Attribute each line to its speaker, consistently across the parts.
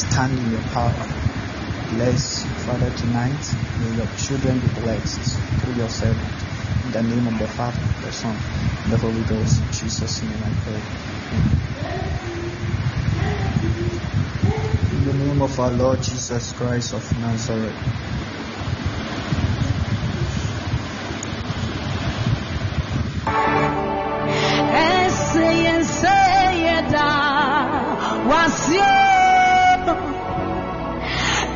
Speaker 1: stand in your power. Bless Father tonight. May your children be blessed through your servant. In the name of the Father, the Son, the Holy Ghost. In Jesus' name I pray. In the name of our Lord Jesus Christ of Nazareth.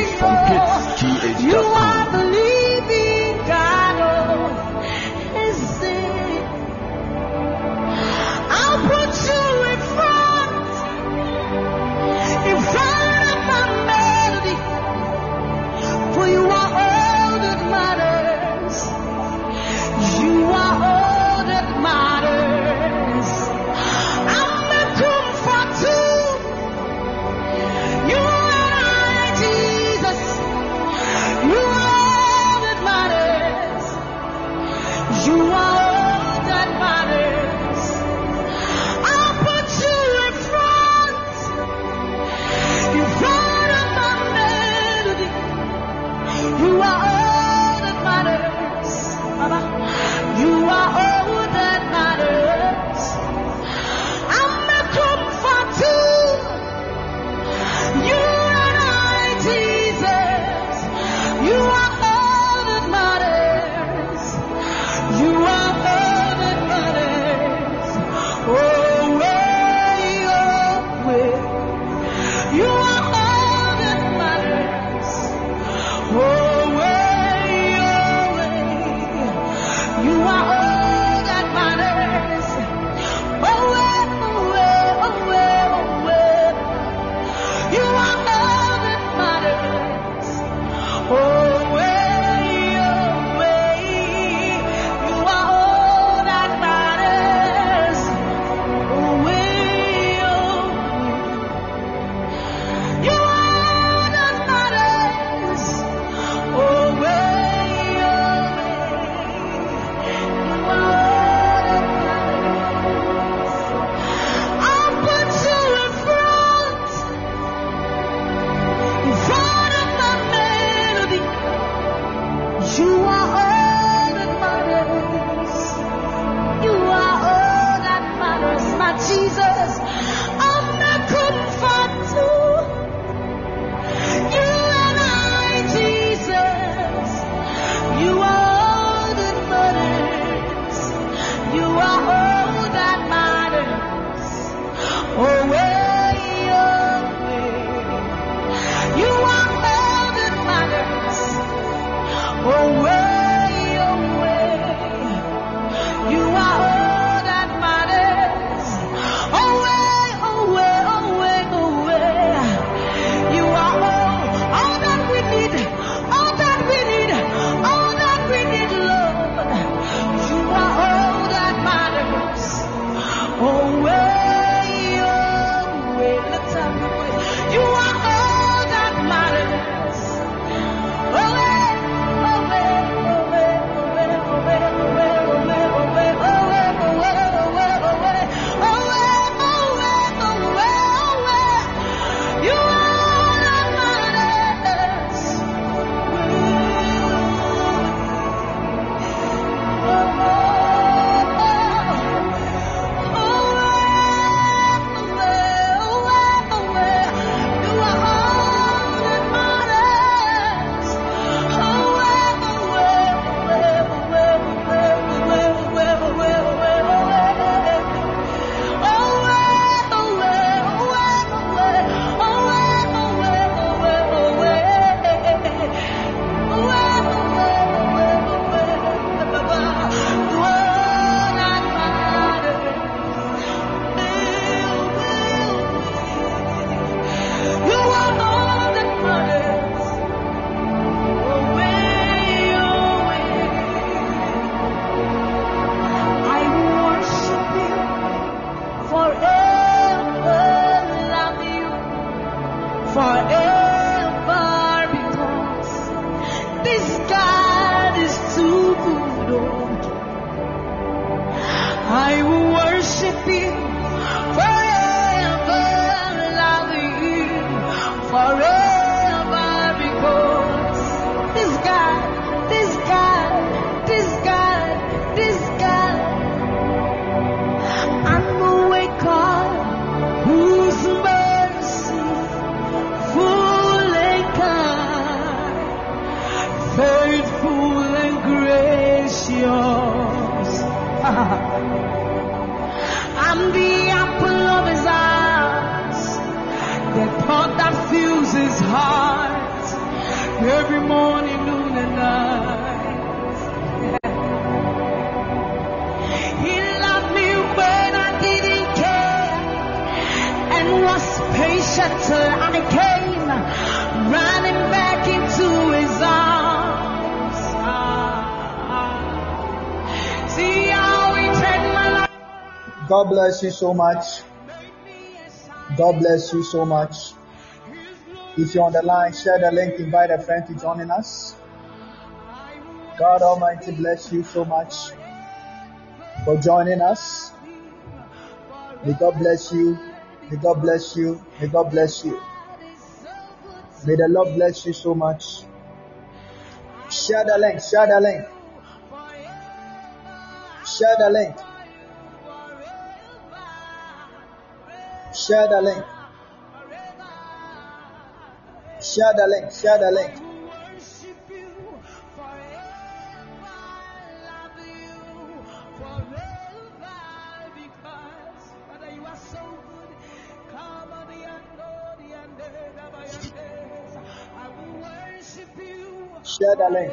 Speaker 1: me
Speaker 2: exclusive
Speaker 1: free. God bless you so much. God bless you so much. If you're on the line, share the link, invite a friend to join us. God Almighty bless you so much for joining us. May God bless you. May God bless you. May God bless you. May the Lord bless you so much. Share the link. Share the link. Share the link. Share the link. Share the link. Share the link. Share the link.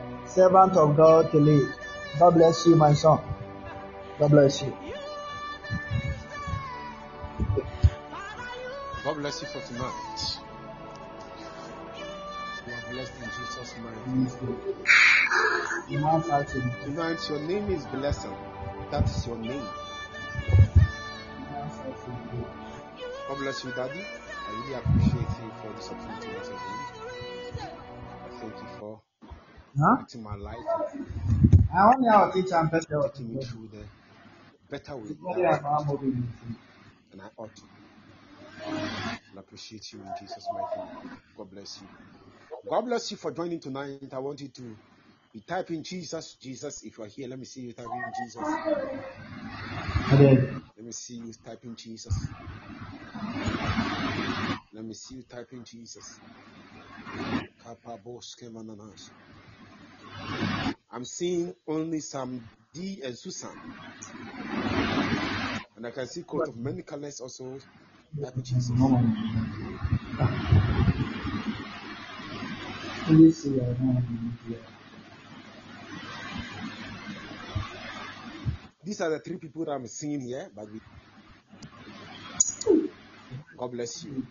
Speaker 1: servant of God lead. God bless you, my son. God bless you.
Speaker 3: God bless you for tonight. You are blessed in Jesus' name. Tonight, your name is Blessing. That is your name. God bless you, Daddy. I really appreciate you for this opportunity once.
Speaker 1: Huh?
Speaker 3: acting my life
Speaker 1: I have a teacher and
Speaker 3: and
Speaker 1: pastor.
Speaker 3: taking me through the better way ought to. And I ought to. And appreciate you in Jesus' mighty name. God bless you. God bless you for joining tonight. I want you to be typing Jesus, Jesus. If you are here, let me see you typing Jesus. Let me see you typing Jesus. Let me see you typing Jesus. Kapaboske mananas. I'm seeing only some D and Susan. And I can see coat of many colors also typing Jesus. These are the three people that I'm seeing here, but we God bless you.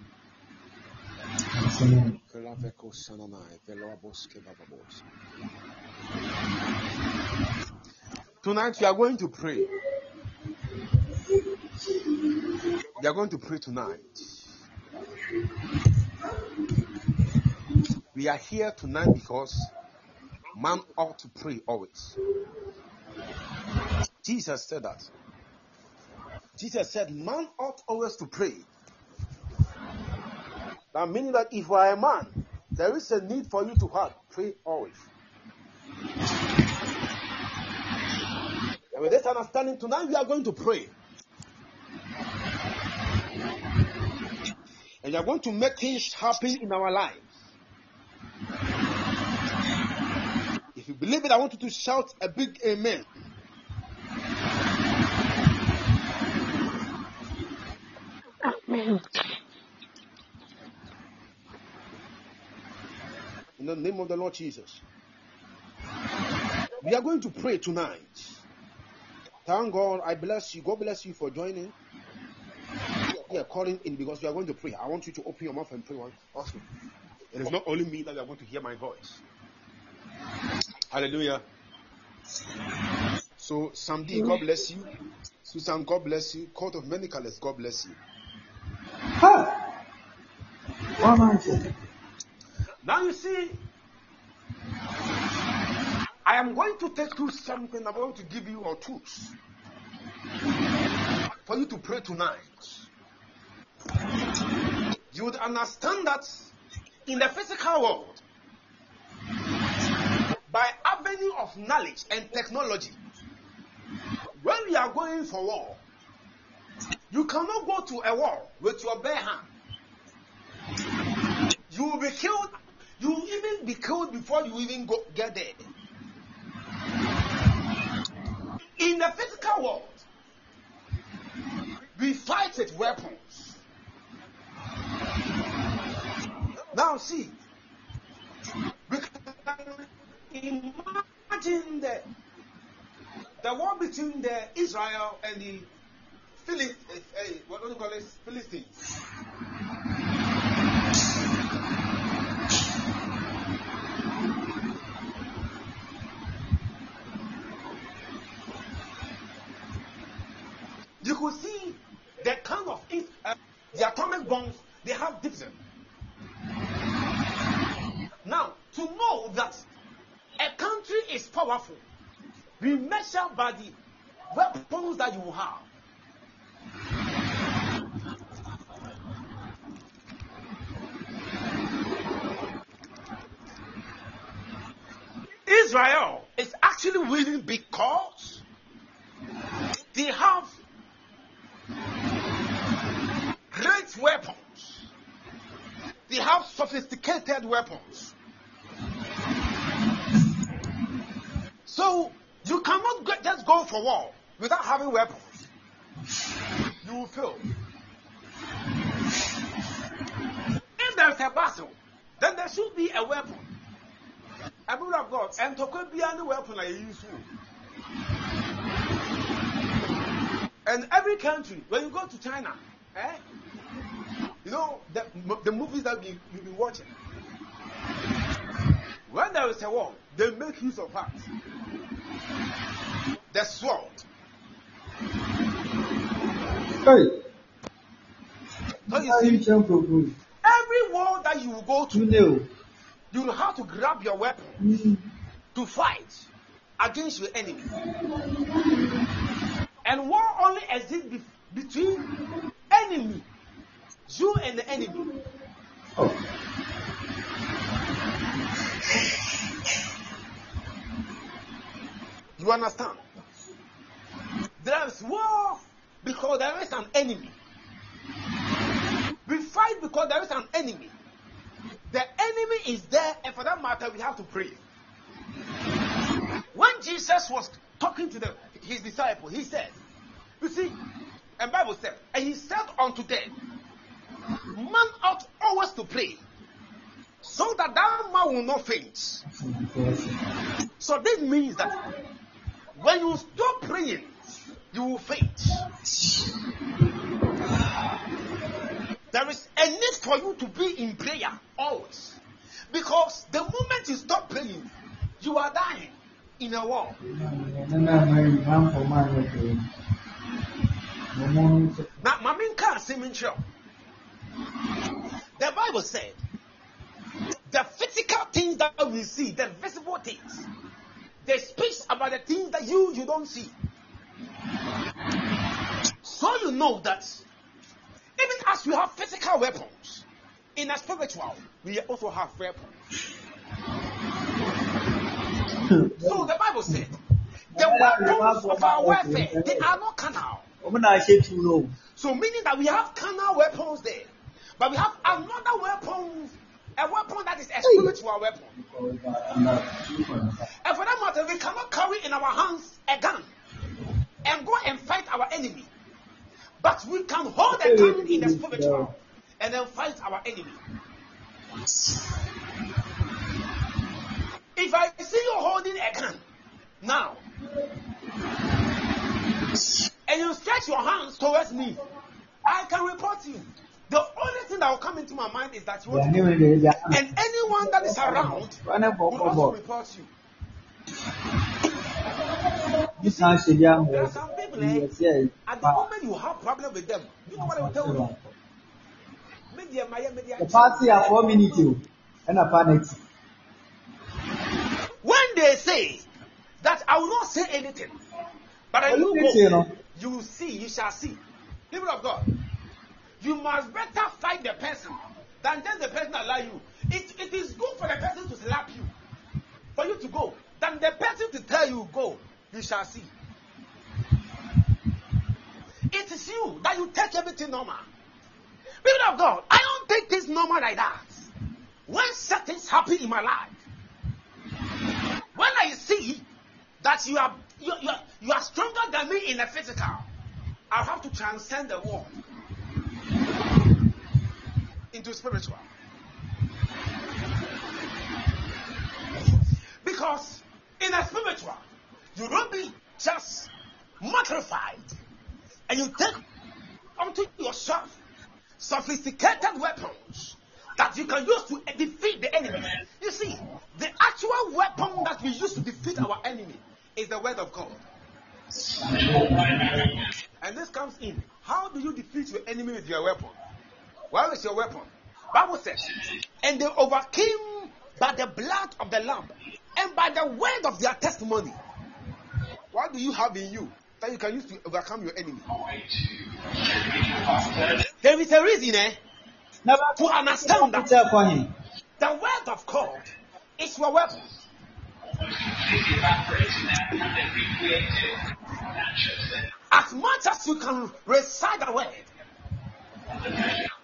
Speaker 3: Kelaveko sananai, veloaboske bababos. Tonight we are going to pray. We are going to pray tonight. We are here tonight because man ought to pray always. Jesus said that. Jesus said, Man ought always to pray. That meaning that if you are a man, there is a need for you to have pray always. And with this understanding, tonight we are going to pray. And we are going to make things happen in our lives. If you believe it, I want you to shout a big amen.
Speaker 4: Amen.
Speaker 3: In the name of the Lord Jesus. We are going to pray tonight. Thank God. I bless you. God bless you for joining. Yeah, calling in because we are going to pray. I want you to open your mouth and pray one. Also, it is not only me that you are going to hear my voice. Hallelujah. So, Samdi, God bless you. Susan, God bless you. Court of many colors, God bless you.
Speaker 1: Ha! What am I saying?
Speaker 3: Now you see, I am going to take you something. I'm going to give you a tools for you to pray tonight. You would understand that in the physical world, by avenue of knowledge and technology, when we are going for war, you cannot go to a war with your bare hand. You will be killed. You will even be killed before you even go, get there. In the physical world, we fight with weapons. Now, see, we can imagine the, the war between the Israel and the Philist, uh, uh, what do you call it? Philistines. You could see the kind of uh, the atomic bombs they have different. Now, to know that a country is powerful, we measure by the weapons that you have. Israel is actually winning because they have great weapons. They have sophisticated weapons. So you cannot just go for war without having weapons. You will fail. If there is a battle, then there should be a weapon. A of God, and to could be any weapon I use. And every country, when you go to China, eh, you know the, the movies that you, you've been watching. When there is a war, they make use of that. The sword.
Speaker 1: Hey,
Speaker 3: So you
Speaker 1: you
Speaker 3: see, every war that you go
Speaker 1: You
Speaker 3: to,
Speaker 1: know.
Speaker 3: you will have to grab your weapon
Speaker 1: Mm.
Speaker 3: to fight against your enemy. And war only exists be- between enemy, you and the enemy.
Speaker 1: Oh.
Speaker 3: You understand? There is war because there is an enemy. We fight because there is an enemy. The enemy is there, and for that matter, we have to pray. When Jesus was talking to the, his disciples, he said, You see, and Bible said, and he said unto them, Man ought always to pray, so that that man will not faint. So this means that when you stop praying, you will faint. There is a need for you to be in prayer always. Because the moment you stop praying, you are dying in a war. Now, Mamin can't see me The Bible said the physical things that we see, the visible things, they speak about the things that you you don't see. So you know that even as we have physical weapons, in a spiritual, we also have weapons. so the Bible said, the weapons of our warfare, they are not carnal. So meaning that we have carnal weapons there, but we have another weapon, a weapon that is a spiritual weapon. And for that matter, we cannot carry in our hands a gun and go and fight our enemy. But we can hold a gun in the spiritual and then fight our enemy. If I see you holding a gun now, and you stretch your hands towards me, I can report you. The only thing that will come into my mind is that you want to and anyone that is around will also report you. There are some people, eh, at the moment you have problem with them, you know what I will tell you?
Speaker 1: The party are four minutes and a panic.
Speaker 3: When they say that I will not say anything, but I will go, you will see, you shall see. People of God, you must better fight the person than just the person allow you. It, it is good for the person to slap you, for you to go, than the person to tell you go, you shall see. It is you that you take everything normal. People of God, I don't take this normal like that. When something's happen in my life, when I see that you are you, you, are, you are stronger than me in the physical, I have to transcend the world into spiritual. Because in a spiritual, you don't be just mortified and you take unto yourself sophisticated weapons that you can use to defeat the enemy. You see, the actual weapon that we use to defeat our enemy is the word of God. And this comes in. How do you defeat your enemy with your weapon? Where is your weapon? Bible says, and they overcame by the blood of the lamb and by the word of their testimony. What do you have in you that you can use to overcome your enemy? There is a reason, eh? To understand that the word of God is your weapon. As much as you can recite the word,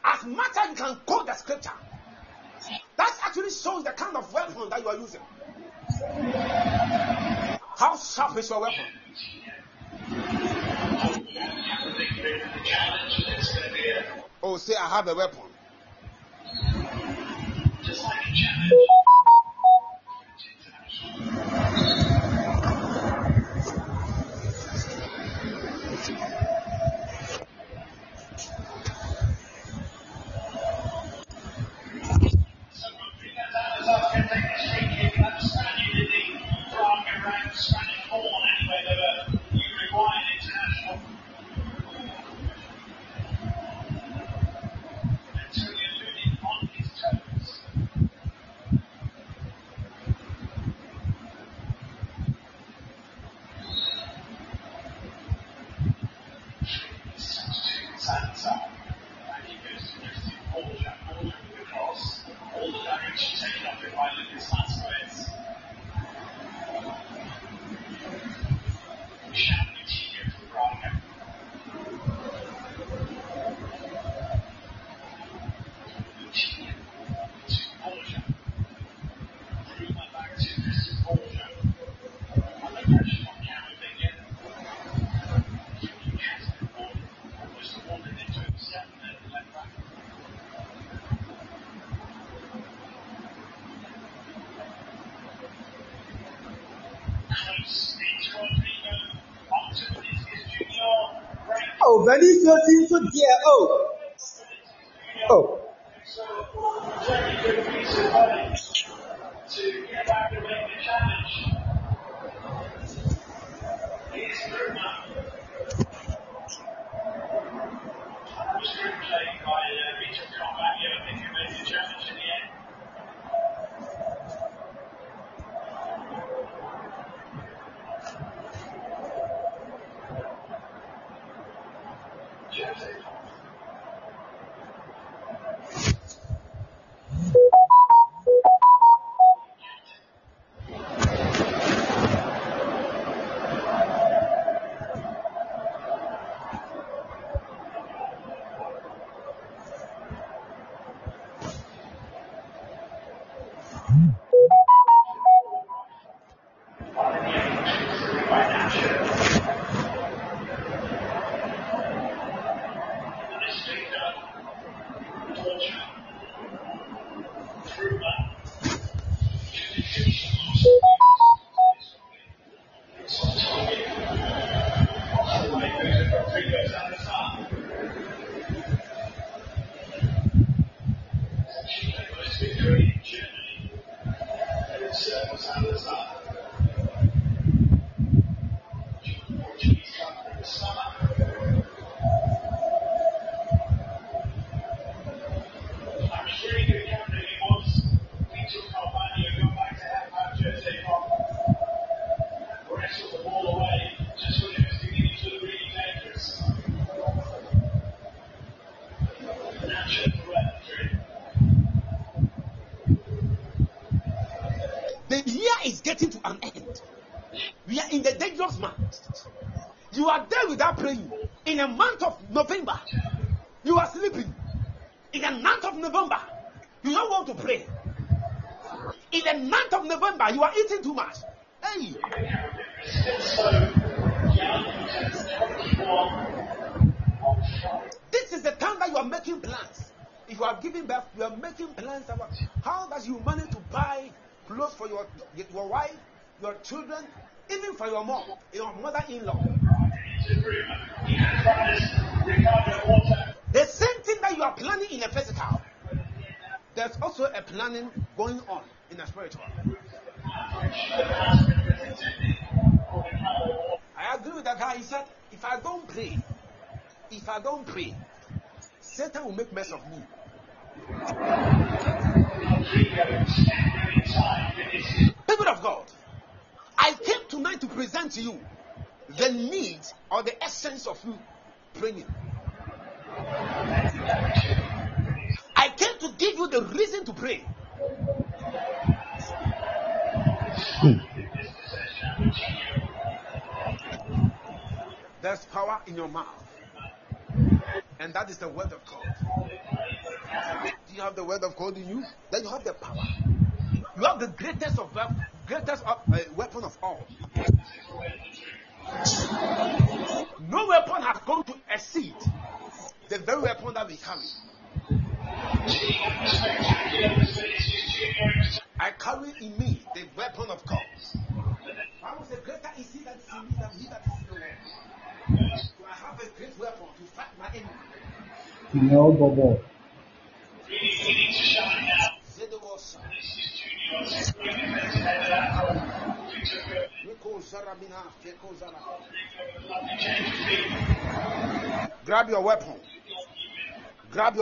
Speaker 3: as much as you can quote the scripture, that actually shows the kind of weapon that you are using. How sharp is your weapon? Oh, say I have a weapon.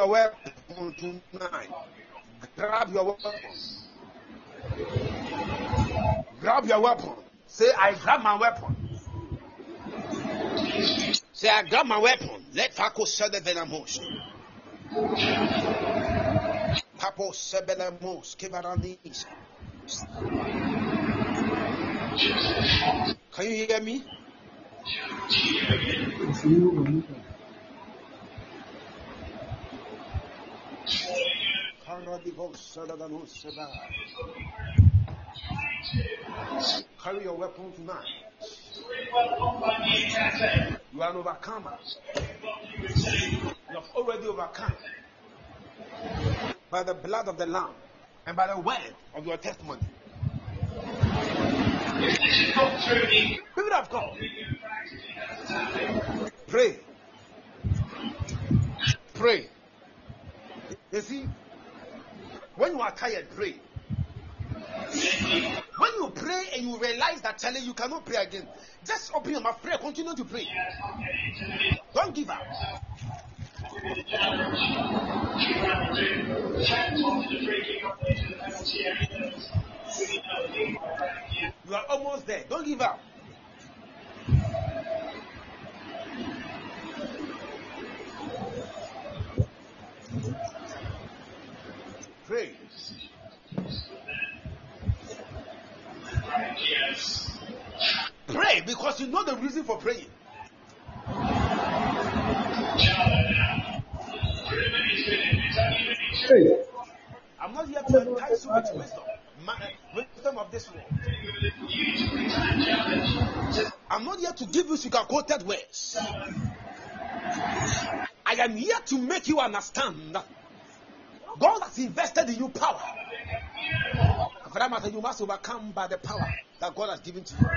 Speaker 3: Your weapon tonight. Grab your weapon. Grab your weapon. Say, I grab my weapon. Say, I grab my weapon. Let Fako sell the venomous. Papo sebelemos kivarandis. Can you hear me? Carry your weapon tonight. You are an overcomer. You have already overcome by the blood of the Lamb and by the word of your testimony. People of God, pray. Pray. You see, when you are tired, pray. When you pray and you realize that telling you cannot pray again, just open your mouth, pray, continue to pray. Don't give up. You are almost there. Don't give up. Pray. Pray because you know the reason for praying. I'm not here to entice you with wisdom, ma- eh, wisdom of this world. I'm not here to give you sugar coated words. I am here to make you understand God has invested in you power. For that matter, you must overcome by the power that God has given to you.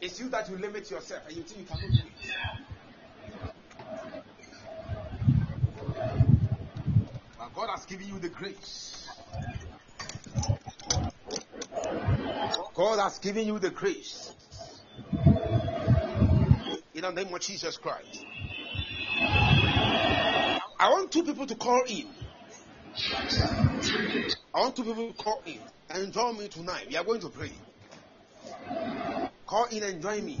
Speaker 3: It's you that you limit yourself and you think you cannot do it. But God has given you the grace. God has given you the grace. In the name of Jesus Christ. I want two people to call in. I want two people to call in and join me tonight. We are going to pray. Call in and join me.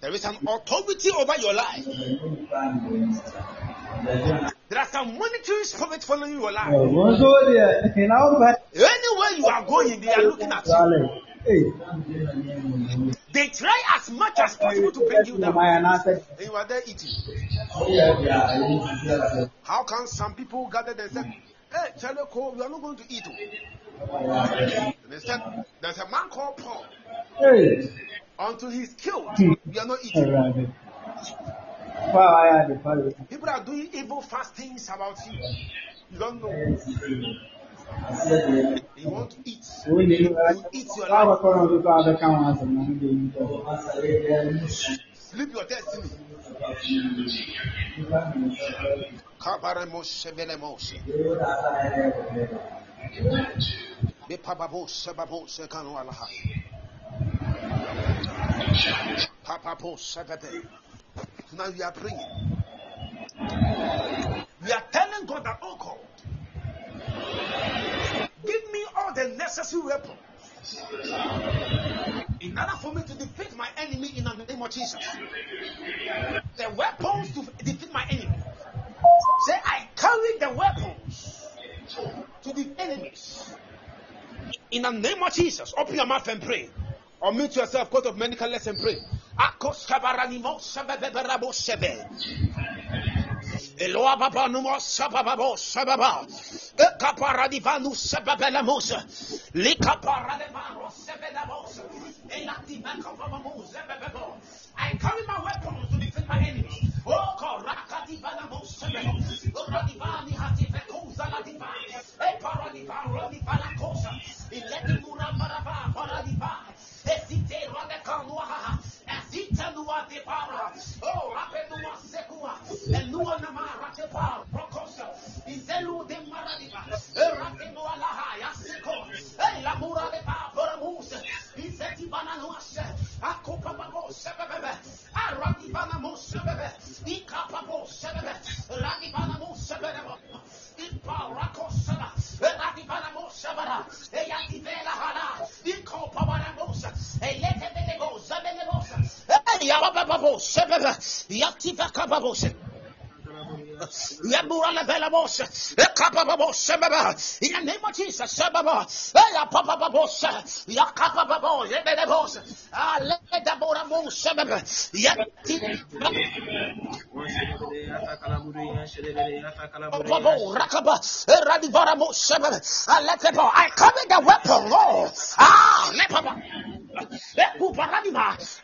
Speaker 3: There is an authority over your life. There are some monitoring spirits following your life. Anywhere you are going, they are looking at you. They try as much as possible to bring you down. And you are there eating. How can some people gather say, Hey, Chaleko, we are not going to eat. oh." And they said, There's a man called Paul.
Speaker 1: Ee.
Speaker 3: Until he's killed, we are not eating.
Speaker 1: Ẹ̀rọ adé. Fáwọn ayé adé fáwọn.
Speaker 3: People are doing evil fast things about you. You don't know. You want to eat.
Speaker 1: Owó ni
Speaker 3: You eat your
Speaker 1: báwo
Speaker 3: life.
Speaker 1: kọ́ ọ̀run tó kọ́ abẹ́ káwọn àṣẹ náà ń gbé yín bọ̀.
Speaker 3: Sleep your destiny. Kabaremos, sebenemos. Bepababos, sebabos, sekanu alaha. Papapos, sebebe. Now we are praying. We are telling God that, oh God, give me all the necessary weapons in order for me to defeat my enemy in the name of Jesus. The weapons to defeat my enemy. Say, I carry the weapons to the enemies. In the name of Jesus, open your mouth and pray. Or mute yourself, quote of medical lesson, pray. Akos kabaranimo sebebeberabo sebe. Eloa baba numo sabababo sababa. Elaktivakababamo sebebebo. I carry my weapons to defeat my enemies. Oh, korakadivanamo sebebo. Radivani hativekuza ladiva. Eparadiva radivana kosa. Iletimura baraba babo rakaba, eradivara bosa baba. Ah, let the babo. I carry the weapon, Lord. Ah.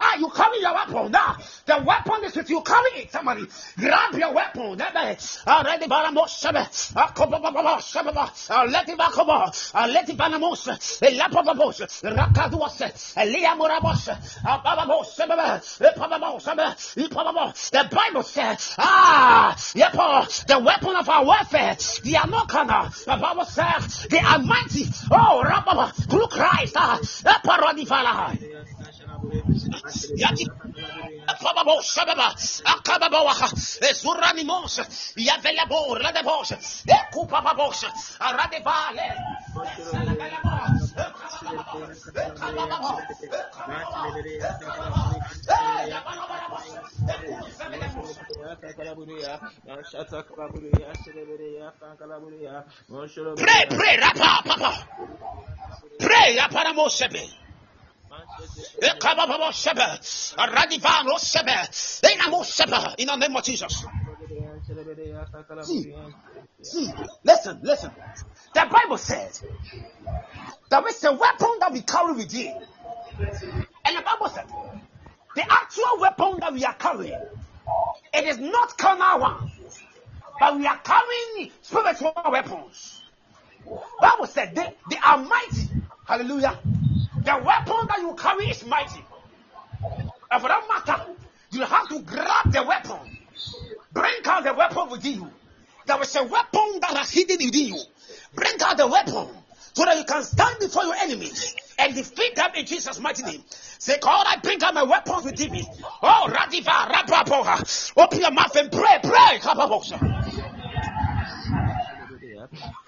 Speaker 3: Ah, you carry your weapon now. The weapon is with you. Carry it, somebody. Grab your weapon. That way. Ah, ready, baramos. Ah. Ah, let it back over. Ah, let it banamos. Elapapapos. Rakaduas. Eliamurabos. Ah, babamos, sebeba. Epapamos, sebe. Ipapamos. The Bible says, ah, yepo, the weapon of our warfare, they are. The Bible says, they are mighty. Oh, rababa, through Christ. Ah, eparadifala. Yati. Pababo, Sababa, Akababoa, Zuranimos, Yavelabo, Radebos, Ekupababos, Radevale, Pray, pray, rapa, papa. Pray, Hey, Aparamo Sebe. Ekababo Sebe. Radivano Sebe. Enamo Sebe. In the name of Jesus. See, see, listen, listen. The Bible says there is a weapon that we carry within. And the Bible said the actual weapon that we are carrying, it is not carnal one, but we are carrying spiritual weapons. Bible said they, they are mighty. Hallelujah. The weapon that you carry is mighty. And for that matter, you have to grab the weapon. Bring out the weapon within you. There is a weapon that is hidden within you. Bring out the weapon so that you can stand before your enemies and defeat them in Jesus' mighty name. Say, God, I bring out my weapons within me. Oh, Radiva, Rapapoha. Open your mouth and pray, pray.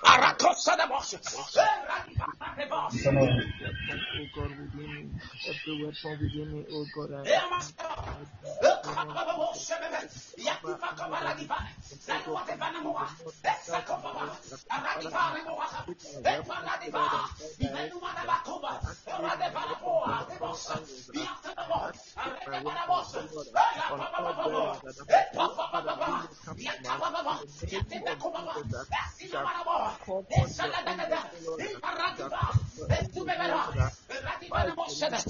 Speaker 3: Kapabosa. Arakosa the boss.
Speaker 5: Oh God, every weapon within me, oh God, I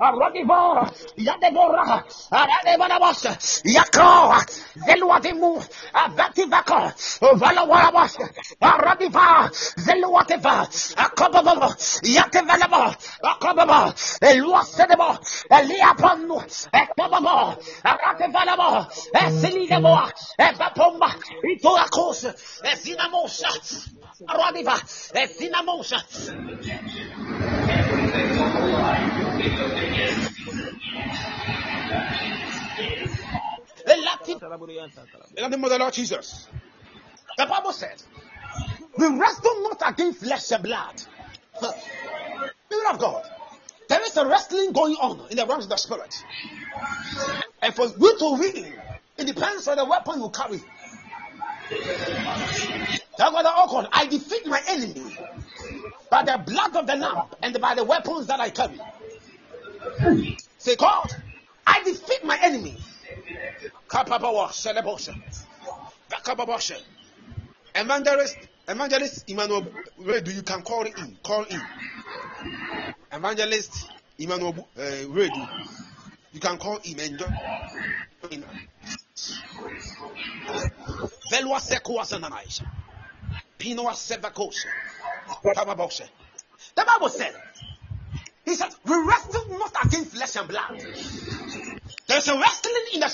Speaker 3: Aradiva! Yadebora! Aradebanabas! Yako! Zeluatimu! Abativaka! Valawarabas! Aradiva! Zeluativa! Akababa! Yatevanaba! Akababa! Eluasedeba! Eliapanu! Ekababa! Aradevanaba! Esilideboa! Ebapomba! Itoakos! Ezinamosa! Aradiva! Ezinamosa! In the name of the Lord Jesus. The Bible says, We wrestle not against flesh and blood. People of God, there is a wrestling going on in the realms of the spirit. And for you to win, it depends on the weapon you carry. That's God, I defeat my enemy by the blood of the lamb and by the weapons that I carry. Say, God, I defeat my enemy. Kapabawa, Selebosha. Bakababosha. Evangelist, Evangelist Emmanuel, where do you can call in? Call in. Evangelist Emmanuel uh, Redu. You can call him and join. in. Velwa Sekua Sananaisha. Pinoa Sevakosha. Kababosha. The Bible said, He said, We wrestle not against flesh and blood. There's a wrestling in the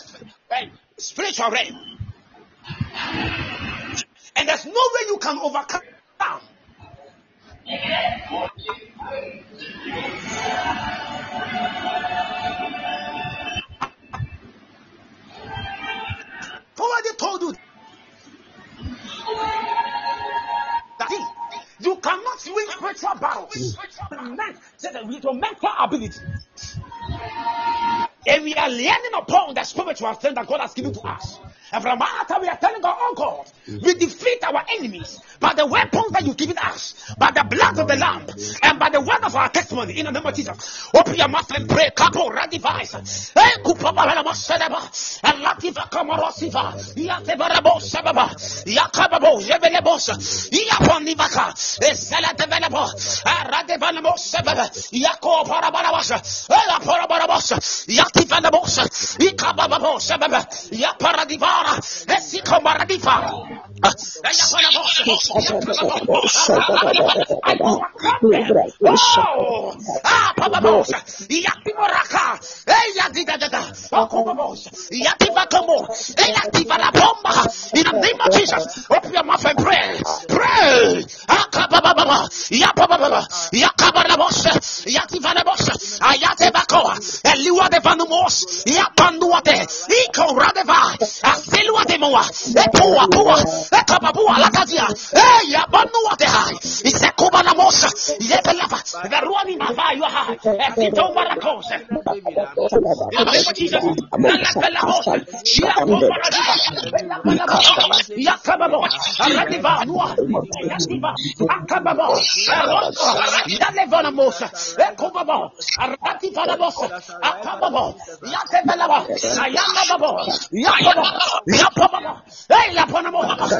Speaker 3: uh, spiritual realm. And there's no way you can overcome. Who already told you that you cannot win spiritual battles with your mental ability. And we are leaning upon the spiritual strength that God has given to us. And from our time, we are telling God, oh God, we defeat our enemies by the weapons that you've given us, by the blood of the Lamb, and by the word of our testimony in the name of Jesus. Open your mouth and pray. Kapo radivais. Eh, kupapa lama sedaba. Alativa eh, kamorosiva. Yatevarabo sababa. Yakababo jebelebos. Yaponivaka. Eselatevelebo. Eh, Aradevanamo eh, sebaba. Yako parabarabas. Elaporabarabas. Yativanabos. Ikababo sebaba. Yaparadivara. Esikomaradiva. Oh, ah. In the name of Jesus, open your mouth and pray. Babu alakatia. Hey, ya banu wate hai. Ise kuba na mosa. Yete lava. The of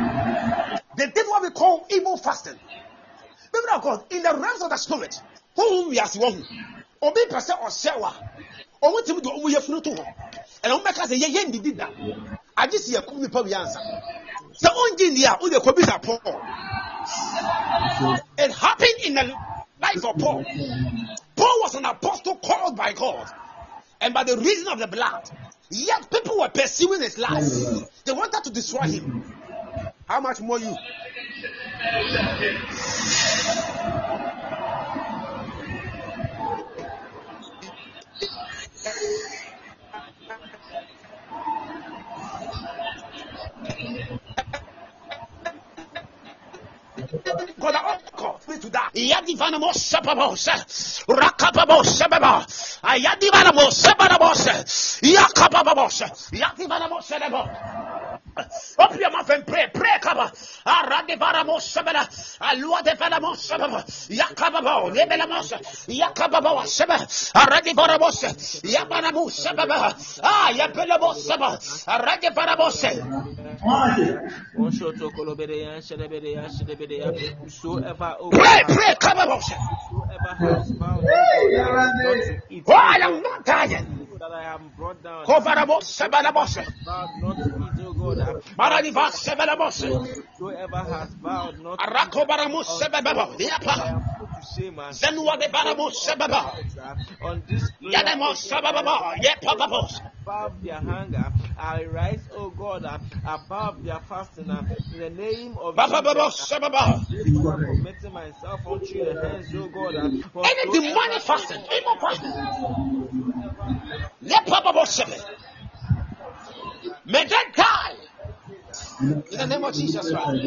Speaker 3: They did what we call evil fasting. People of God, in the realms of the spirit, whom we are seeing, obi pese ɔhyɛwa ɔmo timi de ɔmo yɛ funu to hɔ ɛna ɔmo bɛka sɛ yɛ yɛ ndidi da agye si yɛ kum nipa bi ansa sɛ ɔngye ndi a ɔde kɔ bi sa Paul it happened in the life of Paul. Paul was an apostle called by God and by the reason of the blood. Yet people were pursuing his life. They wanted to destroy him. How much more you? Yadivanamo Sababos, Rakababos Sababa, Ayadivanamo Sababos, Yakababos, Yadivanamo Sababo. Open your mouth and pray, pray, Kaba. Aradivanamo Sabana, Alua de Vanamo Sababa, Yakababo, Lebelamos, Yakababo Saba, Aradivanamos, Yabanamo Sababa, Ah, Yapelamo Saba, Aradivanamos.
Speaker 5: One shot to Kolobedeya, Shedebedeya, Shedebedeya. Whosoever,
Speaker 3: Pray, pray,
Speaker 5: found oh
Speaker 3: I am not tired.
Speaker 5: that I am brought down,
Speaker 3: Kovarabos, Sabalabos,
Speaker 5: vowed not to eat, God, I-
Speaker 3: Maradivas, Sabalabos,
Speaker 5: whosoever has vowed not to eat,
Speaker 3: Arakobaramus,
Speaker 5: I
Speaker 3: Sababa,
Speaker 5: am
Speaker 3: Yapa,
Speaker 5: put to shame and
Speaker 3: Zenua de Baramus, Sababa,
Speaker 5: on this prayer,
Speaker 3: Yademos, Sababa, Yepababos,
Speaker 5: above their hunger, I rise, oh God, above their fasting, in the name of Jesus.
Speaker 3: Sababa.
Speaker 5: This one committing myself unto your hands, oh God.
Speaker 3: Any demonic fasting, evil fasting. May they die in the name of Jesus Christ.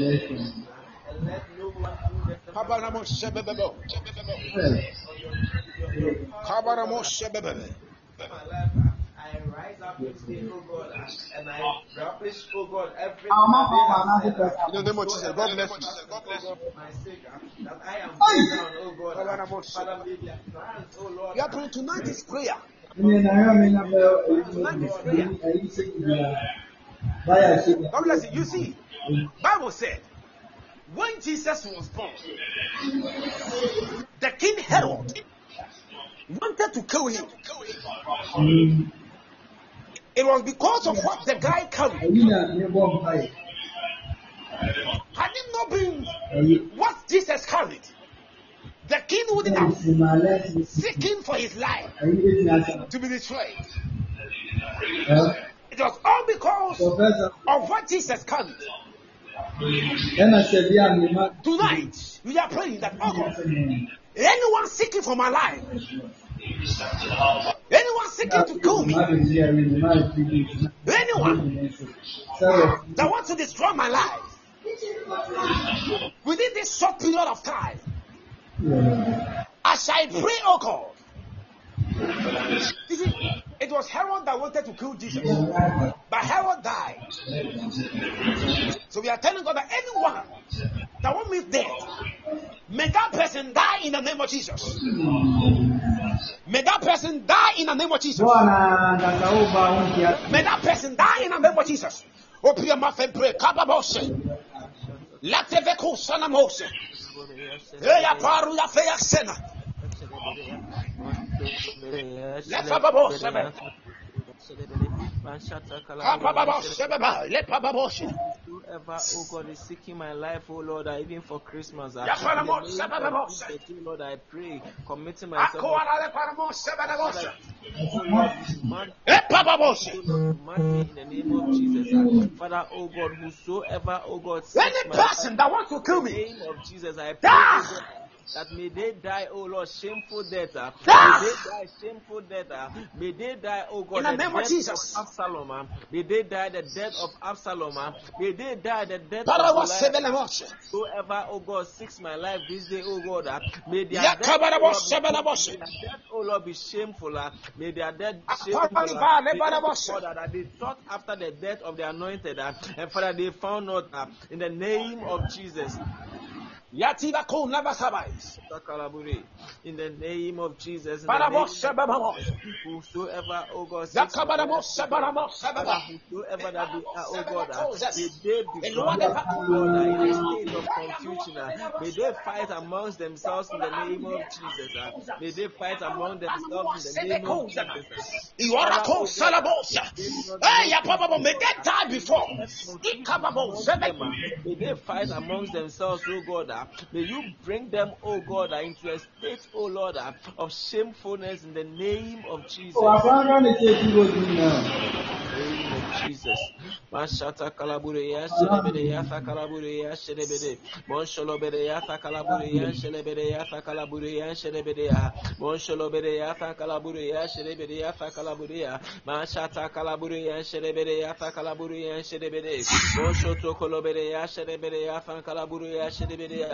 Speaker 3: Sababa.
Speaker 5: my life. uh, I rise up oh God, and I rubbish, oh God, everything that they have said,
Speaker 3: In the name of Jesus, God bless you.
Speaker 5: God, for my sake, that I am brought down, oh God. Father, may their plans, oh Lord,
Speaker 3: We are praying tonight is prayer. God bless you. You see, Bible said when Jesus was born, the king Herod wanted to kill him. It was because of what the guy carried. Had it not been what Jesus carried, the king wouldn't have seeking for his life to be destroyed. It was all because of what Jesus carried. Tonight, we are praying that, oh God, anyone seeking for my life, anyone seeking to kill me, anyone that wants to destroy my life within this short period of time, as I pray, oh God. You see, it was Herod that wanted to kill Jesus, but Herod died. So we are telling God that anyone that wants me dead, may that person die in the name of Jesus. May that person die in the name of Jesus. May that person die in the name of Jesus. Open your mouth and pray. Kababose. Lateveko. Eia paru ya feia cena. Lefa babosa, velho.
Speaker 5: Whosoever, oh God, is seeking my life, oh Lord, even for Christmas,
Speaker 3: Ya para
Speaker 5: in the
Speaker 3: mo,
Speaker 5: name
Speaker 3: sebe
Speaker 5: of
Speaker 3: mo,
Speaker 5: Jesus, oh Lord, I pray, committing myself,
Speaker 3: Ako ala le para mo, sebe le mo,
Speaker 5: Father, Lord, mark
Speaker 3: papa mo,
Speaker 5: Lord, mark me in the name of Jesus, uh, Father, oh God, whosoever, oh God,
Speaker 3: Any person that wants to kill me,
Speaker 5: in the
Speaker 3: me,
Speaker 5: name of Jesus, I pray, oh that may they die, oh Lord, shameful death. Uh,
Speaker 3: Die!
Speaker 5: may they die shameful death. Uh, may they die, oh God,
Speaker 3: In the
Speaker 5: the
Speaker 3: name of
Speaker 5: death
Speaker 3: Jesus.
Speaker 5: of Absalom. Uh, may they die the death of Absalom. Uh, may they die the death
Speaker 3: mo,
Speaker 5: of Goliath. Whoever, oh God, seeks my life this day, oh God, uh, may their death, oh Lord, be
Speaker 3: sebe le mo,
Speaker 5: May their death, Lord, be shameful. Uh, may their death be shameful. Uh, may
Speaker 3: bara mo,
Speaker 5: every God that they sought after the death of the anointed, uh, and Father, they found not uh, in the name of Jesus.
Speaker 3: Ya tira ko na ba sabais.
Speaker 5: Sakalaburi. In the name of Jesus, in the
Speaker 3: Para
Speaker 5: name
Speaker 3: mo,
Speaker 5: of
Speaker 3: sebe mo,
Speaker 5: whosoever, oh God,
Speaker 3: Ya
Speaker 5: seeks my
Speaker 3: kabara mo,
Speaker 5: life,
Speaker 3: sebe le mo, sebe
Speaker 5: Father,
Speaker 3: mo.
Speaker 5: whosoever that they are, oh God, uh, may they be
Speaker 3: El Lord de
Speaker 5: found,
Speaker 3: pa-
Speaker 5: God, uh, in a state of confusion. uh, May they fight amongst themselves in the name of Jesus. uh, May they fight among themselves in the name of Jesus. uh.
Speaker 3: Iwara ko salabosa. Hey, ya papa mo, may they die before. Ikaba mo,
Speaker 5: amongst
Speaker 3: sebe.
Speaker 5: them, uh, may they fight amongst themselves, oh God. Uh, may you bring them, oh God, uh, into a state, oh Lord, uh, of shamefulness in the name of Jesus.
Speaker 6: Oh,
Speaker 5: Jesus. Mashata kalabure ya shelebede ya ta kalabure ya shelebede. Monsholobede ya ta kalabure ya shelebede ya ta kalabure ya shelebede ya. Monsholobede ya ta kalabure ya shelebede ya ta kalabure ya. Mashata kalabure ya shelebede ya ta kalabure ya shelebede. Monshoto kolobede ya shelebede ya ta kalabure ya shelebede ya.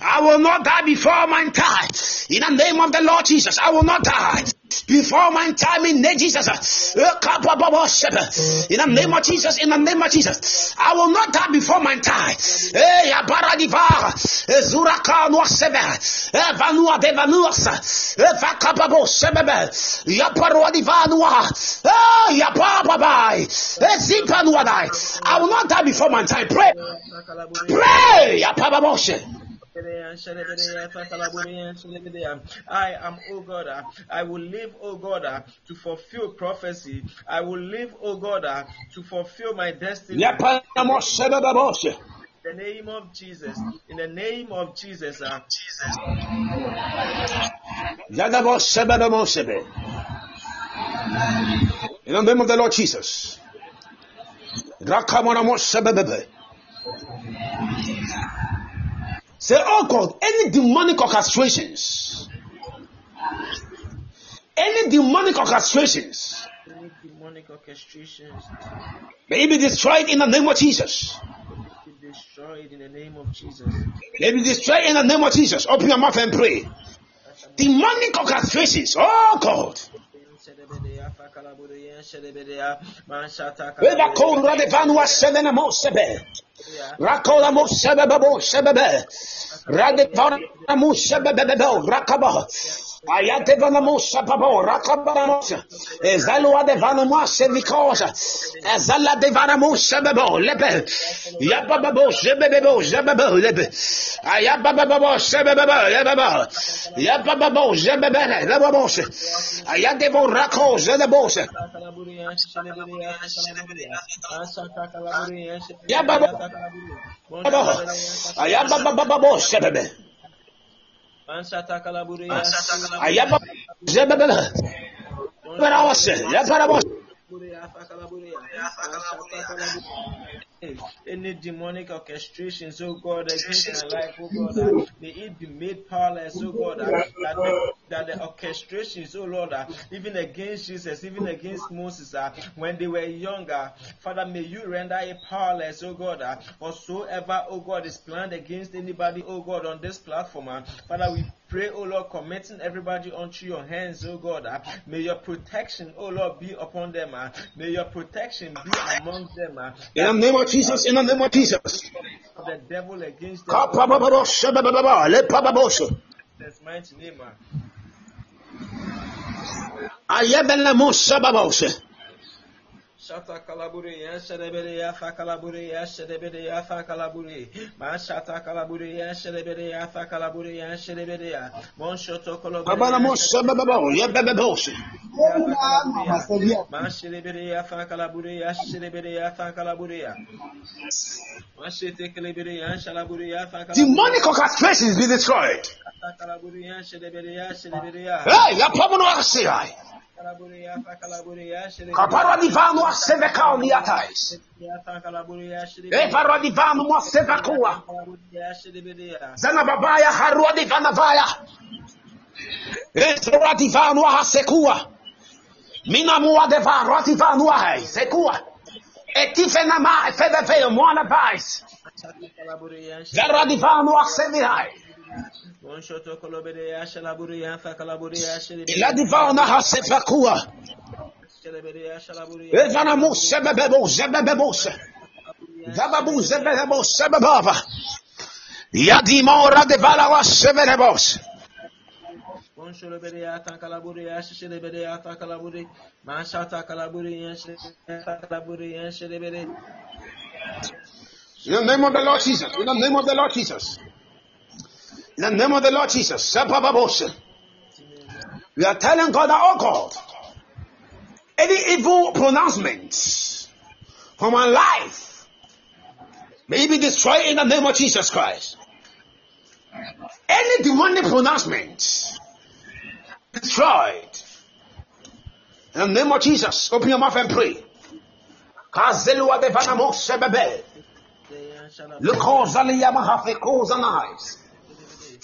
Speaker 3: I will not die before my time. In the name of the Lord Jesus, I will not die before my time in name Jesus. Uh, In the name of Jesus, in the name of Jesus, I will not die before my time. Eh, ya baradiva, eh, zuraka noa sebe, eh, vanua de eh, vakapabo sebebe, ya parua divanua, eh, ya papabai, eh, zipa nuadai. I will not die before my time. Pray, pray, ya papaboshe.
Speaker 5: I am, oh God, I will live, oh God, to fulfill prophecy. I will live, oh God, to fulfill my destiny.
Speaker 3: Ya panamo sebebe boshe.
Speaker 5: In the name of Jesus. In the name of Jesus. Uh,
Speaker 3: Yagabo sebebe mo sebe. In the name of the Lord Jesus. Say, oh God, any demonic orchestrations, any demonic orchestrations,
Speaker 5: any demonic orchestrations
Speaker 3: may it be destroyed in the name of Jesus.
Speaker 5: be destroyed in the name of Jesus.
Speaker 3: May be destroyed in the name of Jesus. Open your mouth and pray. Demonic orchestrations, oh God. Whether cold Radivanua seven mo sebe. Rakola mo sebebe bo sebebe. Radivana mo sebebe Ayate vanamosa babo rakabanamosa. Evalua de vanamosa vikosa. Ezala de vanamosa babo lepe. Yabababo zebebebo zebebo lepe. Ayabababo zebebebo lebebo. Yabababo zebebebe lebamosa. Ayate vo rako zelebosa. Yabababo. Ayabababo zebebe. Sebebe. Ayababo sebebe. Parawase.
Speaker 5: Any demonic orchestrations, oh God, against my life, oh God, uh, may it be made powerless, oh God, uh, that, the, that the orchestrations, oh Lord, uh, even against Jesus, even against Moses, uh, when they were younger, Father, may you render it powerless, oh God, uh, whatsoever, oh God, is planned against anybody, oh God, on this platform, uh, Father, we pray, oh Lord, committing everybody onto your hands, oh God. Uh, may your protection, oh Lord, be upon them. Uh, may your protection be among them. Uh,
Speaker 3: In the name of Jesus, in the name of Jesus.
Speaker 5: the devil against them. Jesus' mighty name. Shata kalaburi ya sherebere ya fa kalaburi ya sherebere ya fa kalaburi ma shata kalaburi ya sherebere ya fa kalaburi ya sherebere ya mon shoto kalaburi ya
Speaker 3: Babalamusha, bababo, yebebebosha.
Speaker 5: ma sherebere ya fa kalaburi ya sherebere ya fa kalaburi ya ma shete kalaburi ya shalaburi ya fa kalaburi
Speaker 3: Demonic orchestrations be destroyed.
Speaker 5: ya kalaburi ya sherebere ya sherebere ya
Speaker 3: Hey, yapamunuasiai.
Speaker 5: kalaburi ya fa kalaburi ya sherebere
Speaker 3: Kapara divano asevekao niatais.
Speaker 5: ya fa kalaburi kaparadivano asevekauni
Speaker 3: atais E mwasevakua
Speaker 5: zanababaya haruadivanavaya esorativano ahasekua
Speaker 3: minamuadevarativano ahai sekua etifenama efedeveo a zaradivano asevihai Mina mua deva rotivano hai sekua. Etifena ma febefeo mwana vais.
Speaker 5: kalaburi ya
Speaker 3: Zara divano asevihai.
Speaker 5: Monshoto kolobere ya shalaburi ya fa kalaburi ya shelebere
Speaker 3: Ila divana hasefakua.
Speaker 5: shelebere ya shalaburi ya
Speaker 3: Evana musebebebo zebebebose. Zababu zebebebo sebebaba. Yadimora devala wasebebebose.
Speaker 5: Monsholobere ya ta kalaburi ya shelebere ya ta kalaburi Mashata kalaburi ya shelebere ya kalaburi ya shelebere
Speaker 3: In the name of the Lord Jesus. In the name of the Lord Jesus. In the name of the Lord Jesus. We are telling God that, oh God, any evil pronouncements from our life may be destroyed in the name of Jesus Christ. Any demonic pronouncement destroyed in the name of Jesus. Open your mouth and pray. Kazelua de vanamo sebebe.
Speaker 5: ya shalaburi
Speaker 3: Lukoza liyama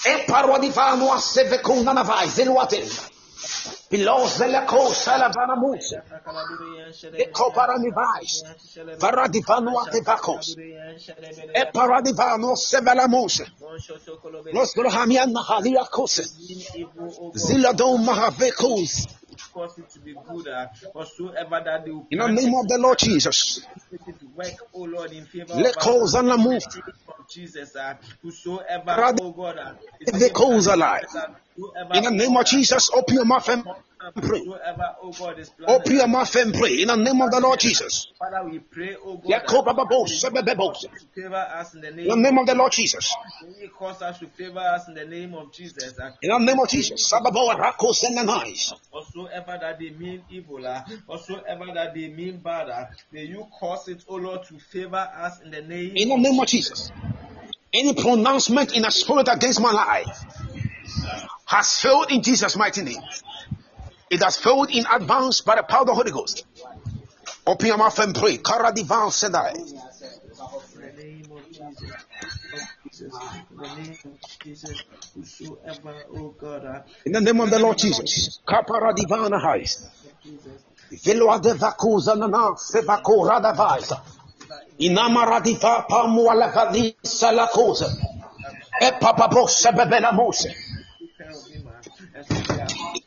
Speaker 3: hafe koza knives. E parwa di fano a seve kuna na vai zeluate. Piloze le kosa la vana musa.
Speaker 5: ta kalaburi ya
Speaker 3: E
Speaker 5: shelebere
Speaker 3: kopara ni vais. Vara di fano a te vakos.
Speaker 5: kalaburi ya shelebere
Speaker 3: para di fano seve la musa.
Speaker 5: Monshoto kolobere
Speaker 3: Nostro hamian na halia kose.
Speaker 5: evil God
Speaker 3: Zila do mahave kos.
Speaker 5: cause it to be good uh, whatsoever that they will
Speaker 3: In the name of the Lord Jesus.
Speaker 5: work, oh Lord, in favor
Speaker 3: Le
Speaker 5: of us.
Speaker 3: move.
Speaker 5: Jesus, uh, whosoever, oh God, uh,
Speaker 3: the cause alive. In the name of Jesus, open your mouth and pray.
Speaker 5: oh
Speaker 3: Open your mouth and pray. In the name of the Lord Jesus.
Speaker 5: Father, we pray, oh God, favor us in the
Speaker 3: In the
Speaker 5: name.
Speaker 3: of the Lord Jesus.
Speaker 5: May cause us to favor us in the name of Jesus.
Speaker 3: In the name of Jesus.
Speaker 5: Whatsoever that they mean evil, uh, whatsoever that they mean bad, uh, may you cause it, oh Lord, to favor us in the name.
Speaker 3: In the name of Jesus. Any pronouncement in a spirit against my life has failed in Jesus' mighty name. It has failed in advance by the power of the Holy Ghost. Open your mouth and pray. Kara divan sedai.
Speaker 5: In the name of the
Speaker 3: Lord Jesus. Kapara divana hais. Vilwa de vakuza nana sevako radavaisa. Inama radiva pamu alafadi salakoza. E papa bo sebebela mose.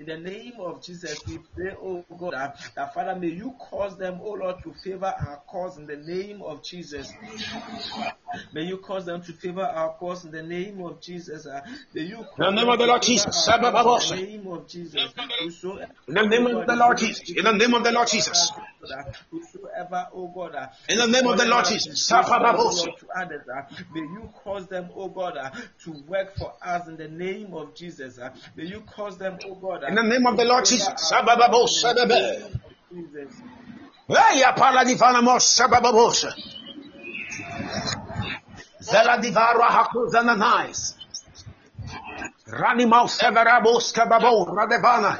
Speaker 5: In the name of Jesus, we pray, oh God, that, that Father, may you cause them, oh Lord, to favor our cause in the name of Jesus. May you cause them to favor our cause in the name of Jesus. uh, May you cause
Speaker 3: In the name of the Lord Jesus.
Speaker 5: our
Speaker 3: Sabba
Speaker 5: cause in the name of Jesus.
Speaker 3: In the name of the Lord Jesus. In the name of the Lord Jesus.
Speaker 5: Whosoever, oh God, uh,
Speaker 3: In the name of the Lord Jesus. Sabba babosha.
Speaker 5: to others, uh, may you cause them, oh God, uh, to work for us in the name of Jesus. uh, may you cause them, oh God, uh,
Speaker 3: In the name of the Lord Jesus. Bebe.
Speaker 5: Jesus.
Speaker 3: Eya pala divana mosha babosha. Zela divara hakuza nanais. Rani maus severabos kababo radevana.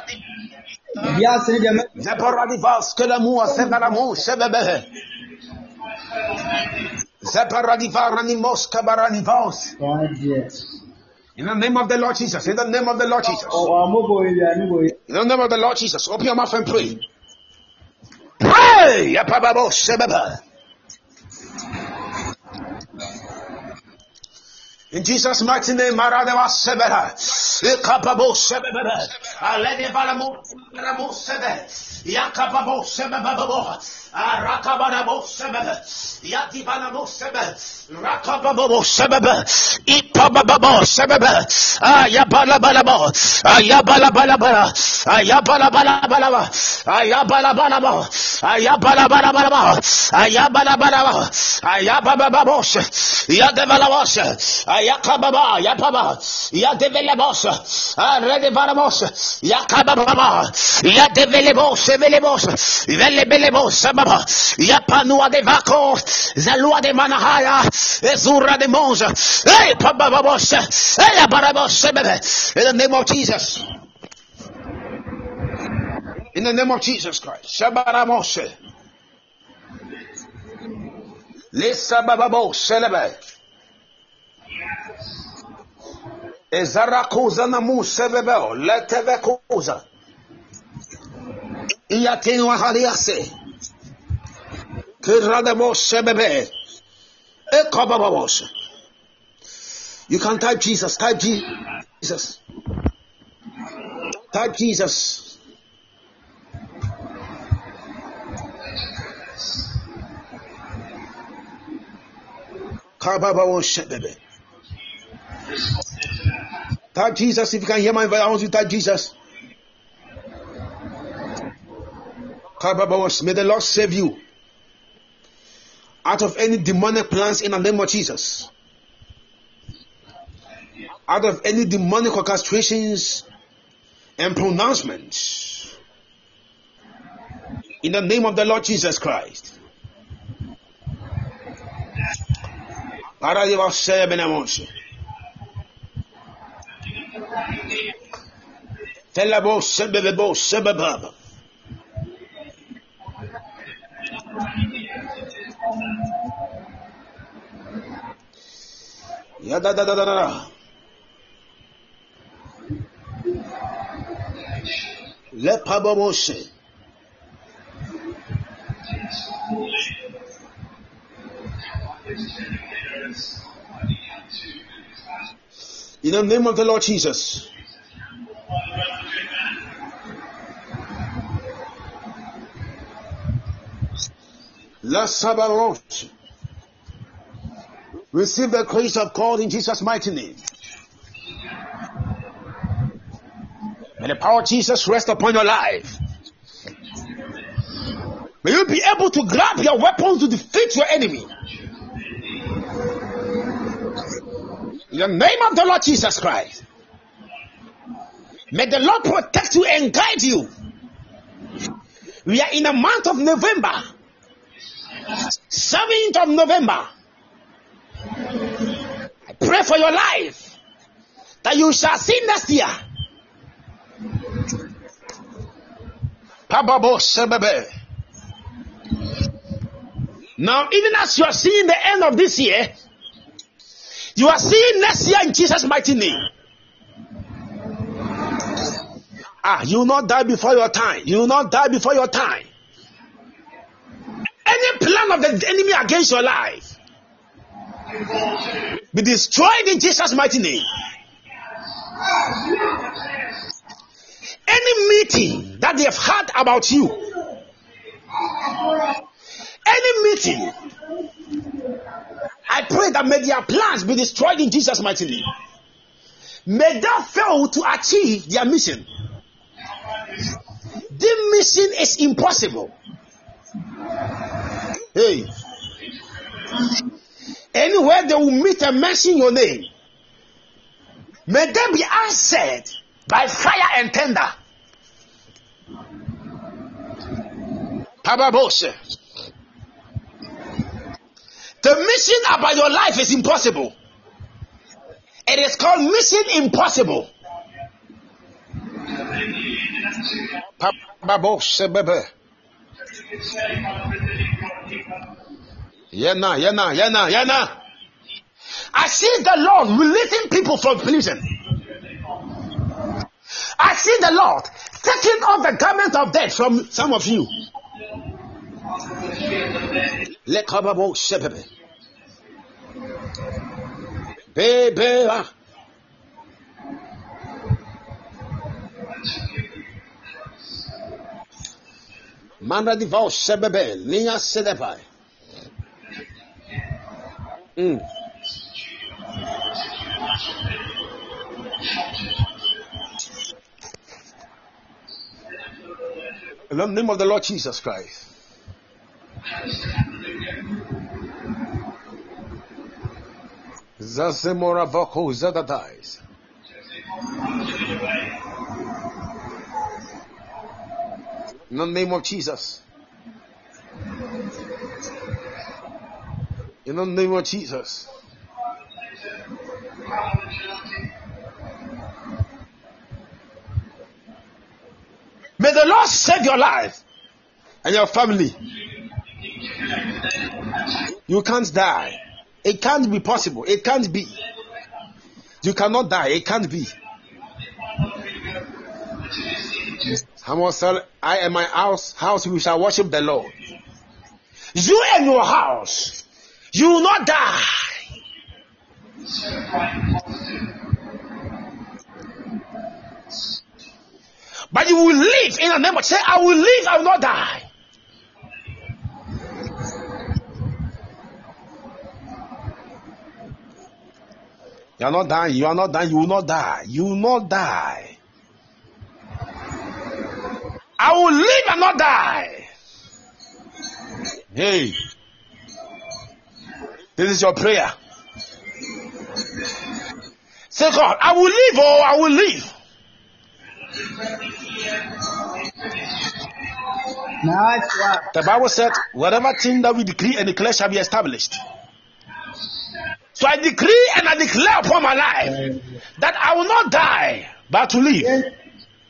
Speaker 6: Biase deɛ mɛ-
Speaker 3: Zepora divas kelamua severamu sebebe. Zepara divara ni mos kabarani vos.
Speaker 6: Ɔn deɛ.
Speaker 3: In the name of the Lord Jesus. In the name of the Lord Jesus.
Speaker 6: Ɔ- ɔmo bɔ ewia ne bɔ ewia.
Speaker 3: In the name of the Lord Jesus, open your mouth and pray. Pray. In Jesus' mighty name, Maradeva Sebera, Ikapabo Sebera, Alede Valamo, Valamo Sebe, Yakapabo Sebebabo, Rakababo Sebebe, Ipababo Sebebe, Ayabala Ayabala Balabala, Ayabala Ayabala Ayabala Ayabala Ayababa Ayakababa, Yapaba, Yadevelebos, Redevaramos, Yakababa, Yadevelebos, Velebos, Velebelebos, Sababa, Yapanua de Vaco, Zalua de Manahaya, Ezura de Monza, Hey, Pababos, Hey, Barabos, in the name of Jesus. In the name of Jesus Christ. Shabaramose. Lisa Bababo, Celebrate. Ezarakuza namu sebebeo letevekuza. Iyatinu haliase. Kirademo sebebe. Ekabababos. You can type Jesus. Type Jesus. Type Jesus. Kabababo sebebe. Type Jesus. If you can hear my voice, I want you to type Jesus. May the Lord save you out of any demonic plans in the name of Jesus. Out of any demonic orchestrations and pronouncements. In the name of the Lord Jesus Christ. Telabo sebebebo sebebaba. Ya da da da da da. Le pabobose. In the name of the Lord Jesus. La sabaros. Receive the grace of God in Jesus' mighty name. May the power of Jesus rest upon your life. May you be able to grab your weapons to defeat your enemy. In the name of the Lord Jesus Christ. May the Lord protect you and guide you. We are in the month of November. 7th of November. I pray for your life that you shall see next year. Now, even as you are seeing the end of this year, you are seeing next year in Jesus' mighty name. Ah, you will not die before your time. You will not die before your time. Any plan of the enemy against your life be destroyed in Jesus' mighty name. Any meeting that they have had about you, any meeting, I pray that may their plans be destroyed in Jesus' mighty name. May they fail to achieve their mission. The mission is impossible. Hey. Anywhere they will meet and mention your name, may they be answered by fire and tender. Pababose. The mission about your life is impossible. It is called mission impossible. Yana, yana, yana, yana. I see the Lord releasing people from prison. I see the Lord taking off the garment of death from some of you. Lekababo ah. Manda di vau shebebe. Niya sedepai. Mm. In the name of the Lord Jesus Christ. Zazemora voko zadadais. In the name of Jesus. In the name of Jesus. May the Lord save your life and your family. You can't die. It can't be possible. It can't be. You cannot die. It can't be. Someone said, I and my house, house, we shall worship the Lord. You and your house, you will not die. But you will live in the name of say, I will live, I will not die. You are not dying, you are not dying, you will not die. You will not die. I will live and not die. Hey. This is your prayer. Say, God, I will live, oh, I will live.
Speaker 6: Nice.
Speaker 3: The Bible said, whatever thing that we decree and declare shall be established. So I decree and I declare upon my life that I will not die, but to live.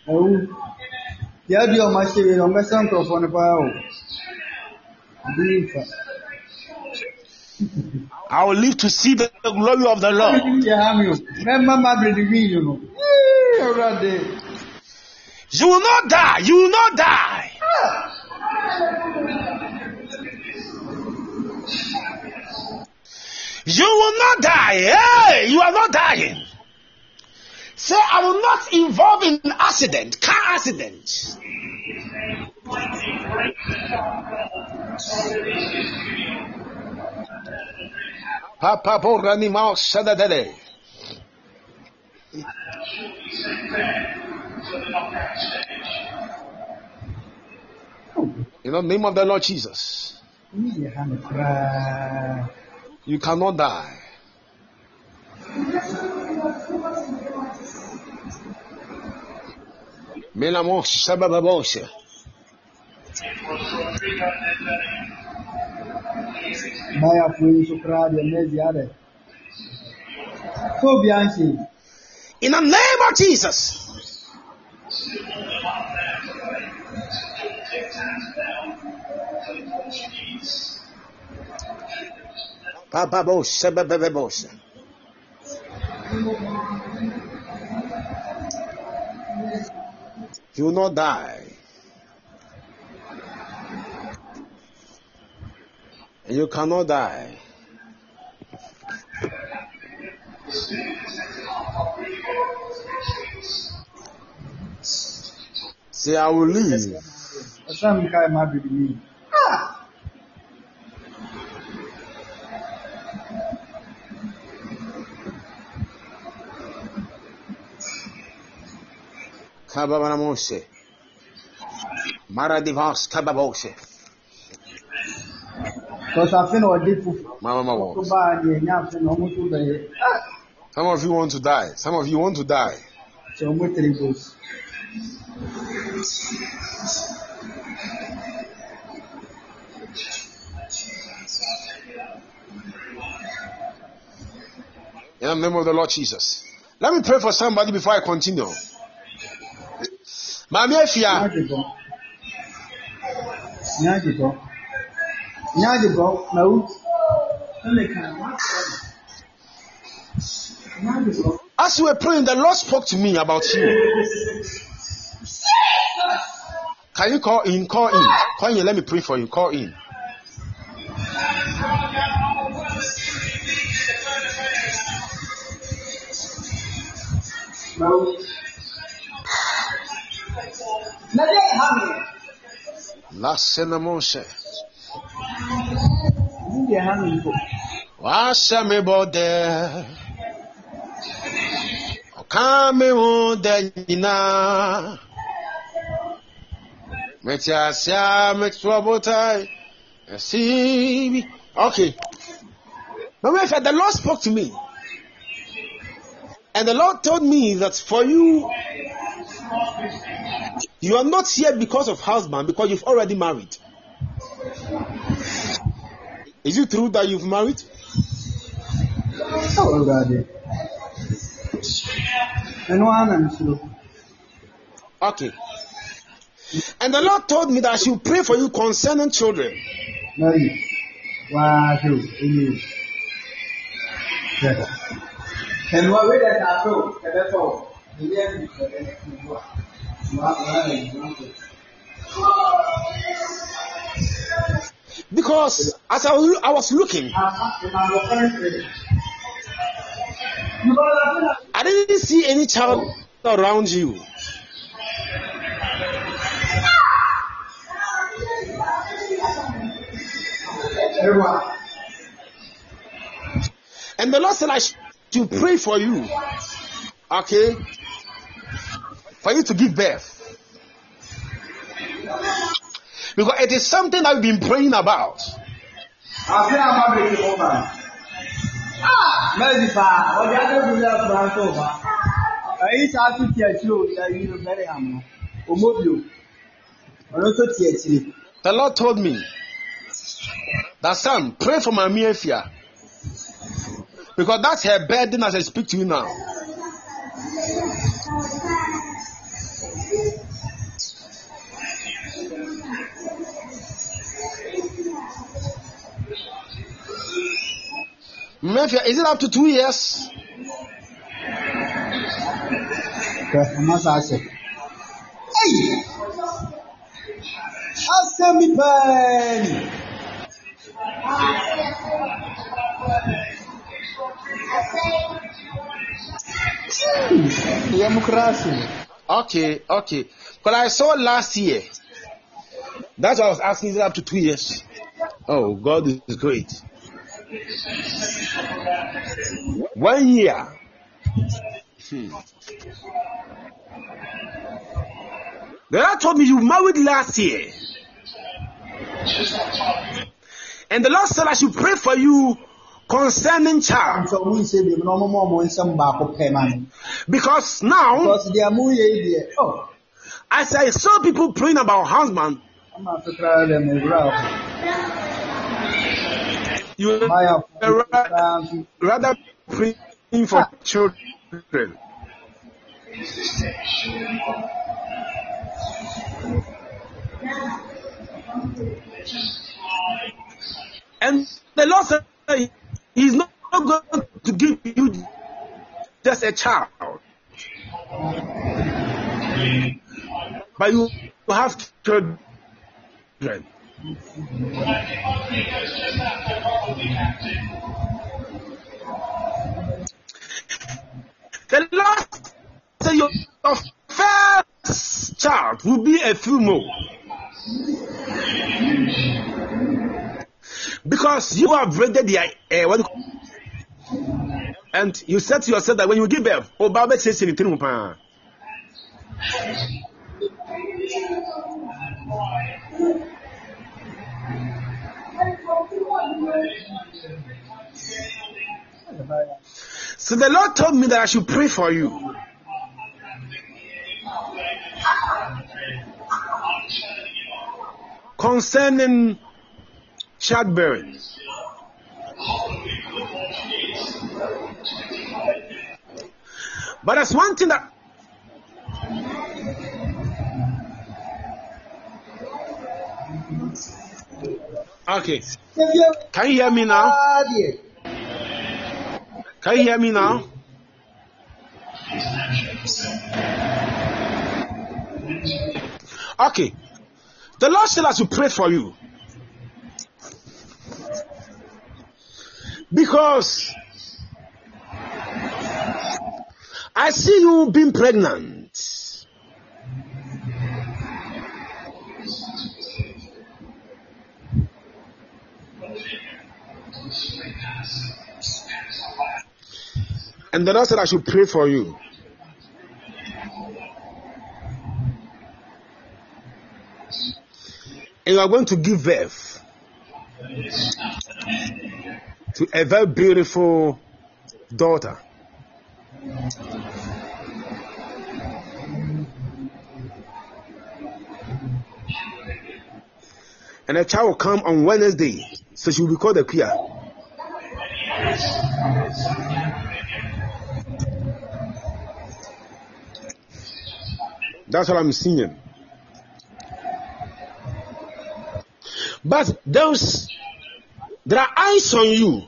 Speaker 6: Awu. Deɛ adi ɔmo ahyɛ yie ɔmo bɛsɛ nkorɔfoɔ no paa o. Ebi nfa.
Speaker 3: I will live to see the glory of the Lord.
Speaker 6: Ebi yɛ ha mi o. Mɛma ma abiri di wii no. Yee, Awurade.
Speaker 3: You will not die. You will not die. You will not die. Hey, you are not dying. Say, I will not involve in accident, car accident. Papa Borani Mao Sadadele. In the name of the Lord Jesus,
Speaker 6: Ebi yɛ ha mi koraa.
Speaker 3: you cannot die.
Speaker 6: Yi.
Speaker 3: In the name of Jesus. Bababosha, bababosha. You will not die. And you cannot die. Say, I will live.
Speaker 6: Ɔsan mi kaa ma abiri di wii.
Speaker 3: Kababaramose. Maradivas kababose.
Speaker 6: Kɔsa afe na ɔde fufu.
Speaker 3: Mama
Speaker 6: To
Speaker 3: mama.
Speaker 6: baa deɛ nya afe na ɔmo to bɛyɛ.
Speaker 3: Some of you want to die. Some of you want to die.
Speaker 6: Kyɛ ɔmo tiri goals.
Speaker 3: In the name of the Lord Jesus. Let me pray for somebody before I continue.
Speaker 6: Na. Nyaagye bɔ.
Speaker 3: As we were praying, the Lord spoke to me about you. Can you call in? Call in. Call in. Let me pray for you. Call in. La Senamonse. Washa me bode. Okame wo de nyina. Meti asia meti wabotai. See. Okay. But wait, the Lord spoke to me. And the Lord told me that for you, you are not here because of husband, because you've already married. Is it true that you've married?
Speaker 6: Oh, God.
Speaker 3: Okay. And the Lord told me that I should pray for you concerning children.
Speaker 6: Yes.
Speaker 3: Because as I I was looking, I didn't see any child around you. And the Lord said, I should pray for you. Okay? For you to give birth. Because it is something we've been praying about.
Speaker 6: Ẹyin sáà tún tiẹ̀ tí o ṣe yìí bẹ̀rẹ̀ àmọ́, òmòbìò, ọ̀rọ̀ tó tiẹ̀ tiẹ̀.
Speaker 3: The Lord told me that son, pray for my Efia. Because that's her burden as I speak to you now. Mefia, is it up to two years?
Speaker 6: Hey! Ask me, pen! Democracy.
Speaker 3: Okay, okay. Because I saw last year. That's why I was asking, is it up to two years? Oh, God is great. One year. Hmm. The Lord told me you married last year. And the Lord said I should pray for you concerning child. Because now,
Speaker 6: Because oh,
Speaker 3: as I saw people praying about husband, you were
Speaker 6: koraa um,
Speaker 3: rather praying for ah. children. And the Lord said, He's not going to give you just a child, but you have children. The last say your, first child will be a female. Because you have rated the uh, and you said to yourself that when you give birth, oh, Baba says anything. So the Lord told me that I should pray for you. Concerning childbearing. But there's one thing that Okay. Can you hear me now?
Speaker 6: Ah,
Speaker 3: Can you hear me now? Okay. The Lord still has to pray for you. Because I see you being pregnant. And the Lord said I should pray for you. And you are going to give birth to a very beautiful daughter. And a child will come on Wednesday, so she will be called Akua. That's what I'm seeing. But there's there are eyes on you.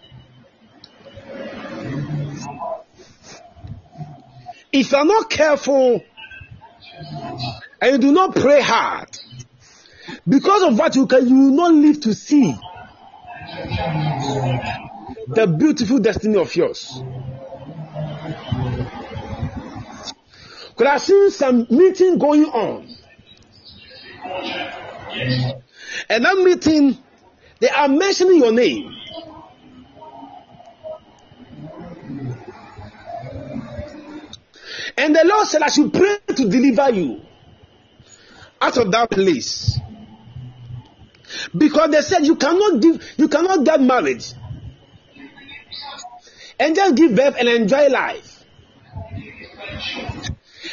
Speaker 3: If you are not careful and you do not pray hard, because of what you can, you will not live to see the beautiful destiny of yours. Could have seen some meeting going on. And that meeting, they are mentioning your name. And the Lord said, I should pray to deliver you out of that place. Because they said you cannot give, you cannot get married and just give birth and enjoy life.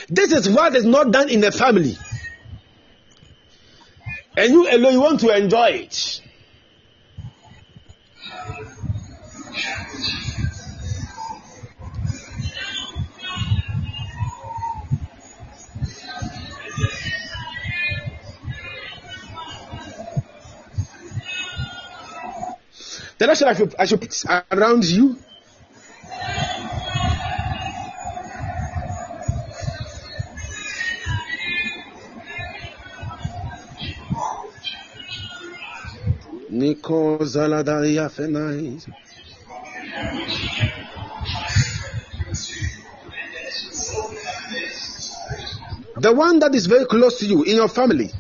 Speaker 3: This is what is not done in the family. And you alone, you want to enjoy it. Then I should, I should, I should around you. Nico Zaladaria. The one that is very close to you in your family.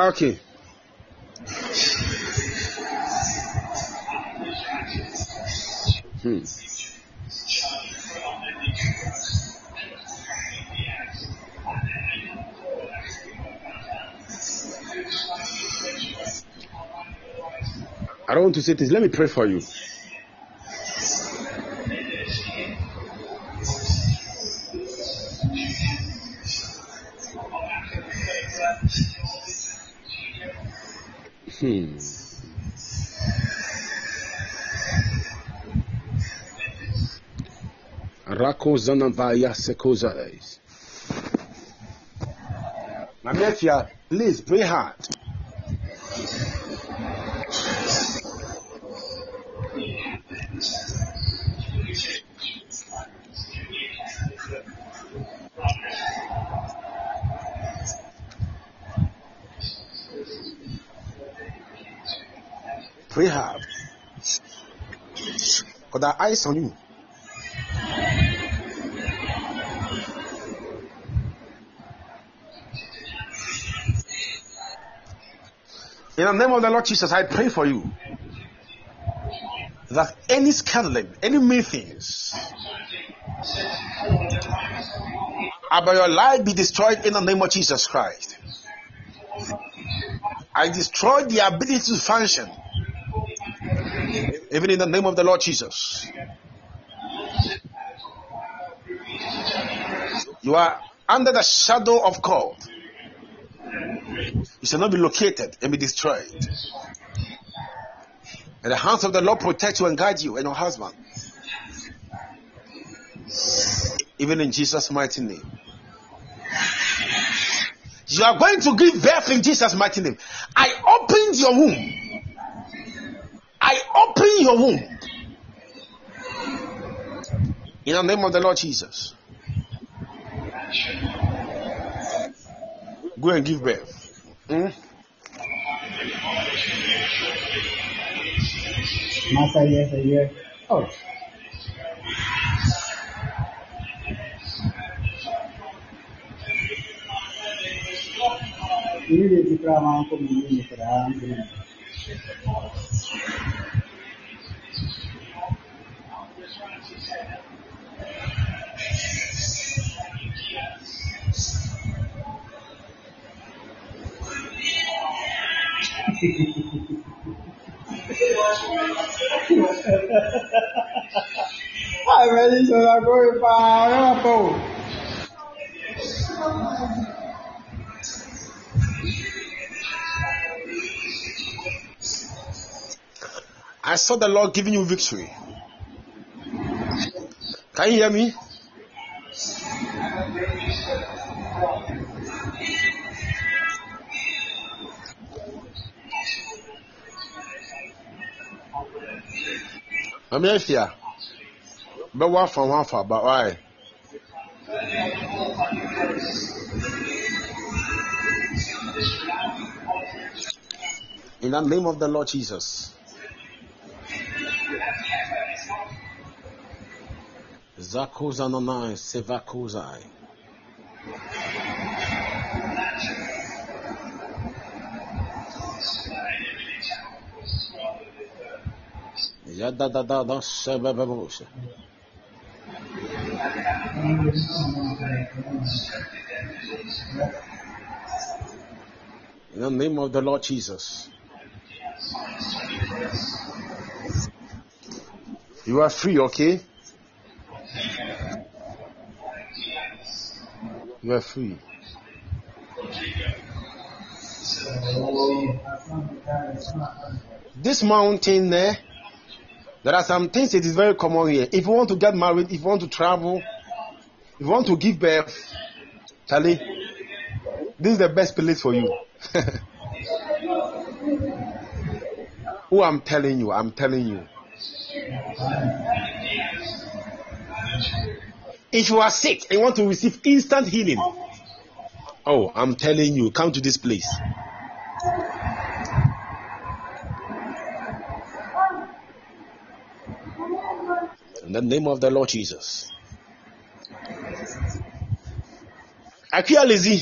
Speaker 3: Okay. I don't want to say this. Let me pray for you. My nephew, please pray hard. Pray hard. There are eyes on you. In the name of the Lord Jesus, I pray for you that any scattering, any meetings about your life be destroyed in the name of Jesus Christ. I destroy the ability to function, even in the name of the Lord Jesus. You are under the shadow of God. You shall not be located and be destroyed. And the hands of the Lord protect you and guide you and your husband. Even in Jesus' mighty name. You are going to give birth in Jesus' mighty name. I open opened your womb. I open your womb. In the name of the Lord Jesus. Go and give birth. Hmm?
Speaker 7: Master, yes, yes. Oh. Ini dia cakap mampu menjadi terang. Ai, mas isso é uma coisa para, pô.
Speaker 3: I saw the Lord giving you victory. Can you hear me? I'm here. But what from one far, but why? In the name of the Lord Jesus. Zakuza nanai In the name of the Lord Jesus. You are free, okay? You are free. This mountain there, there are some things that is very common here. If you want to get married, if you want to travel, if you want to give birth, Charlie, this is the best place for you. Who I'm telling you, I'm telling you. If you are sick and want to receive instant healing, oh, I'm telling you, come to this place. In the name of the Lord Jesus. Akia Lizzie.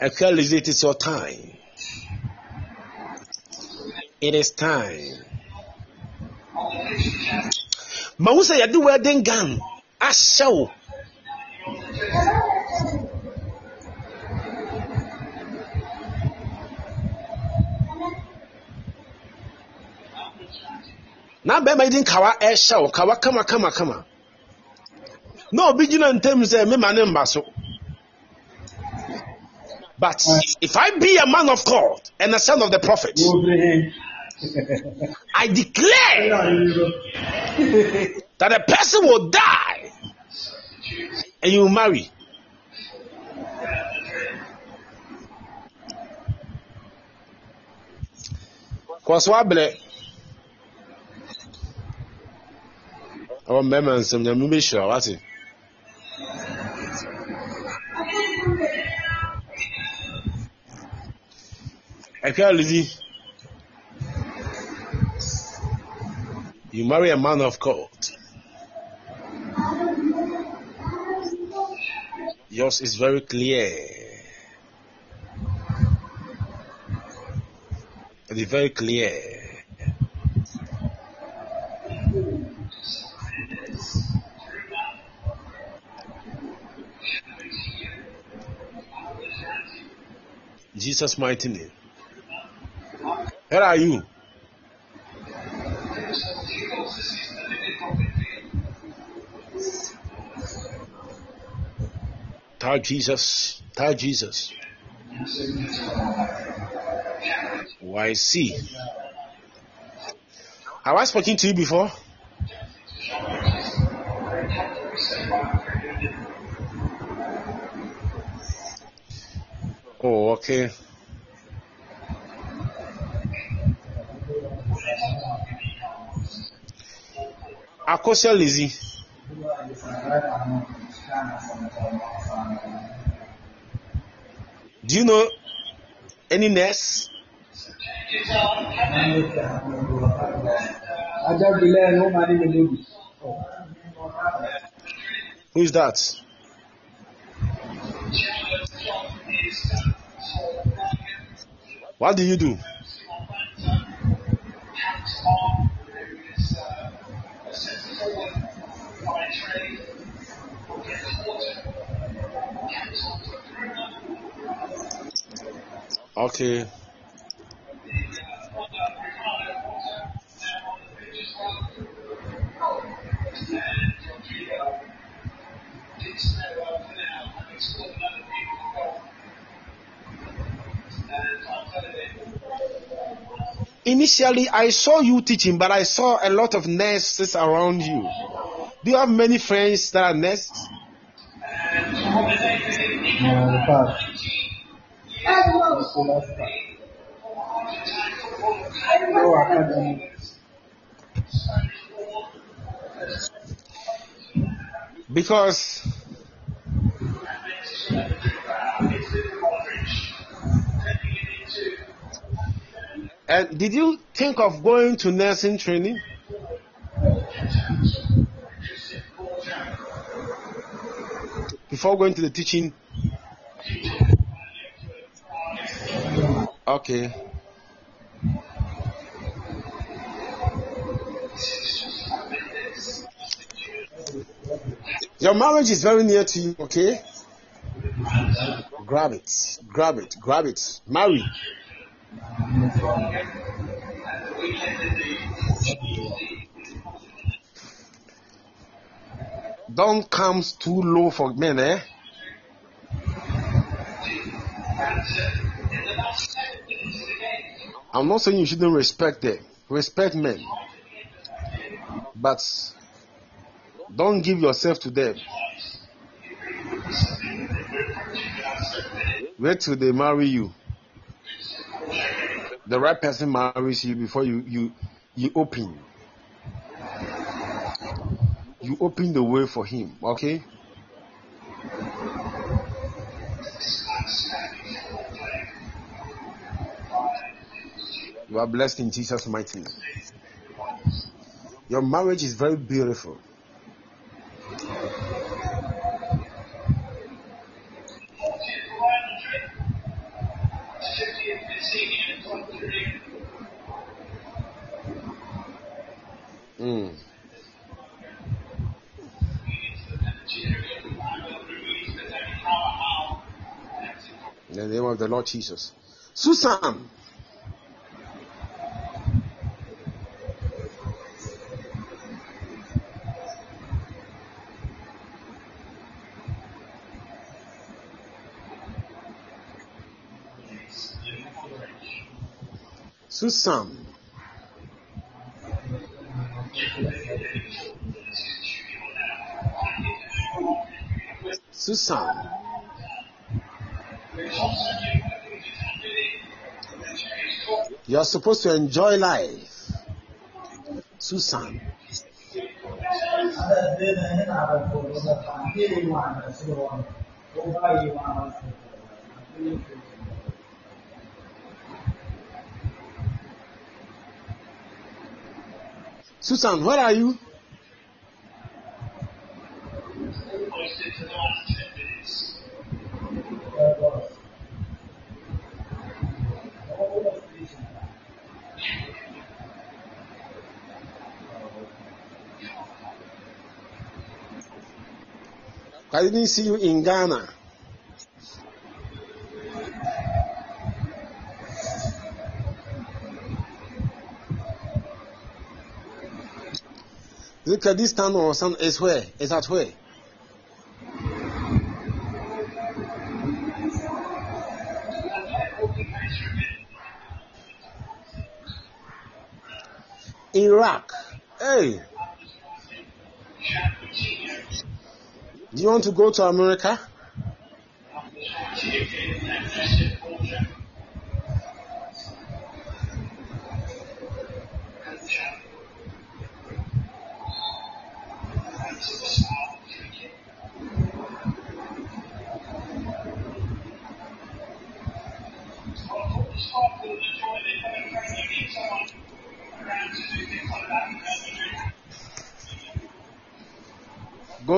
Speaker 3: Akia Lizzie, it is your time. It is time. Mahu sɛ yɛde wedding gown ahyɛ wo na bɛrima yi de nkawa ɛhyɛ wo kawa kama kama kama na obi gyina ntam sɛ mema ne mba so. But if i be a man of god and a son of the prophet i declare that a person will die and you marry. Kɔso abrɛ ɛwɔ mmarima nsɛm nyame bɛhyira wate ɛhwɛ aledi you marry a man of God. Yours is very clear. It is very clear Jesus' mighty name. Where are you? Tell Jesus. Tell Jesus. Oh, I see. Have I spoken to you before?
Speaker 7: Oh, okay. Akosia Lizzie. Do you know any nurse? Who is that? What do you do? Okay. Initially, I saw you teaching, but I saw a lot of nurses around you. Do you have many friends that are nurses? Because and did you think of going to nursing training? Before going to the teaching? Okay. Your marriage is very near to you, okay? Grab it, grab it, grab it. Marry. Don't come too low for men, eh? I'm not saying you shouldn't respect them. Respect men. But don't give yourself to them. Wait till they marry you. The right person marries you before you you you open. You open the way for him, okay? You are blessed in Jesus' mighty name. Your marriage is very beautiful. Mm. In the name of the Lord Jesus. Susan. Susan. Susan. You are supposed to enjoy life. Susan. Susan, where are you? Didn't see you in Ghana. Look at this town or some is where? Is that where? Iraq. Hey.
Speaker 3: Do you want to go to America?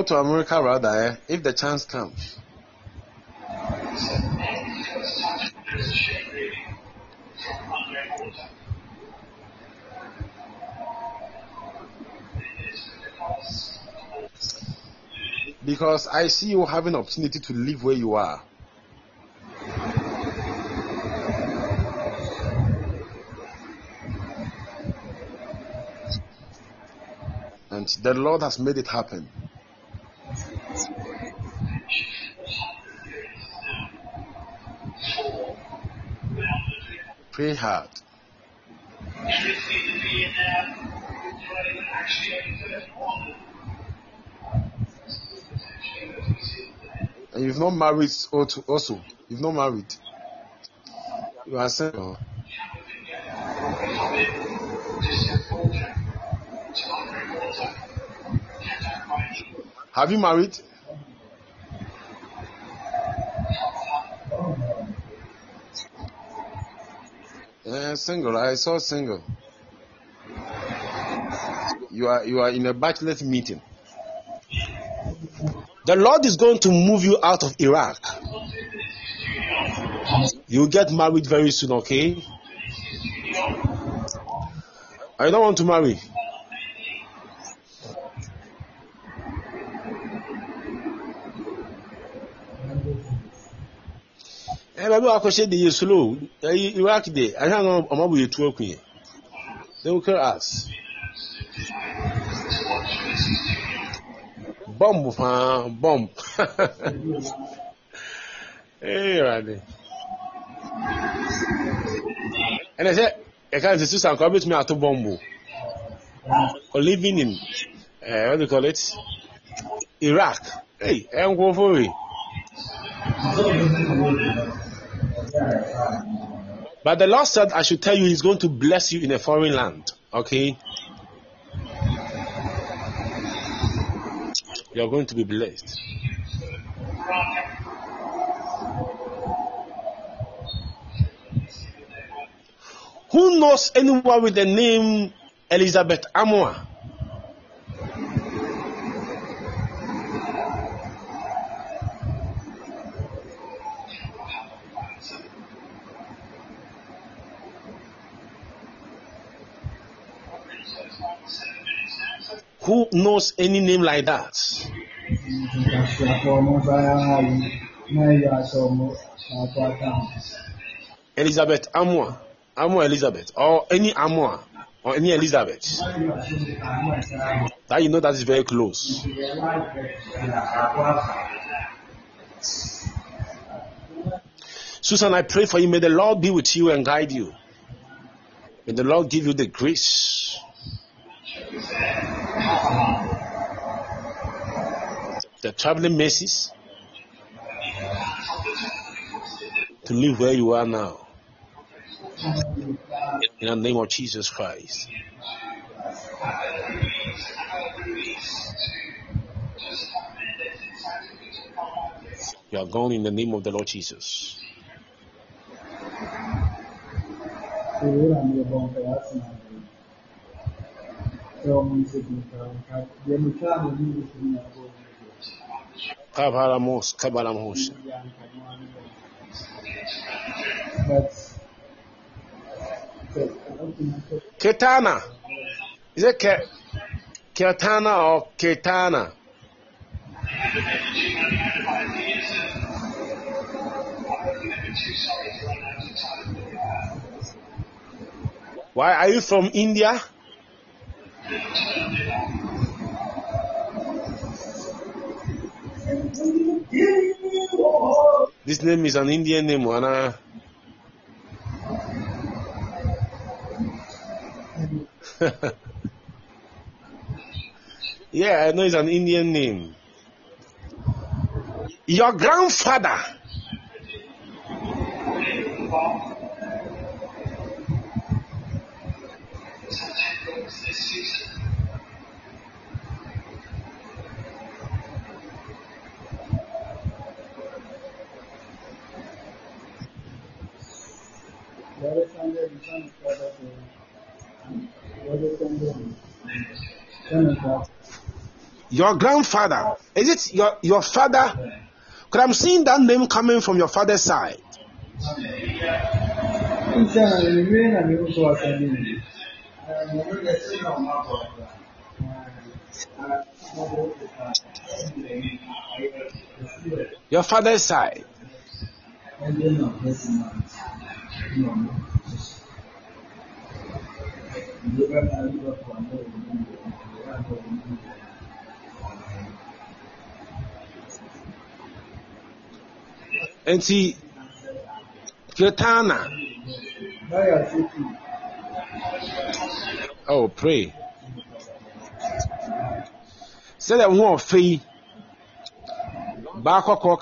Speaker 3: To America rather, eh? If the chance comes. Because I see you having opportunity to live where you are. And the Lord has made it happen. Pray hard. And you've not married also. You've not married. You are single. Have you married? Uh, single. I saw single. You are you are in a bachelor's meeting. The Lord is going to move you out of Iraq. You'll get married very soon, okay? I don't want to marry. Ẹ baabi wa akɔhyɛ de yɛ slow. Ɛyi iraq de ahwɛ no ɔmo abɔ yɛ tu aku yɛ they will kill us. Bomb paa bomb. Ee ɛwade ɛna sɛ ɛka n sɛ susan kɔ abɛtumi ato bomb. O or living in uh, what do you call it? Iraq. Hey ɛnkɔfo wei. But the Lord said, I should tell you, He's going to bless you in a foreign land. Okay? You're going to be blessed. Who knows anyone with the name Elizabeth Amwa? Who knows any name like that? Elizabeth Amwa. Amwa Elizabeth. Or any Amwa. Or any Elizabeth. That you know that is very close. Susan, I pray for you. May the Lord be with you and guide you. May the Lord give you the grace. The traveling mercies to live where you are now. In the name of Jesus Christ. You are gone in the name of the Lord Jesus. Kabalamos, kabalamos. Ketana. Is it Ke- Ketana or Ketana? Why are you from India? This name is an Indian name, Wana. Yeah, I know it's an Indian name. Your grandfather.
Speaker 6: Brother Sunday, the son of Brother Brother Sunday, son of God.
Speaker 3: Your grandfather. Is it your, your father? Because I'm seeing that name coming from your father's side.
Speaker 6: Nti na mmiri na mmiri nso wasa bi mu. Mmiri na esi na ọma bọ
Speaker 3: Your father's side. Nti Ketana. Oh, pray. Sɛdeɛ ho ɔfɛ yi, baakɔ kɔɔ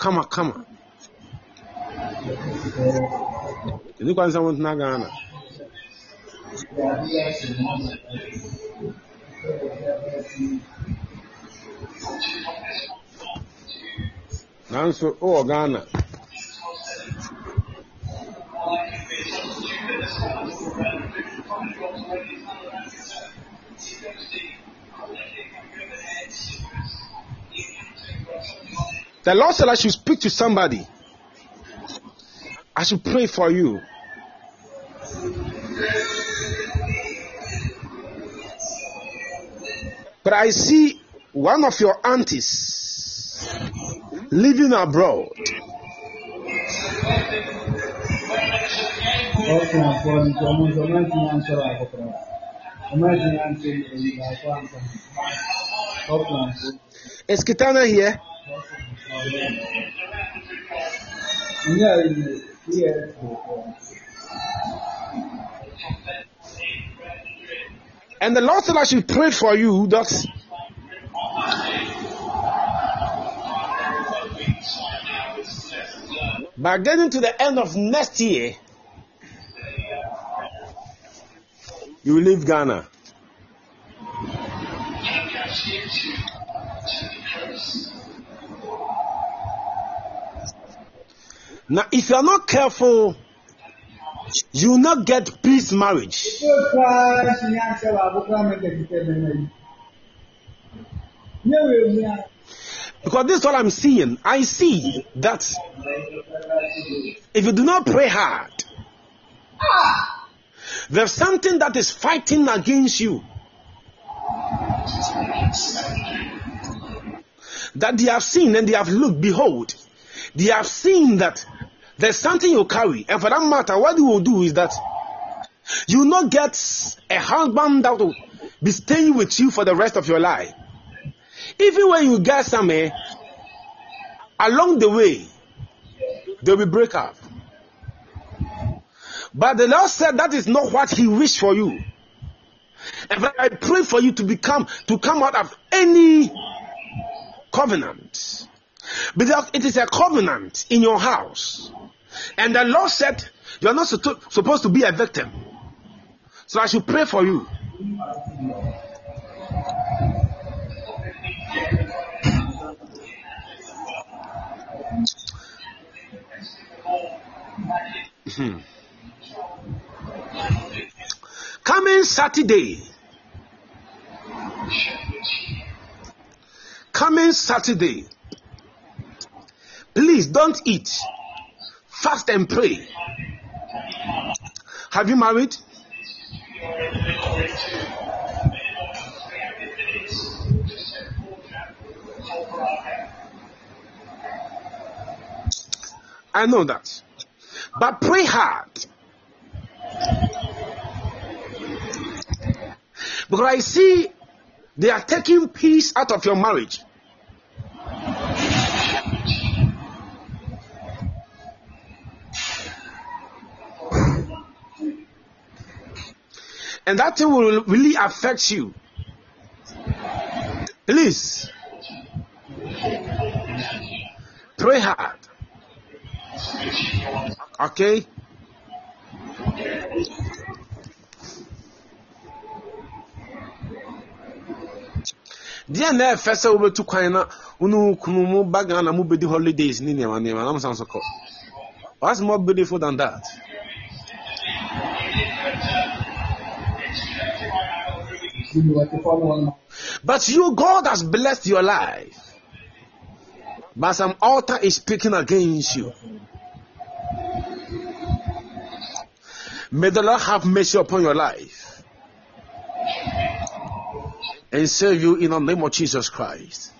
Speaker 3: kama kama. Ɛni kwan sɛ wotena Ghana. Nanso, wowɔ Ghana. The Lord said I should speak to somebody. I should pray for you. But I see one of your aunties living abroad.
Speaker 6: Ọkùnrin àpọ̀ ní ọmọ ìjọba
Speaker 3: And the Lord said I should pray for you that by getting to the end of next year, you will leave Ghana. Now, if you are not careful, you will not get peace marriage. Because this is what I'm seeing. I see that if you do not pray hard, there's something that is fighting against you. That they have seen and they have looked, behold, they have seen that there's something you carry. And for that matter, what you will do is that you will not get a husband that will be staying with you for the rest of your life. Even when you get somewhere, along the way, there will be breakup. But the Lord said that is not what He wished for you. And I pray for you to become to come out of any covenant. Because it is a covenant in your house. And the Lord said you are not suppo- supposed to be a victim. So I should pray for you. Hmm. Coming Saturday. Coming Saturday. Please don't eat. Fast and pray. Have you married? I know that. But pray hard. Because I see they are taking peace out of your marriage. And that thing will really affect you. Please. Pray hard. Okay? deɛ na ɛfɛ sɛ wobɛtu kwan na wone kunu mu ba ghana mobɛdi holidays ne nneɛma nneɛma na mosan so kɔ what's more beautiful than that but you god has blessed your life but some altar is speaking against you may the lord have mercy upon your life and save you in the name of Jesus Christ.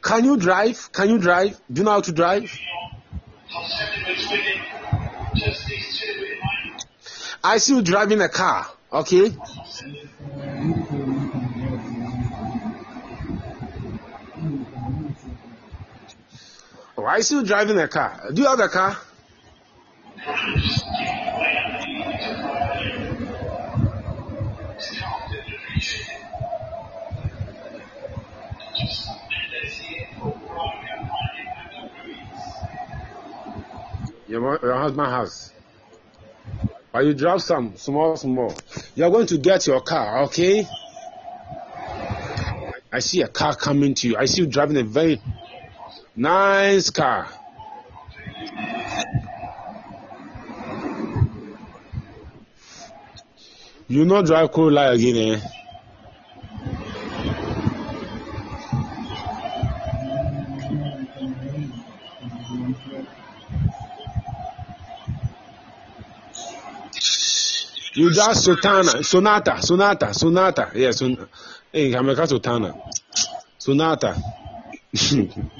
Speaker 3: Can you drive? Can you drive? Do you know how to drive? I see you driving a car, okay? Oh, I see you driving a car. Do you have a car? Your, your husband has. But you drive some small, small. You're going to get your car, okay? I see a car coming to you. I see you driving a very nice car. You not drive Corolla again, eh? You drive Sotana, Sonata, Sonata, Sonata. Yes, son, hey, Hameka Sotana. Sonata.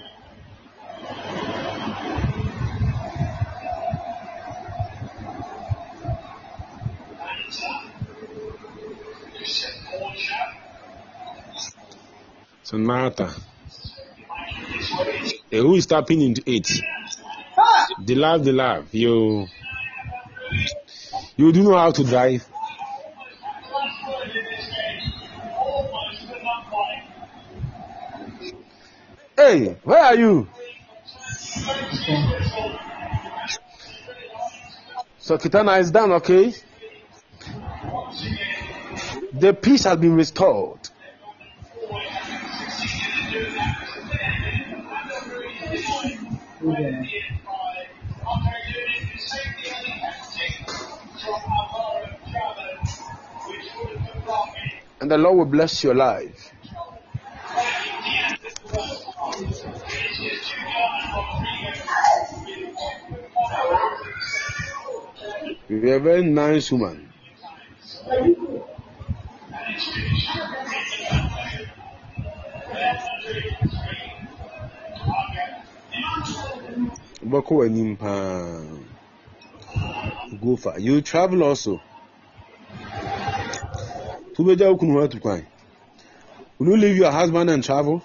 Speaker 3: Sonata. Hey, who is tapping into it? The love, the love. You, you do know how to drive. Hey, where are you? So Kitana is done, okay? The peace has been restored. And the Lord will bless your life. You're a very nice woman. Go far. You travel also. Will you leave your husband and travel?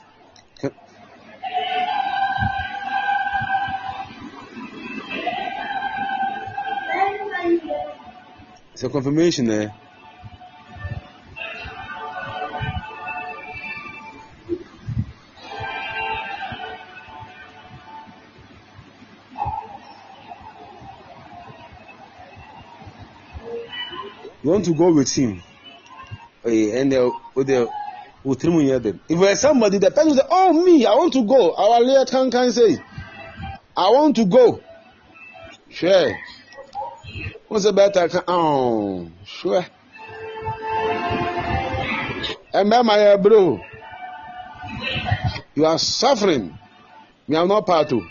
Speaker 3: It's a confirmation eh? You want to go with him. And they'll, they'll, will trim them. If there's somebody, the person say, Oh, me, I want to go. Our leader can, can say, I want to go. Sure. What's the better? Oh, sure. And my bro, you are suffering. Me, I'm not part of.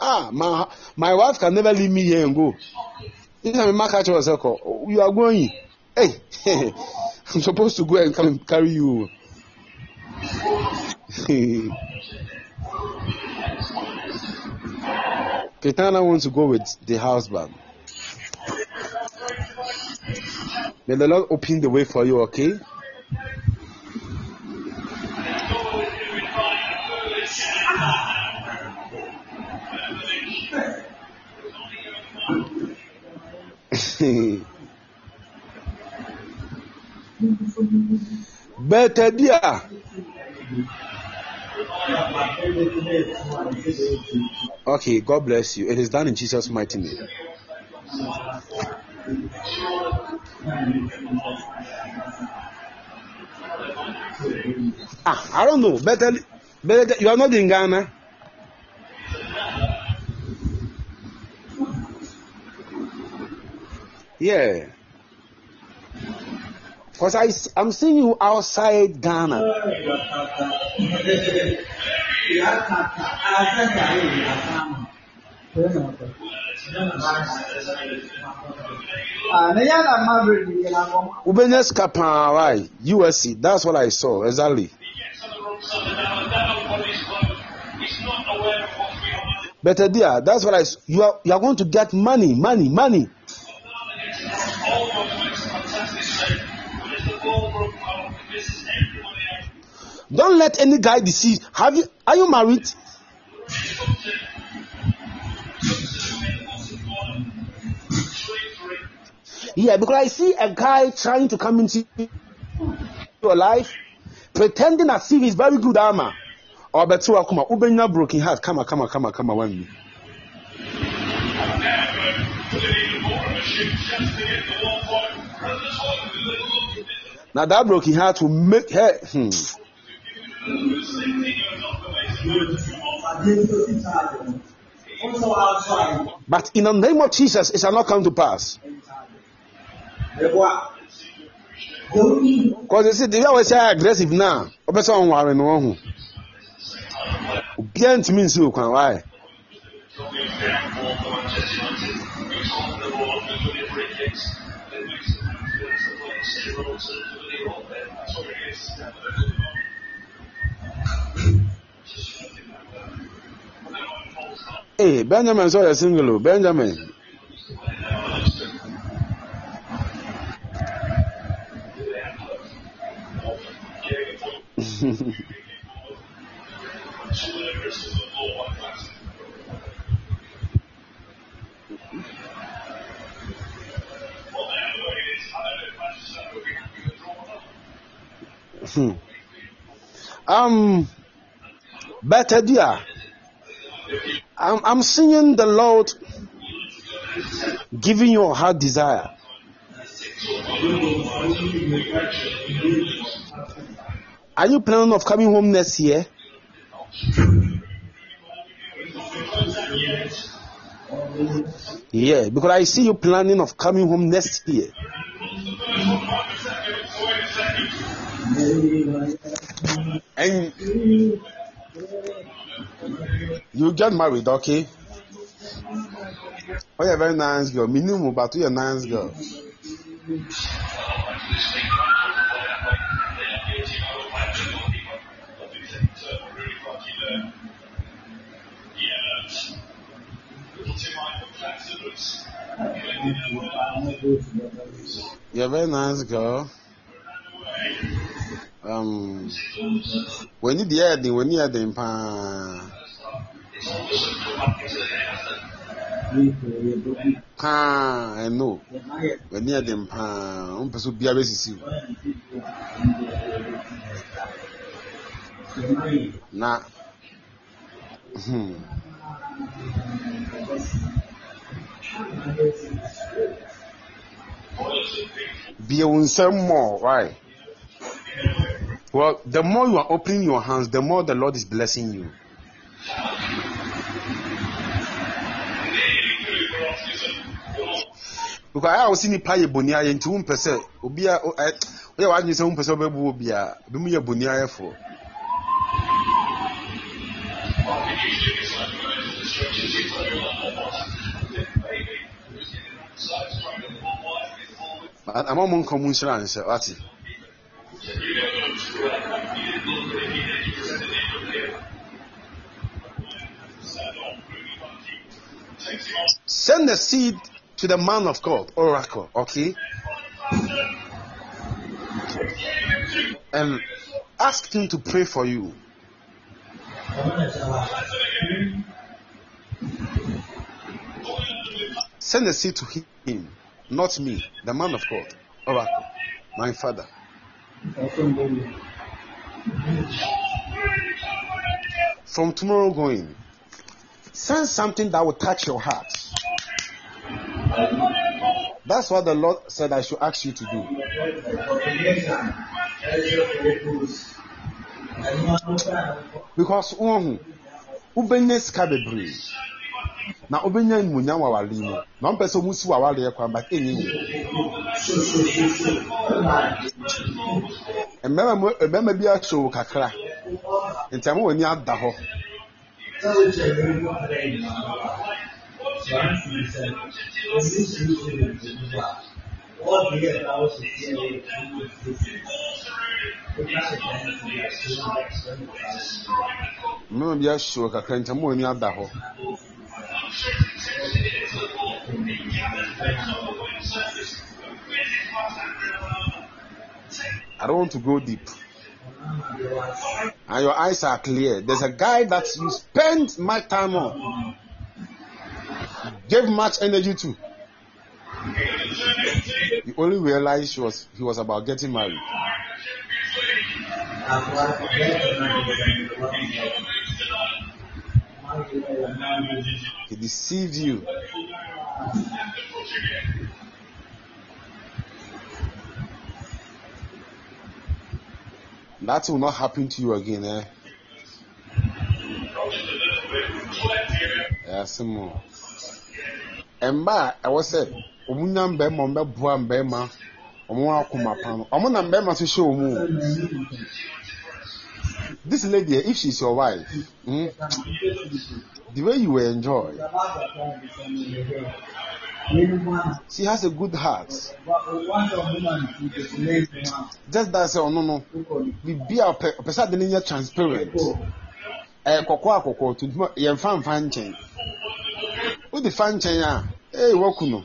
Speaker 3: Ah, my, my wife can never leave me here and go. This time, my catch was You are going. Hey, I'm supposed to go and come and carry you. Ketana wants to go with the husband. May the Lord open the way for you, okay?
Speaker 7: Better dear. Okay, God bless you. It is done in Jesus' mighty name. Ah, I don't know. Better, better. You are not in Ghana. Yeah. Because I, I'm seeing you outside Ghana. Ubenya Skapa, right? USC. That's what I saw. Exactly. Better dear, that's what I. You are you are going to get money, money, money. Don't let any guy deceive. Have you? Are you married? Yeah, because I see a guy trying to come into your life, pretending as if he's very good armor. Or better, come Ubenya broken heart. Come come come come on, one. Now that broken heart will make her. Hmm.
Speaker 6: Also outside.
Speaker 7: But in the name of Jesus, it shall not come to pass.
Speaker 6: Eboa. Don't
Speaker 7: Because they say the way we say aggressive now, obesa on worry no ho. Obiara ntimi nsi okwan why? Hey, Benjamin saw a single, oh, Benjamin. Hmm. um, better dear. I'm, I'm seeing the Lord giving you a heart desire. Are you planning of coming home next year? Yeah, because I see you planning of coming home next year. And you get married, okay? Oh, you're very nice girl. Minimum, but you're a nice girl. You're a very nice girl. Um, when you the ending, when you the pa, pa, I know. When you are the pa, um, person be a resist Na, hmm. Be a winsome more, right? Well, the more you are opening your hands, the more the Lord is blessing you. Because I was seeing nipa yɛ boni ayɛ nti wumpɛ sɛ obi a ɛ- woyɛ w'adwene sɛ wumpɛ sɛ ɔbɛbu obi a bi mu yɛ boni ayɛfoɔ. But ama mo nkɔ mu nhyira nhyɛ wate. Send the seed to the man of God, oracle, okay? And ask him to pray for you. Send the seed to him, not me, the man of God, oracle, my father. From tomorrow going, send something that will touch your heart. That's what the Lord said I should ask you to do. Because one, wobɛnya sika bebree na wobɛnya nnunya wɔ awale mu na ɔmpɛ sɛ ɔmu si wɔ awale yɛ kwan but ɛnyɛ yi mmarima bi ahyɛ wo kakra. Nti ama w'ani ada hɔ 全体生，临时性的指甲，
Speaker 6: 我只要刀是建立干部自己，
Speaker 7: 不加是全体的实际的生活关系。
Speaker 3: mmemme bi ahyew
Speaker 7: kakra ntam mu ani ada hɔ I don't want to go deep. And your eyes are clear. There's a guy that you spend much time on, gave much energy to. You only realized he was he was about getting married. He deceived you. That will not happen to you again, eh? Yes, more. Mba a ɛwɔ sɛ ɔmo nya mbɛrima ɔmo bɛboa mbɛrima ɔmo akoma pa no ɔmo na mbɛrima so hyɛ ɔmo. This lady, if she's your wife, hmm, the way you enjoy, she has a good heart. Just that say, oh no bibi a ɔpɛ sɛ ade no nyɛ transparent. Ɛyɛ kɔkɔɔ a kɔkɔɔ tuntum a yɛn fa nfa nkyɛn. O de fa nkyɛn a, ee wɔku no.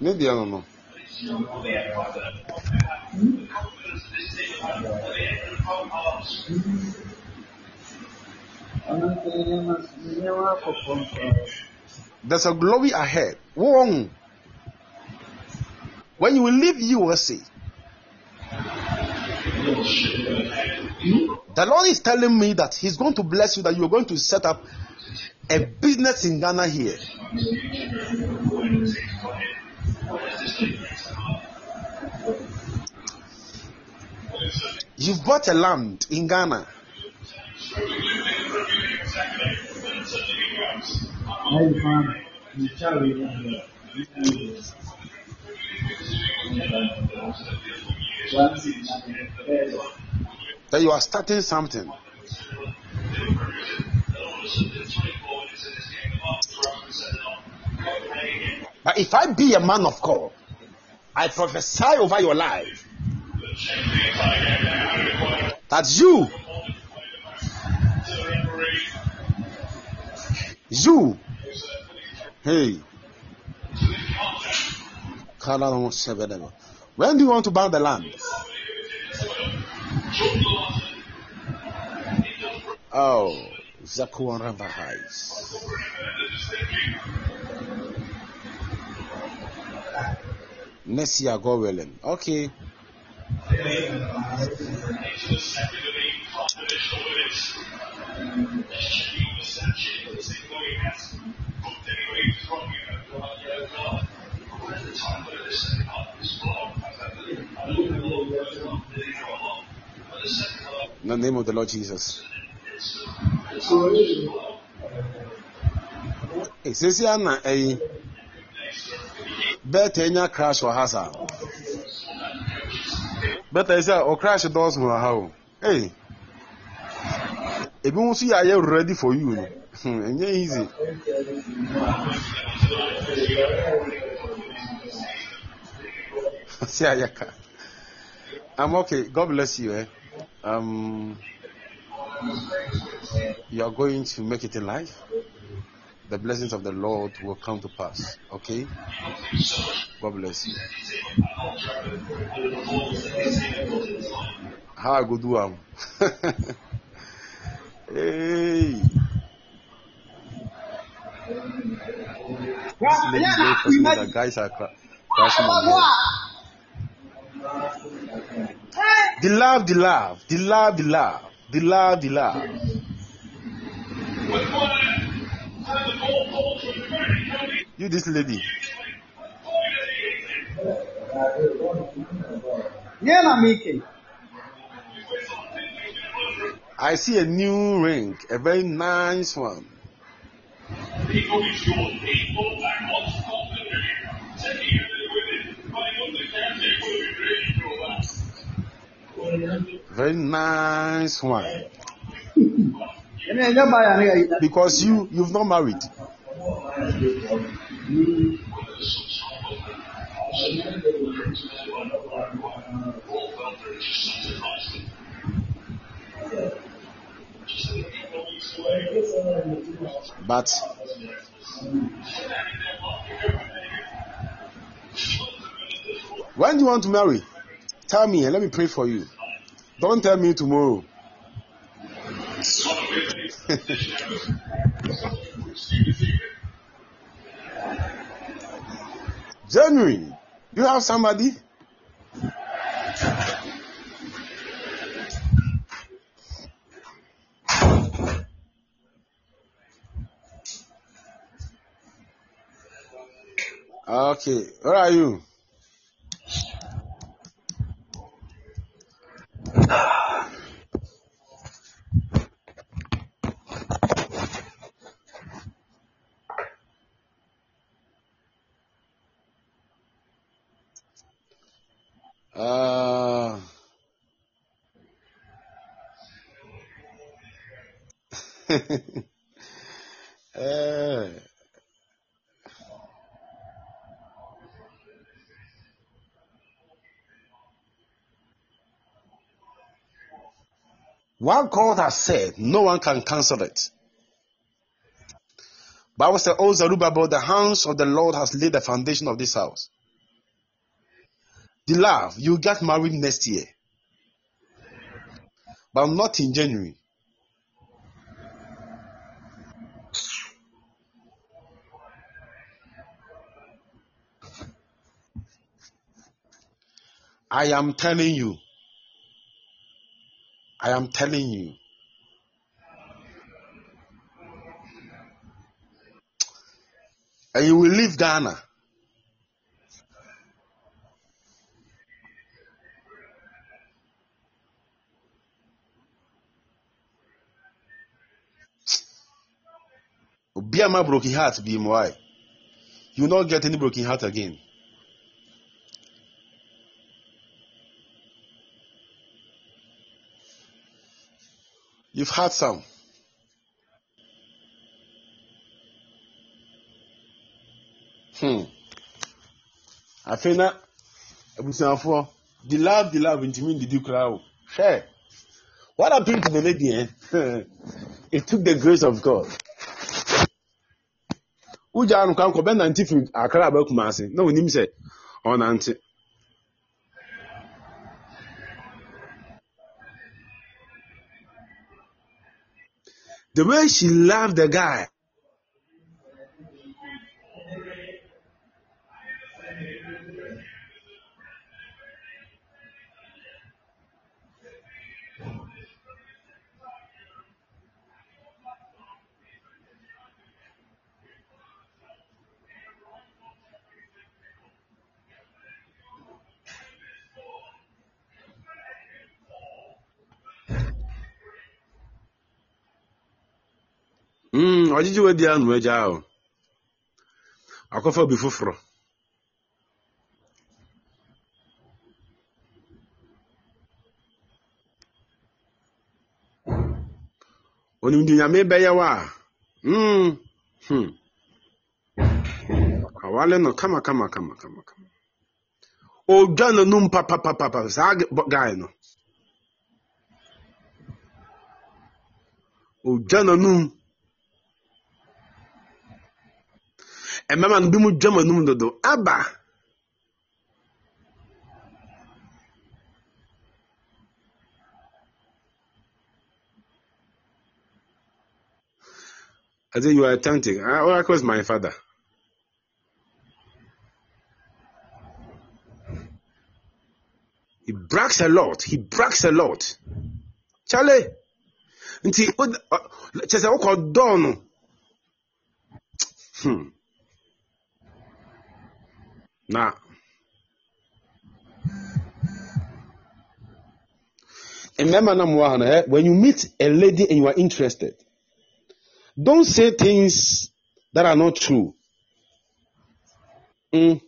Speaker 7: Ne deɛ no no. There's a glory ahead. When you will leave USA, the Lord is telling me that He's going to bless you, that you're going to set up a business in Ghana here. You've bought a land in Ghana. That you are starting something. But if I be a man of God, I prophesy over your life that you, you, hey, when do you want to buy the land? Oh, Zakuara Bahais. Next year, God willing. Okay. In the name of the Lord Jesus. Hey, bẹẹta enya crash wɔ ha saa bẹẹta esi a ɔ crash dɔɔso wɔ ha o hey ebi nso yɛ ayɛ ready for you. No hmm easy. Si ayɛ ka i'm okay. God bless you eh? Um you going to make it in life the blessings of the Lord will come to pass. Okay? God bless you. How I go do am?
Speaker 3: Hey.
Speaker 1: Yeah,
Speaker 3: This lady
Speaker 1: yeah,
Speaker 3: is very
Speaker 1: nah,
Speaker 3: possible that guys are cra- crashing on her. The love, the love, the love, the love, the love, the love. You, this lady,
Speaker 1: Yeah, na Mickey.
Speaker 3: I see a new ring, a very nice one. Very nice one. Because you, you've not married. But when do you want to marry? Tell me and let me pray for you. Don't tell me tomorrow. January, do you have somebody? Okay, where are you? Uh, eh, what God has said, no one can cancel it. Bible says, "O Zerubbabel, the hands of the Lord has laid the foundation of this house." The love, you get married next year, but not in January. I am telling you. I am telling you. And you will leave Ghana. My broken heart, be why. You not get any broken heart again. You've had some. Hmm. afei na abusuafoɔ the love the love ntumi ndidi koraa o hwɛ what happened to the lady eh it took the grace of god wogya no kwan kɔ bɛnante firi akra aba kumase na onim sɛ ɔnante the way she loved the guy Mm, ɔgyegye wadi ano agya o akɔfa bi foforɔ onim de nyame bɛyɛ wo a mm, hmm. awale no kama kama kama kama kama. Odwa n'anum papapapapa saa ge- bɔ- guy no odwa ɛmɛma no bi mu dwa m'anum dodo aba I said, You are authentic. Ah, Oracle is my father. He brags a lot. He brags a lot. Charlie. Nti, wod- uh, kyerɛ sɛ wokɔ dɔɔ no. Hmm. No, eh, when you meet a lady and you are interested, don't say things that are not true. Mm.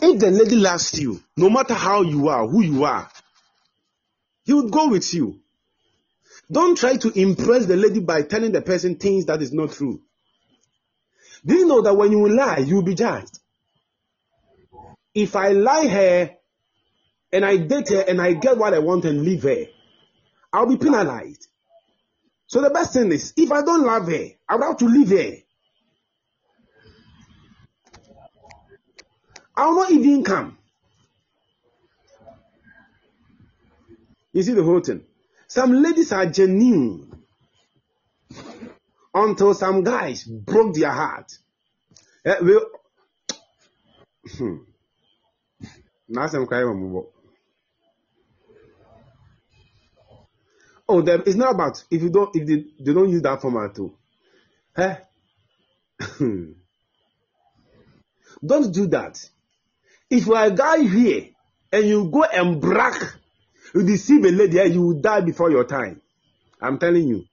Speaker 3: If the lady loves you, no matter how you are, who you are, he would go with you. Don't try to impress the lady by telling the person things that is not true. Do you know that when you lie, you'll be judged? If I lie her and I date her and I get what I want and leave her, I'll be penalized. So the best thing is, if I don't love her, I would have to leave her. I'll not even come. You see the whole thing. Some ladies are genuine until some guys broke their heart. Eh, we, yɛ wɔn mmɔbɔ. Oh, them, it's not about if you don't if they, they don't use that format too. Eh? don't do that. If you are a guy here and you go and brag, you deceive a lady, eh, you will die before your time. I'm telling you.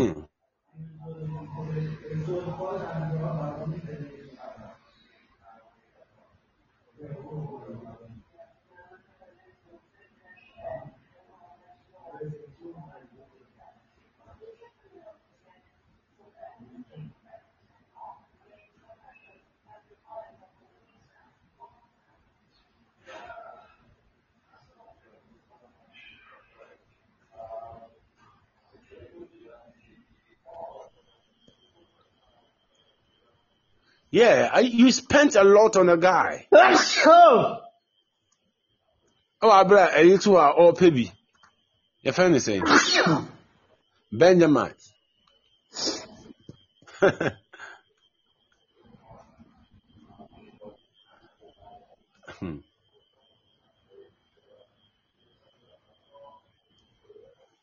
Speaker 3: Hmm. Yeah, I, you spent a lot on a guy.
Speaker 8: Let's Oh!
Speaker 3: Oh, abra, a little are all baby. Your friend is saying Benjamin. Hmm.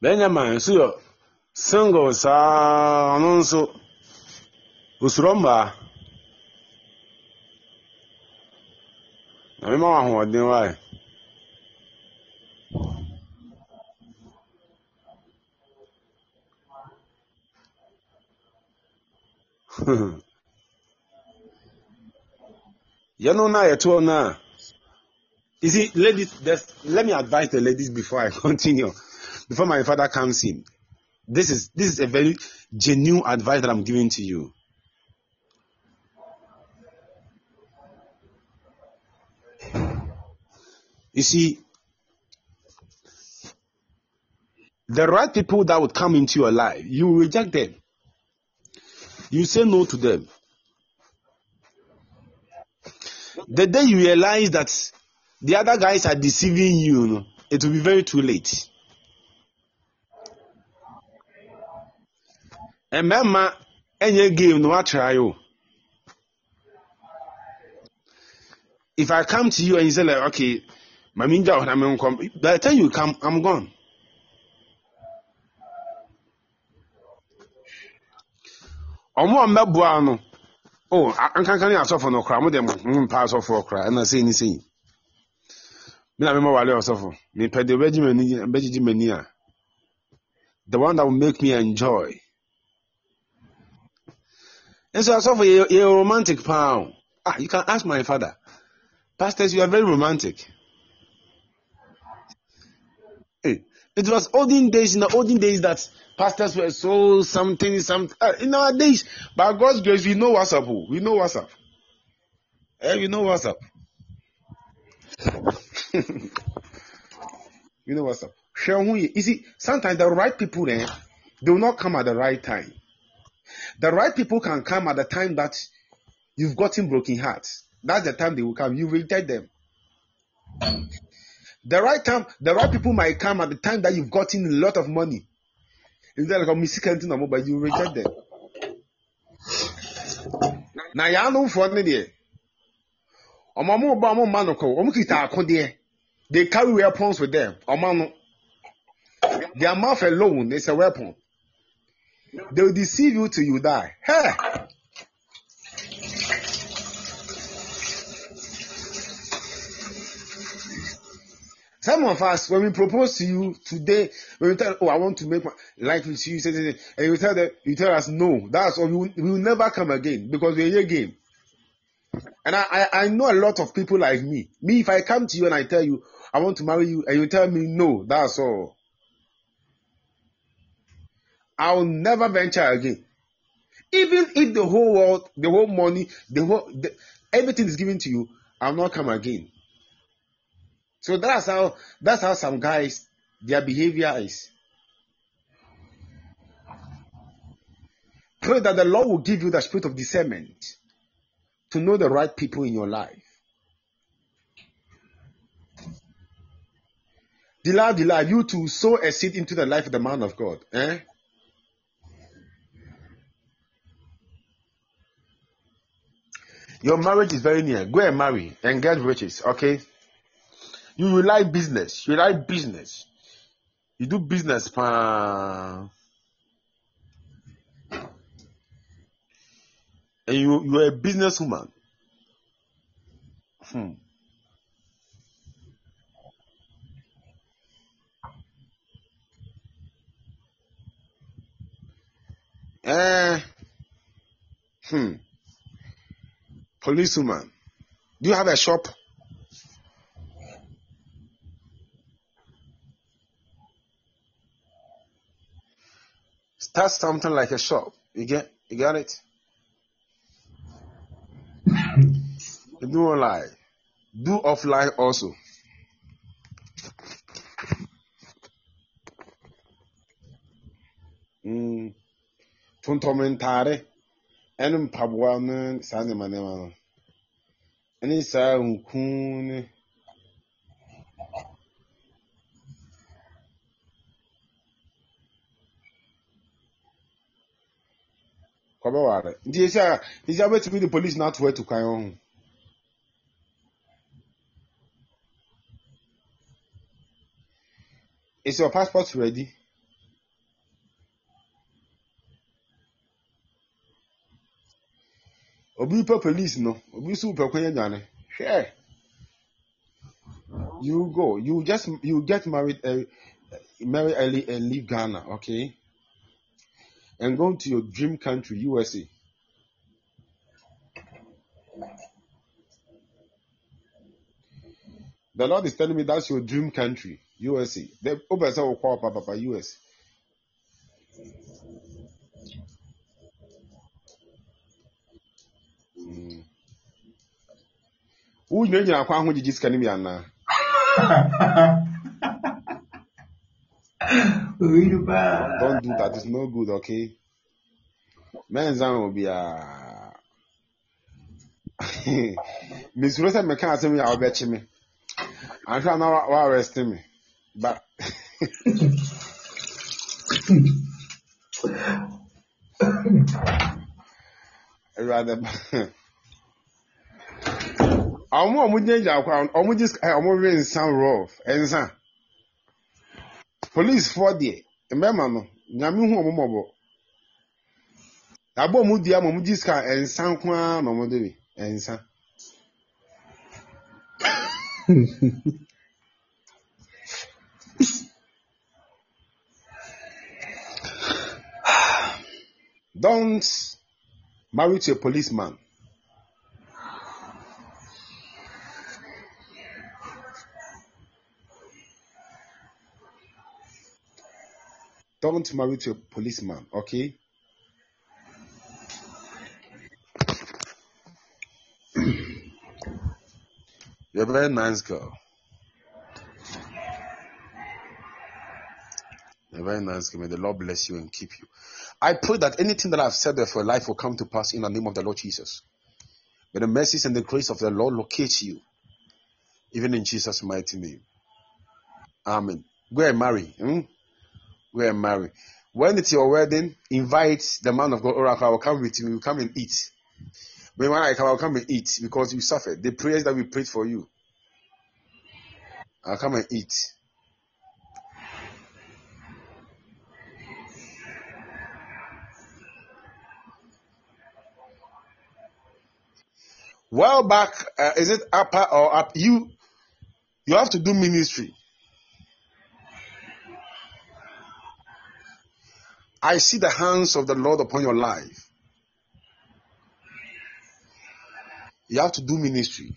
Speaker 3: Benjamin, so you're single, saa ɔno nso osuro mmaa na mema wo ahoɔden wae yɛno no a yɛtoɔ no a you see ladies let me advise the ladies before i continue. Before my father comes in this is this is a very genuine advice that i'm giving to you you see the right people that would come into your life you reject them you say no to them the day you realize that the other guys are deceiving you, it will be very too late. Mama, any game no try you. If I come to you and you say like, okay, maminja when I'm come, by the time you come, I'm gone. Ọmụ a mmabua no, oh, nkankan ne asọfo no kora, mo de mo mpa asọfo kora, ɛna sei ne sei. Me na mema wale osofo. Me pɛ de obɛgye m'ani bɛgyegye m'ani a. The one that will make me enjoy. And so osofo yɛ yɛ romantic paa o. Ah, you can ask my father. Pastors, you are very romantic. Hey, it was olden days in the olden days that pastors were so something something. Uh, in our days, by God's grace, we know what's up. oh. We know what's up. Eh, we know what's up. you know what's up. You see, sometimes the right people they will not come at the right time. The right people can come at the time that you've gotten broken hearts. That's the time they will come. You reject them. The right time, the right people might come at the time that you've gotten a lot of money. "Oh, Missy can't know," but you reject them. Now, y'all know for any ọmọ ọmọ ọba ọmọ mma nọkọ ọmọ kita akodeɛ they carry weapons with them ọmọ ano their mouth alone is a weapon they will deceive you till you die hey. Some of us, when we propose to you today, when we tell, oh, I want to make my life with you, and you tell them, you tell us no, that's all. We will, we will never come again because we're your game. And I, I, I know a lot of people like me. Me, if I come to you and I tell you, I want to marry you, and you tell me no, that's all. I'll never venture again. Even if the whole world, the whole money, the whole, the, everything is given to you, I'll not come again. So that's how, that's how some guys, their behavior is. Pray that the Lord will give you the spirit of discernment to know the right people in your life. Delilah, Delilah, you to sow a seed into the life of the man of God. Eh? Your marriage is very near. Go and marry and get riches, okay? You will like business. You like business. You do business, pa. And you you are a businesswoman. Hmm. Eh. Hmm. Policewoman. Do you have a shop? Start something like a shop. You get you got it? Do online. Do offline also. Mm. Tontɔm ntaare ɛne mpaboa ne saa nneɛma nneɛma no. Ɛne saa nku ne kɔbɛware. Nti esi a esi a wobɛtumi de police no ato atu kwan ho. Is your passport ready? Obi pɛ police no, obi nso pɛ kwan anyane. Hwɛ. You go. You just you get married uh, marry early and leave Ghana, okay? And going to your dream country, USA. The Lord is telling me that's your dream country, USA. The open say call papa US. Mm. Wonyina nyina akwa ho gyegye sika bi anaa?
Speaker 9: Oyi paa.
Speaker 3: Don't do that. It's no good, okay? Menza obiara. Mesuro sɛ meka asɛm yi a wobɛkye me. Ahwɛ a na wa wa arrest me. But Awurade ba. Ɔmo a ɔmo gyinagyina akwa ɔmo gye sika- ɛ, ɔmo we nsa rough nsa. polisifoɔ deɛ mmarima no nyame hu ɔmo mmɔbɔ abɔ ɔmo dua ma ɔmo gye sika nsa nko ara na ɔmo de bi nsa don't marry to a policeman. Don't marry to a policeman, okay? You're a very nice girl. You're a very nice girl. May the Lord bless you and keep you. I pray that anything that I've said there for life will come to pass in the name of the Lord Jesus. May the mercies and the grace of the Lord locate you, even in Jesus' mighty name. Amen. Go and marry. Hmm? And marry. When it's your wedding, invite the man of God, Oracle. I will come with you. You come and eat. When I come, I'll come and eat because you suffered. The prayers that we prayed for you. I'll come and eat. Well back, uh, is it upper or up? You you have to do ministry. I see the hands of the Lord upon your life. You have to do ministry.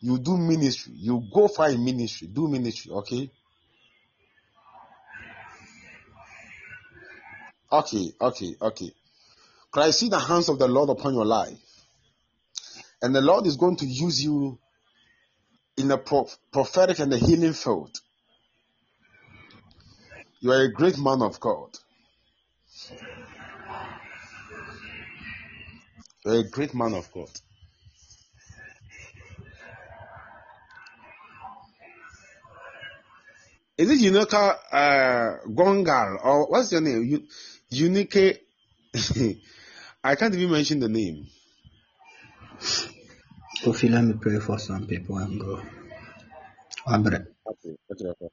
Speaker 3: You do ministry. You go a ministry. Do ministry, okay? Okay, okay, okay. Can I see the hands of the Lord upon your life? And the Lord is going to use you in the prophetic and the healing field. You are a great man of God. You are a great man of God. Is it Unica uh, Gongal or what's your name? Unique. I can't even mention the name.
Speaker 10: Kofi, let me pray for some people and go. Abre.
Speaker 3: Okay, okay, okay.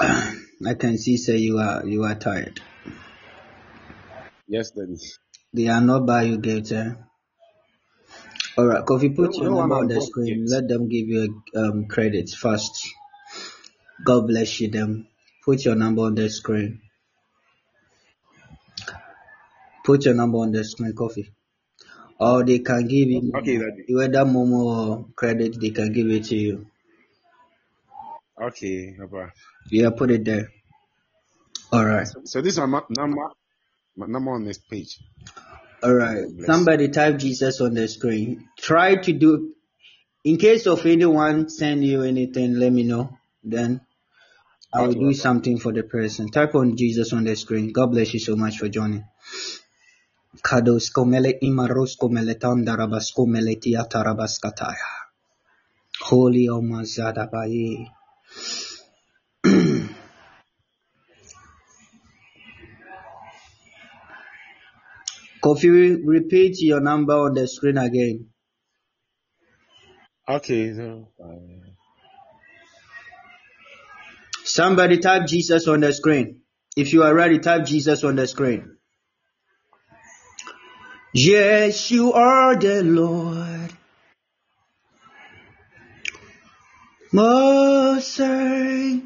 Speaker 10: I can see say you are you are tired.
Speaker 3: Yes, Daddy.
Speaker 10: They are not by you Gator. All right, Kofi, put
Speaker 3: No,
Speaker 10: your
Speaker 3: no
Speaker 10: number on the screen.
Speaker 3: yet.
Speaker 10: Let them give you um, credits first. God bless you. Them. Put your number on the screen. Put your number on the screen, Kofi. Or they can give you
Speaker 3: Okay, Daddy.
Speaker 10: whether Momo or credit. They can give it to you.
Speaker 3: Okay, Papa.
Speaker 10: Yeah, put it there. All right.
Speaker 3: So this is my number, my number on this page.
Speaker 10: All right.
Speaker 3: Bless.
Speaker 10: Somebody type Jesus on the screen. Try to do. In case of anyone send you anything, let me know. Then I will do something for the person. Type on Jesus on the screen. God bless you so much for joining. Kados komele imaros komele tandarabas komele tiatarabas kataya. Holy Omazada Baye. Kofi, repeat your number on the screen again.
Speaker 3: Okay, so,
Speaker 10: Somebody type Jesus on the screen. If you are ready, type Jesus on the screen. Yes, you are the Lord. High.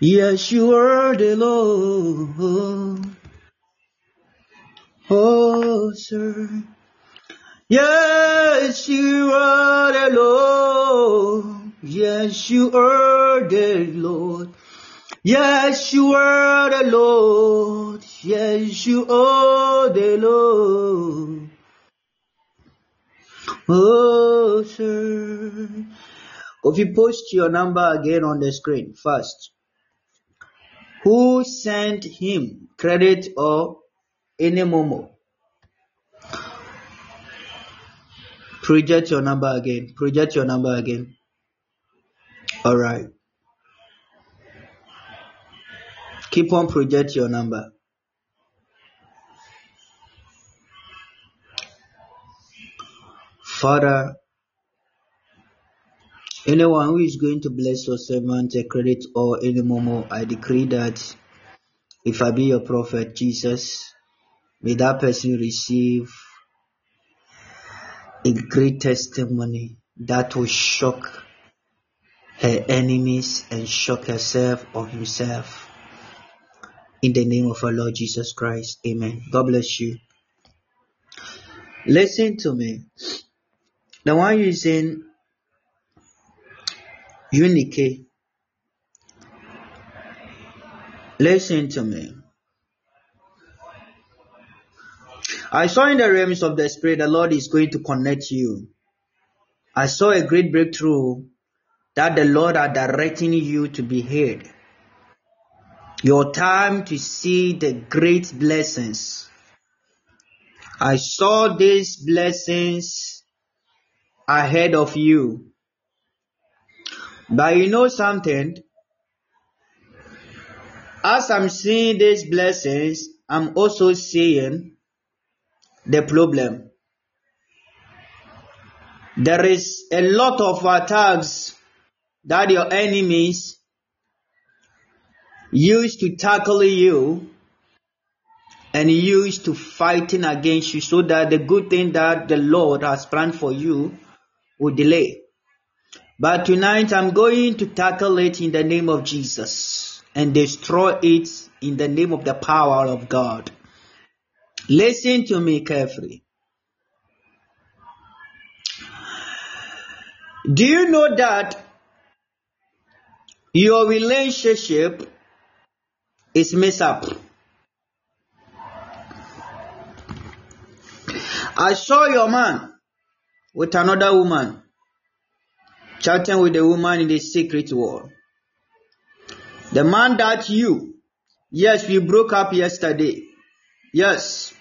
Speaker 10: Yes, you are the Lord. Oh, sir. Yes, you are the Lord. Yes, you are the Lord. Yes, you are the Lord. Yes, you are the Lord. Sir. If you post your number again on the screen first, who sent him credit or any momo? Project your number again. Project your number again. All right. Keep on project your number. Father, anyone who is going to bless your servant a credit or any momo, I decree that if I be your prophet, Jesus, may that person receive a great testimony that will shock her enemies and shock herself or himself. In the name of our Lord Jesus Christ. Amen. God bless you. Listen to me. The one using Unique. Listen to me. I saw in the realms of the Spirit, the Lord is going to connect you. I saw a great breakthrough that the Lord are directing you to be heard. Your time to see the great blessings. I saw these blessings ahead of you. But you know something? As I'm seeing these blessings, I'm also seeing the problem. There is a lot of attacks that your enemies use to tackle you and use to fighting against you so that the good thing that the Lord has planned for you will delay. But tonight I'm going to tackle it in the name of Jesus and destroy it in the name of the power of God. Listen to me carefully. Do you know that your relationship is messed up? I saw your man with another woman chatting with the woman in the secret world. The man that you, yes, we broke up yesterday. Yes.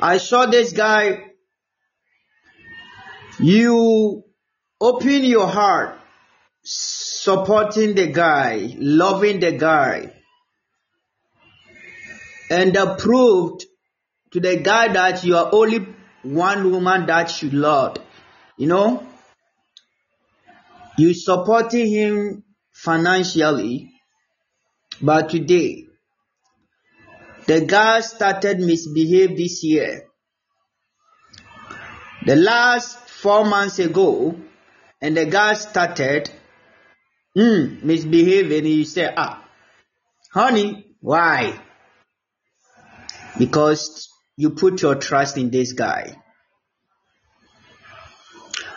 Speaker 10: I saw this guy. You open your heart, supporting the guy, loving the guy, and approved to the guy that you are only one woman that you love. You know, you supporting him financially, but today the guy started misbehave this year. The last four months ago, and the guy started mm, misbehaving. You say, ah, honey, why? Because you put your trust in this guy.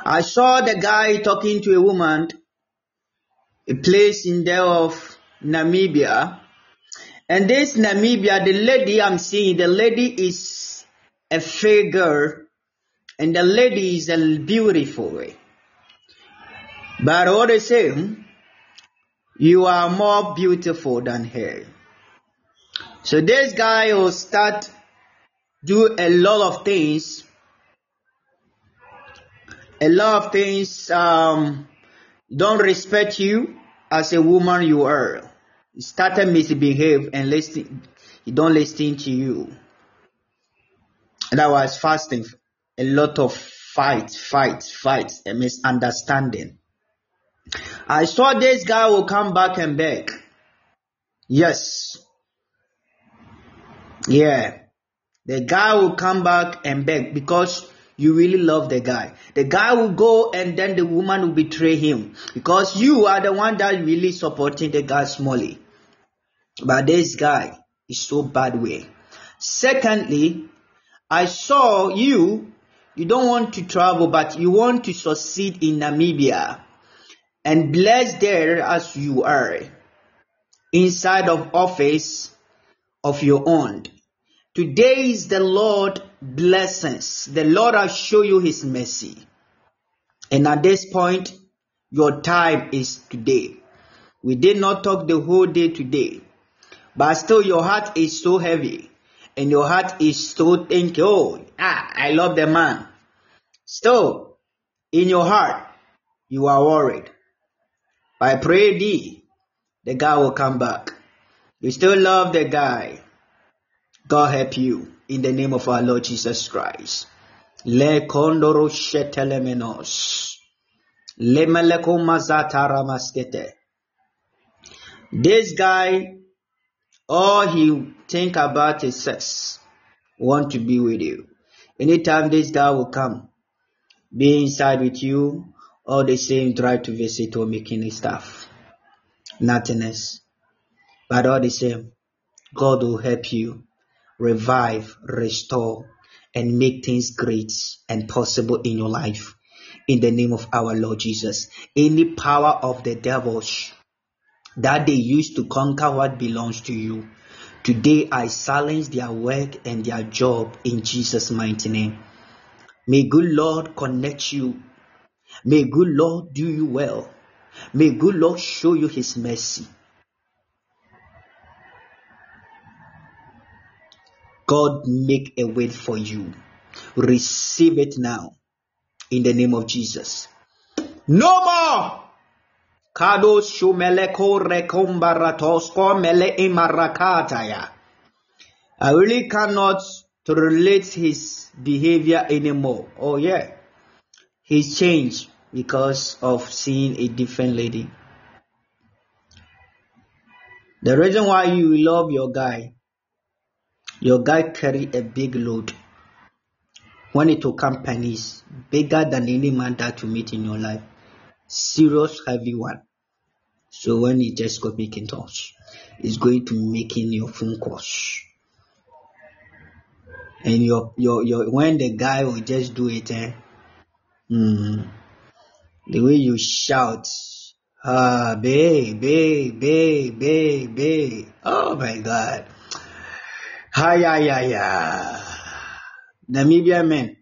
Speaker 10: I saw the guy talking to a woman, a place in there of Namibia. And this Namibia, the lady I'm seeing, the lady is a fair girl, and the lady is a beautiful. But all the same, you are more beautiful than her. So this guy will start do a lot of things a lot of things um, don't respect you as a woman you are. You started misbehave and listen, he don't listen to you. I was fasting a lot of fight, fight, fight, a misunderstanding. I saw this guy will come back and beg. Yes. Yeah. The guy will come back and beg because you really love the guy. The guy will go and then the woman will betray him because you are the one that really supporting the guy smallly. But this guy is so bad way. Secondly, I saw you, you don't want to travel, but you want to succeed in Namibia and bless there as you are inside of office of your own. Today is the Lord blessings. The Lord will show you his mercy. And at this point, your time is today. We did not talk the whole day today, but still your heart is so heavy and your heart is so thinking, oh, ah, I love the man. Still, in your heart, you are worried. By pray thee, the guy will come back. You still love the guy. God help you in the name of our Lord Jesus Christ. Le kondoro shetelemenos. Le meleko mazatara maskete. This guy, all he think about is sex. Want to be with you. Anytime this guy will come, be inside with you, all the same try to visit or making stuff. Nothingness. But all the same, God will help you revive, restore, and make things great and possible in your life. In the name of our Lord Jesus. Any power of the devils that they used to conquer what belongs to you. Today I silence their work and their job in Jesus' mighty name. May good Lord connect you. May good Lord do you well. May good Lord show you his mercy. God make a way for you. Receive it now in the name of Jesus. No more. Shumeleko rekombaratos mele imarakataya. I really cannot relate his behavior anymore. Oh yeah. He's changed because of seeing a different lady. The reason why you love your guy, your guy carry a big load. When it to companies, bigger than any man that you meet in your life. Serious heavy one. So when you just got making touch, it's going to making your phone calls. And your your your when the guy will just do it, eh? Mm, the way you shout, ah, babe, babe, babe, babe, babe. Oh my God. Hi, hi, hi, hi. Namibia men,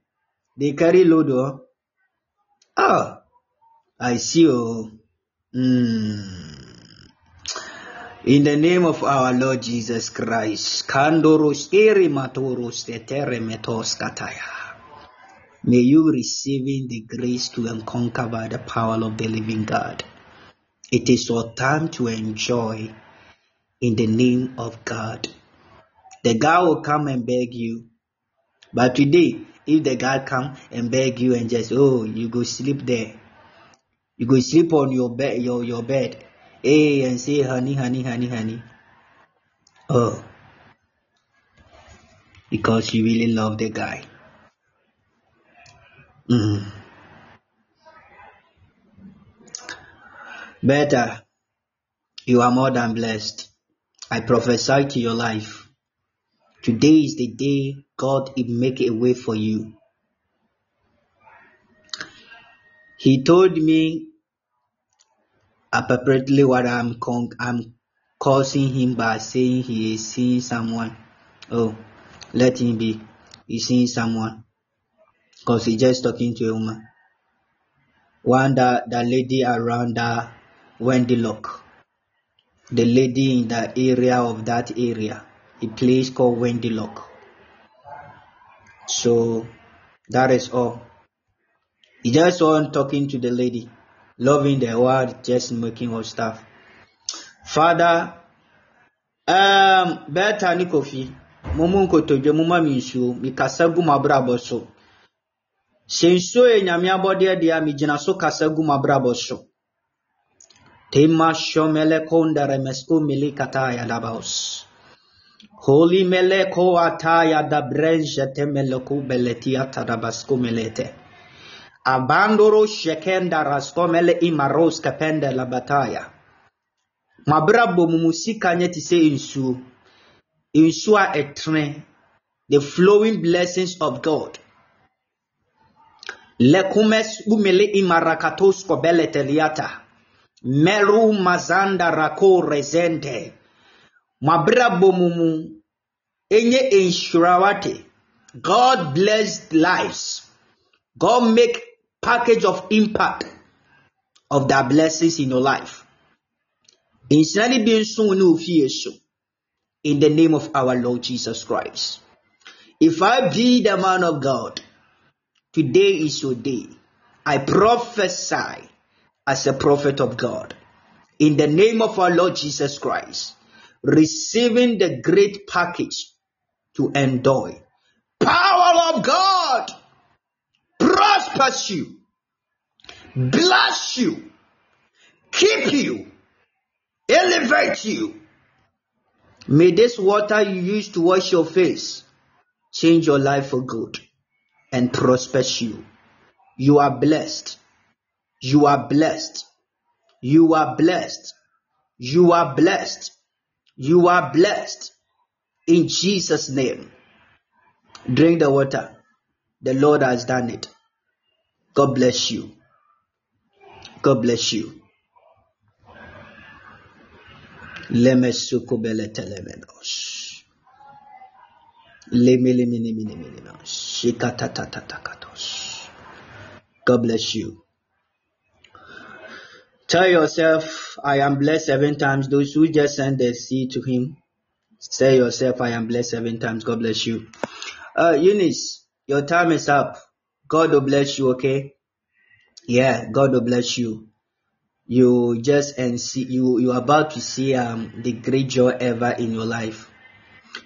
Speaker 10: they carry load, oh. Oh, I see, oh. Mm. In the name of our Lord Jesus Christ, Kandoros Erimatoros Teteremetos Kataya. May you receiving the grace to conquer by the power of the living God. It is your time to enjoy in the name of God. The guy will come and beg you. But today, if the guy come and beg you and just, oh, you go sleep there. You go sleep on your bed, your, your bed. Hey, and say, honey, honey, honey, honey. Oh. Because you really love the guy. Mm. Better, you are more than blessed. I prophesy to your life. Today is the day God will make a way for you. He told me appropriately what I'm con- I'm causing him by saying he is seeing someone. Oh, let him be. He's seeing someone. Because he's just talking to a woman. One that the lady around that Windhoek. The lady in the area of that area. A place called Windhoek. So that is all. He just on talking to the lady, loving the word, just making her stuff. Father, um, better ni kofi. Mumu nkotodwe muma mi nsuo, mikasa gu m'abrabɔ so. Sɛ nsuo yɛ nyame abɔdeɛ deɛ a migyina so kasa gu m'abrabɔ so. Tema shomele kondare mesko mili kataya dabaos. Holy meleko ataya da brenje temeleko beletia tadabasko melete. Abandoro shekenda raskomele imaros kapende la bataya. Mabrabɔ mu mu sika nyɛ te sɛ nsuo. Nsuo a ɛtene. The flowing blessings of God. Lekumes umele imarakatos kobele teliata. Meru mazanda rako rezente. Mabrabɔ mu mu enye ensurawate. God bless lives. God make package of impact of the blessings in your life. In the name of our Lord Jesus Christ. If I be the man of God, today is your day. I prophesy as a prophet of God. In the name of our Lord Jesus Christ, receiving the great package to enjoy. Power of God prospers you, bless you, keep you, elevate you. May this water you use to wash your face change your life for good and prosper you. You are blessed.
Speaker 11: You are blessed. You are blessed. You are blessed. You are blessed. In Jesus' name. Drink the water. The Lord has done it. God bless you. God bless you. God bless you. Tell yourself, I am blessed seven times. Those who just send the seed to him, say yourself, I am blessed seven times. God bless you. Uh, Eunice, your time is up. God will bless you, okay? Yeah, God will bless you. You just and see you you are about to see um the great joy ever in your life.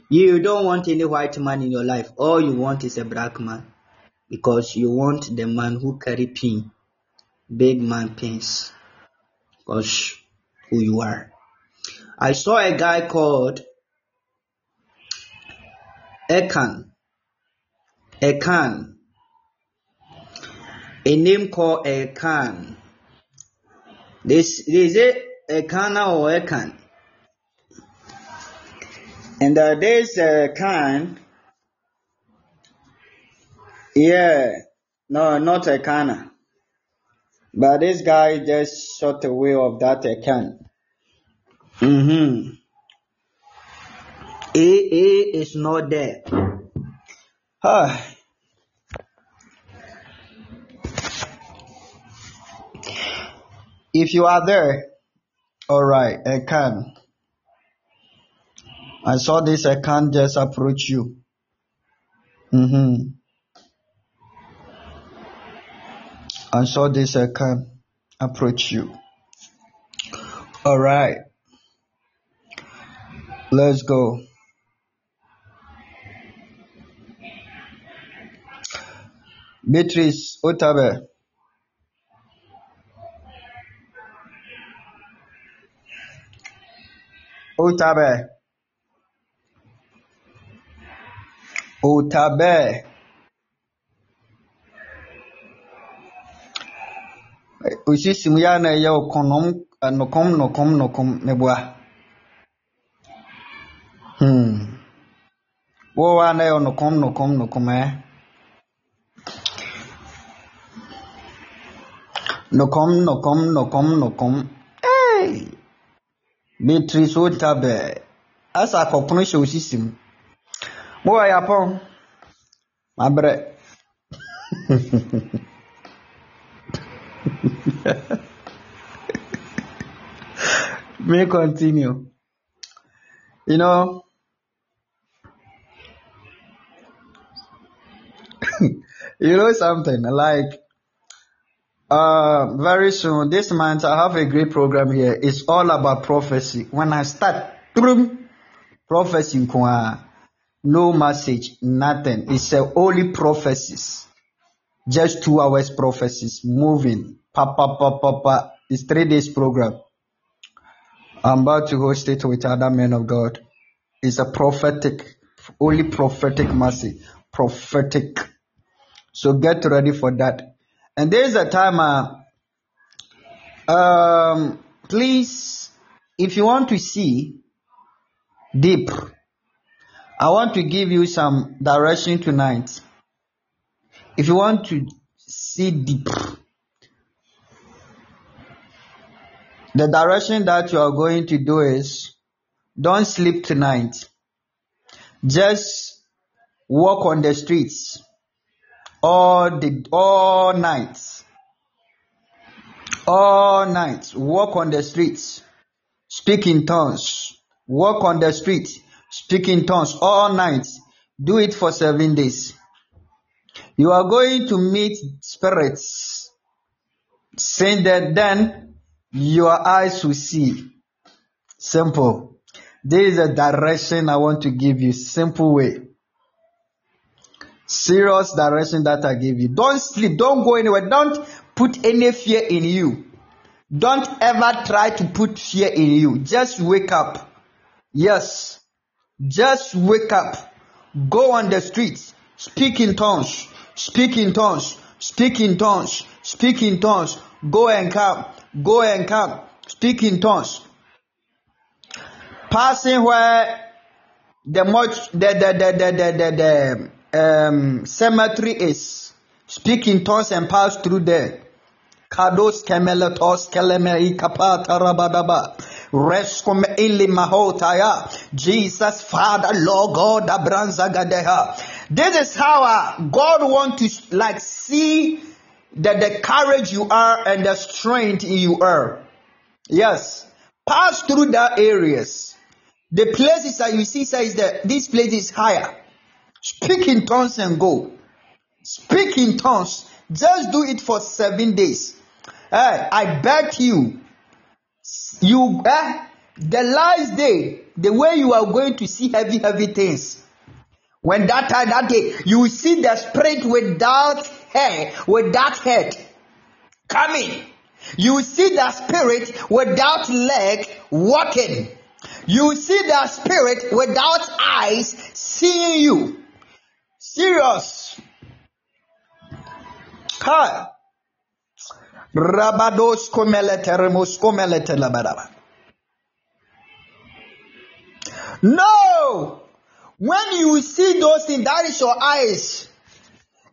Speaker 11: You don't want any white man in your life. All you want is a black man because you want the man who carry pin, big man pins. Because who you are. I saw a guy called Ekan. Ekan. A name called Ekan. This is it Ekana or Ekan. And uh, a Ekan. Yeah. No, not Ekana. But this guy just shot away of that Ekan. Mm-hmm. A A is not there. Ah. If you are there, all right, I can. I saw this. I can't just approach you. Mm-hmm. I saw this. I can approach you. All right. Let's go. Beatrice Otabe. Otabe. Otabe. osisim ya na ɛyɛ ɔkɔnɔm nɔkɔm nɔkɔm nɔkɔm meboa hmm. Wɔwɔ a na ɛyɛ ɔnɔkɔm nɔkɔm nɔkɔm ɛ eh? nɔkɔm nɔkɔm nɔkɔm nɔkɔm ee betri so tabɛ asa akɔkono hyɛ osisim wɔwɔ yapɔn mabrɛ. May continue. You know, you know something like uh very soon this month I have a great program here. It's all about prophecy. When I start boom, prophecy no message, nothing. It's uh, only prophecies. Just two hours prophecies moving. Pa pa pa pa pa. It's three days program. I'm about to host it with other men of God. It's a prophetic, only prophetic mercy, prophetic. So get ready for that. And there's a time, uh, um, please, if you want to see deep, I want to give you some direction tonight. If you want to see deep, the direction that you are going to do is don't sleep tonight. Just walk on the streets all the all night. All night. Walk on the streets. Speak in tongues. Walk on the streets. Speak in tongues all night. Do it for seven days. You are going to meet spirits. Saying that then your eyes will see. Simple. This is a direction I want to give you. Simple way. Serious direction that I give you. Don't sleep. Don't go anywhere. Don't put any fear in you. Don't ever try to put fear in you. Just wake up. Yes. Just wake up. Go on the streets. Speak in tongues. Speak in tongues. Speak in tongues. Speak in tongues. Go and come. Go and come. Speak in tongues. Passing where the much the the the the the, the, um, cemetery is. Speak in tongues and pass through there. Kados kemeletos keleme ikapata rabadaba. Mahotaya. Jesus, Father, Lord God, abranzagadeha. This is how uh, God want to like see that the courage you are and the strength you are. Yes. Pass through the areas. The places that you see says that this place is higher. Speak in tongues and go. Speak in tongues. Just do it for seven days. Hey, I bet you, you, eh, the last day, the way you are going to see heavy, heavy things. When that time, that day, you will see the spirit without hair, without head coming. You see the spirit without leg walking. You see the spirit without eyes seeing you. Serious. Hi. Rabados. No! When you see those things, that is your eyes.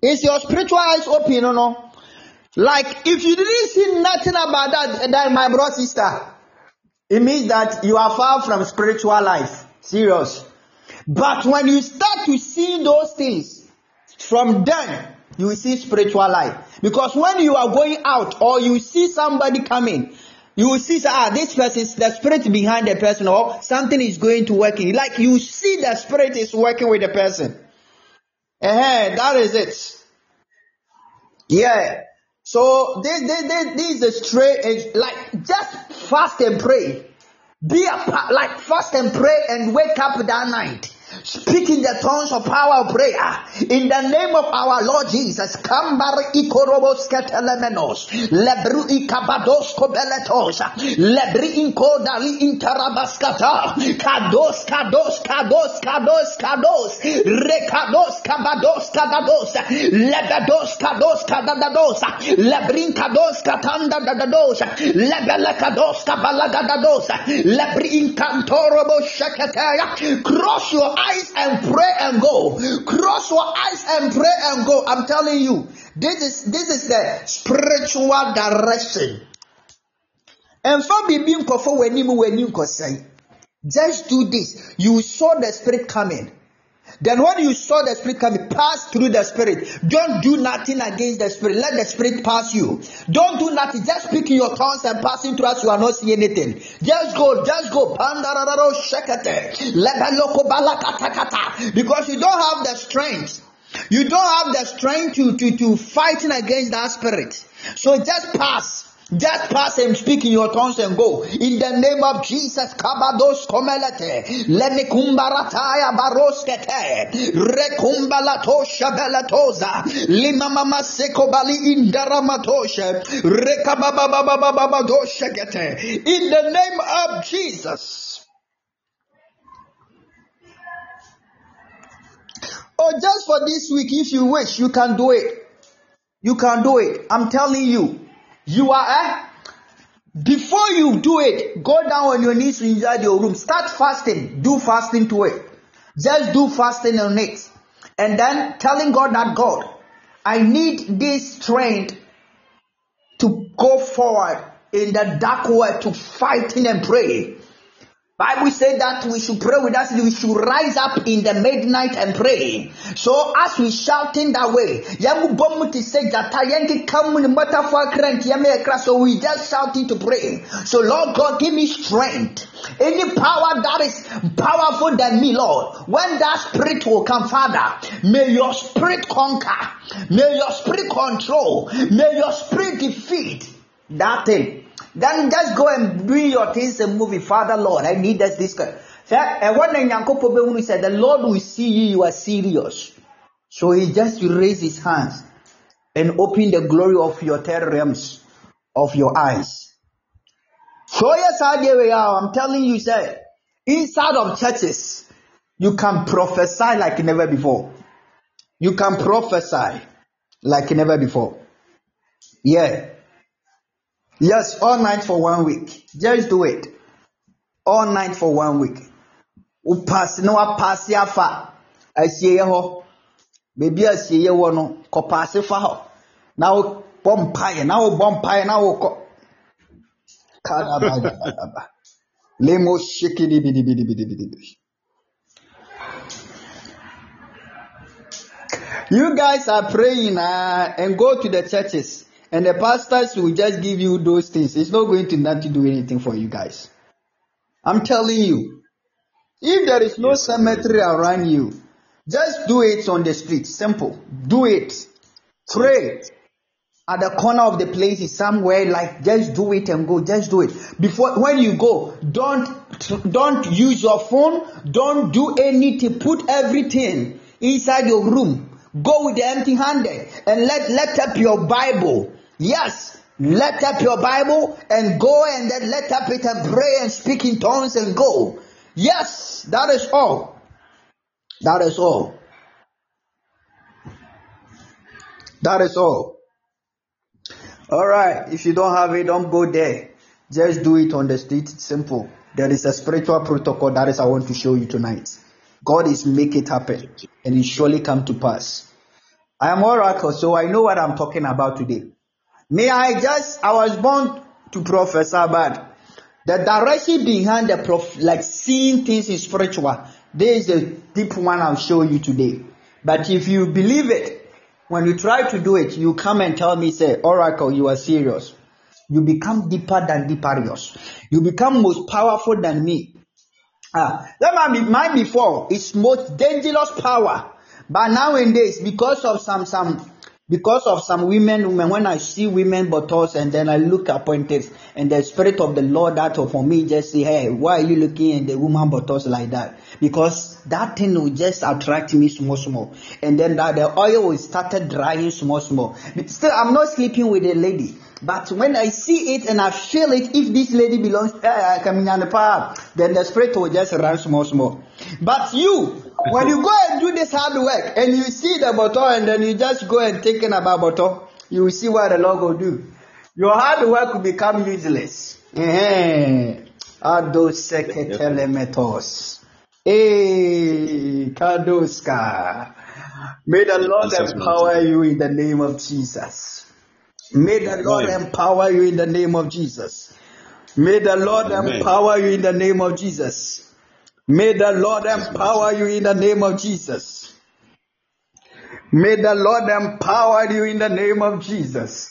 Speaker 11: Is your spiritual eyes open or no? Like if you didn't see nothing about that, then my brother sister, it means that you are far from spiritual life. Serious. But when you start to see those things, from then you will see spiritual life. Because when you are going out or you see somebody coming, you will see ah this person is the spirit behind the person or something is going to work. In. Like you see the spirit is working with the person. Uh-huh, that is it. Yeah. So this this this, this is a straight like just fast and pray. Be a like fast and pray and wake up that night. Speaking the tongues of power of prayer in the name of our Lord Jesus. Cross your eyes and pray and go. Cross your eyes and pray and go. I'm telling you, this is this is the spiritual direction. And for being when you when you just do this. You saw the spirit coming. Then when you saw the spirit coming, pass through the spirit. Don't do nothing against the spirit. Let the spirit pass you. Don't do nothing. Just speak in your tongues and passing through us. You are not seeing anything. Just go. Just go. Because you don't have the strength. You don't have the strength to, to, to fighting against that spirit. So just pass. Just pass and speak in your tongues and go. In the name of Jesus, Kabados Komelete, Lemikumbarataya Baroskete, Rekumbalato Shabelatoza, Limamama Sekobali Indaramatoshe, Rekababababababadoshegete. In the name of Jesus. Oh, just for this week, if you wish, you can do it. You can do it. I'm telling you. You are, eh? Before you do it, go down on your knees inside your room. Start fasting. Do fasting to it. Just do fasting on it. And then telling God that God, I need this strength to go forward in the dark world to fighting and pray. Bible said that we should pray with us, we should rise up in the midnight and pray. So as we shouting that way, yamu bomu to say that yanki come in metaphor current so we just shouting to pray. So Lord God, give me strength. Any power that is powerful than me, Lord, when that spirit will come, Father, may your spirit conquer, may your spirit control, may your spirit defeat that thing. Then just go and bring your things and move it. Father, Lord, I need this, this. And when Nyankopon said, the Lord will see you, you are serious. So he just raised his hands and opened the glory of your third realms of your eyes. So yes, I'm telling you, sir, inside of churches, you can prophesy like never before. You can prophesy. like never before. Yeah. Yes, all night for one week. Just do it. All night for one week. Wopase na wapase afa asieɛ hɔ. Beebi a asieɛ wɔ no, kɔpaase fa hɔ. Na wobɔ mpaeɛ, na wobɔ mpaeɛ, na wokɔ. Kadabadabadaba. Lemo shikidibidibidibidibidi. You guys are praying uh, and go to the churches, and the pastors will just give you those things. It's not going to not to do anything for you guys. I'm telling you. If there is no cemetery around you, just do it on the street. Simple. Do it. Pray. At the corner of the place is somewhere like just do it and go. Just do it. Before when you go, don't don't use your phone. Don't do anything. Put everything inside your room. Go with the empty handed and let let up your Bible. Yes, let up your Bible and go and then let up it and pray and speak in tongues and go. Yes, that is all. That is all. That is all. All right. If you don't have it, don't go there. Just do it on the street. It's simple. There is a spiritual protocol that is I want to show you tonight. God is make it happen and it surely come to pass. I am oracle, so I know what I'm talking about today. May I just I was born to prophesy, but the direction behind the prof like seeing things in spiritual, there is a deep one I'll show you today. But if you believe it, when you try to do it, you come and tell me, say, Oracle, you are serious. You become deeper than deeperios. You become most powerful than me. Ah, that might be mine before. It's most dangerous power. But nowadays, because of some some because of some women, when I see women bottles and then I look upon it and the spirit of the Lord that for me just say, Hey, why are you looking at the woman bottles like that? Because that thing will just attract me small small. And then that the oil will started drying small small. Still I'm not sleeping with a lady. But when I see it and I feel it, if this lady belongs, uh, coming on the power, then the spirit will just run small, small. But you, when you go and do this hard work and you see the bottle and then you just go and thinking about bottle, you will see what the Lord will do. Your hard work will become useless. Ados seketelemetos. Hey, Kadoska. May the Lord empower you in the name of Jesus. May the Lord empower you in the name of Jesus. May the Lord
Speaker 12: Amen.
Speaker 11: empower you in the name of Jesus. May the Lord empower you in the name of Jesus. May the Lord empower you in the name of Jesus.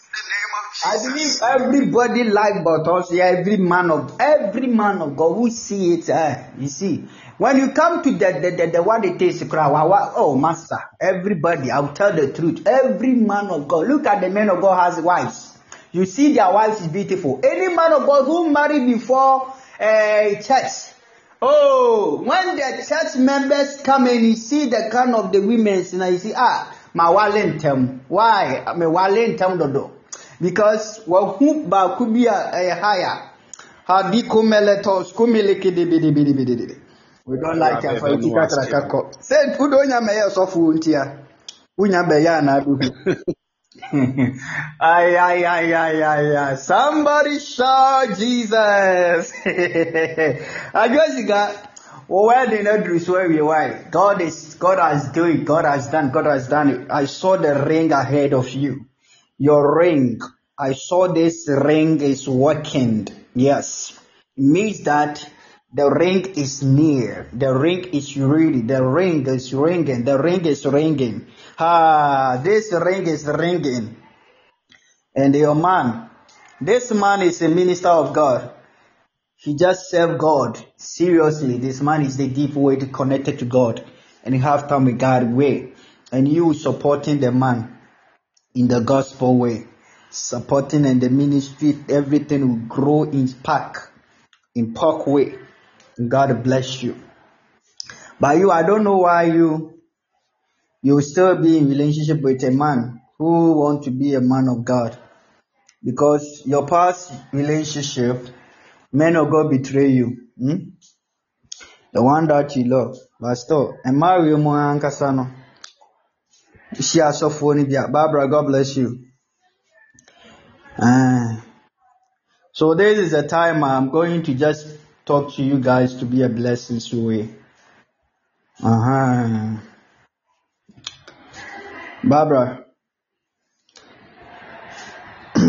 Speaker 11: I believe everybody like but also every man of every man of God who see it. eh, you see, when you come to the the, the, the what it is, oh master, everybody, I'll tell the truth. Every man of God, look at the man of God has wives. You see their wives is beautiful. Any man of God who married before uh, church. Oh, when the church members come and you see the kind of the women, and you see, ah, my walentem. Why? I mean, walentem dodo. Because wahu baako bi a ɛyɛ higher. Hadi kumeletos kumelekidibidibidibidi. We don't like it for iti kakraka kɔ. Sɛ udo onya mɛyɛ sɔfo ntia. Unya bɛyɛ anaduhu. ay, ay, ay, ay, ay, ay. Somebody shout Jesus. Adwasiga, wo wedding aduru so awie why? God is, God has done it. God has done, God has done it. I saw the ring ahead of you. Your ring. I saw this ring is working. Yes. It means that the ring is near. The ring is ready. The ring is ringing. The ring is ringing. Ah, this ring is ringing. And your man, this man is a minister of God. He just served God. Seriously, this man is the deep way connected to God and have time with God way. And you supporting the man in the gospel way, supporting and the ministry, everything will grow in spark, in park way. God bless you. But you, I don't know why you you still be in relationship with a man who want to be a man of God. Because your past relationship, men of God betray you. Hmm? The one that you love. But still, and marry mo ankasa no. She no bi a Barbara, God bless you. Ah. so this is the time I'm going to just talk to you guys to be a blessing to you. Uh-huh. Barbara.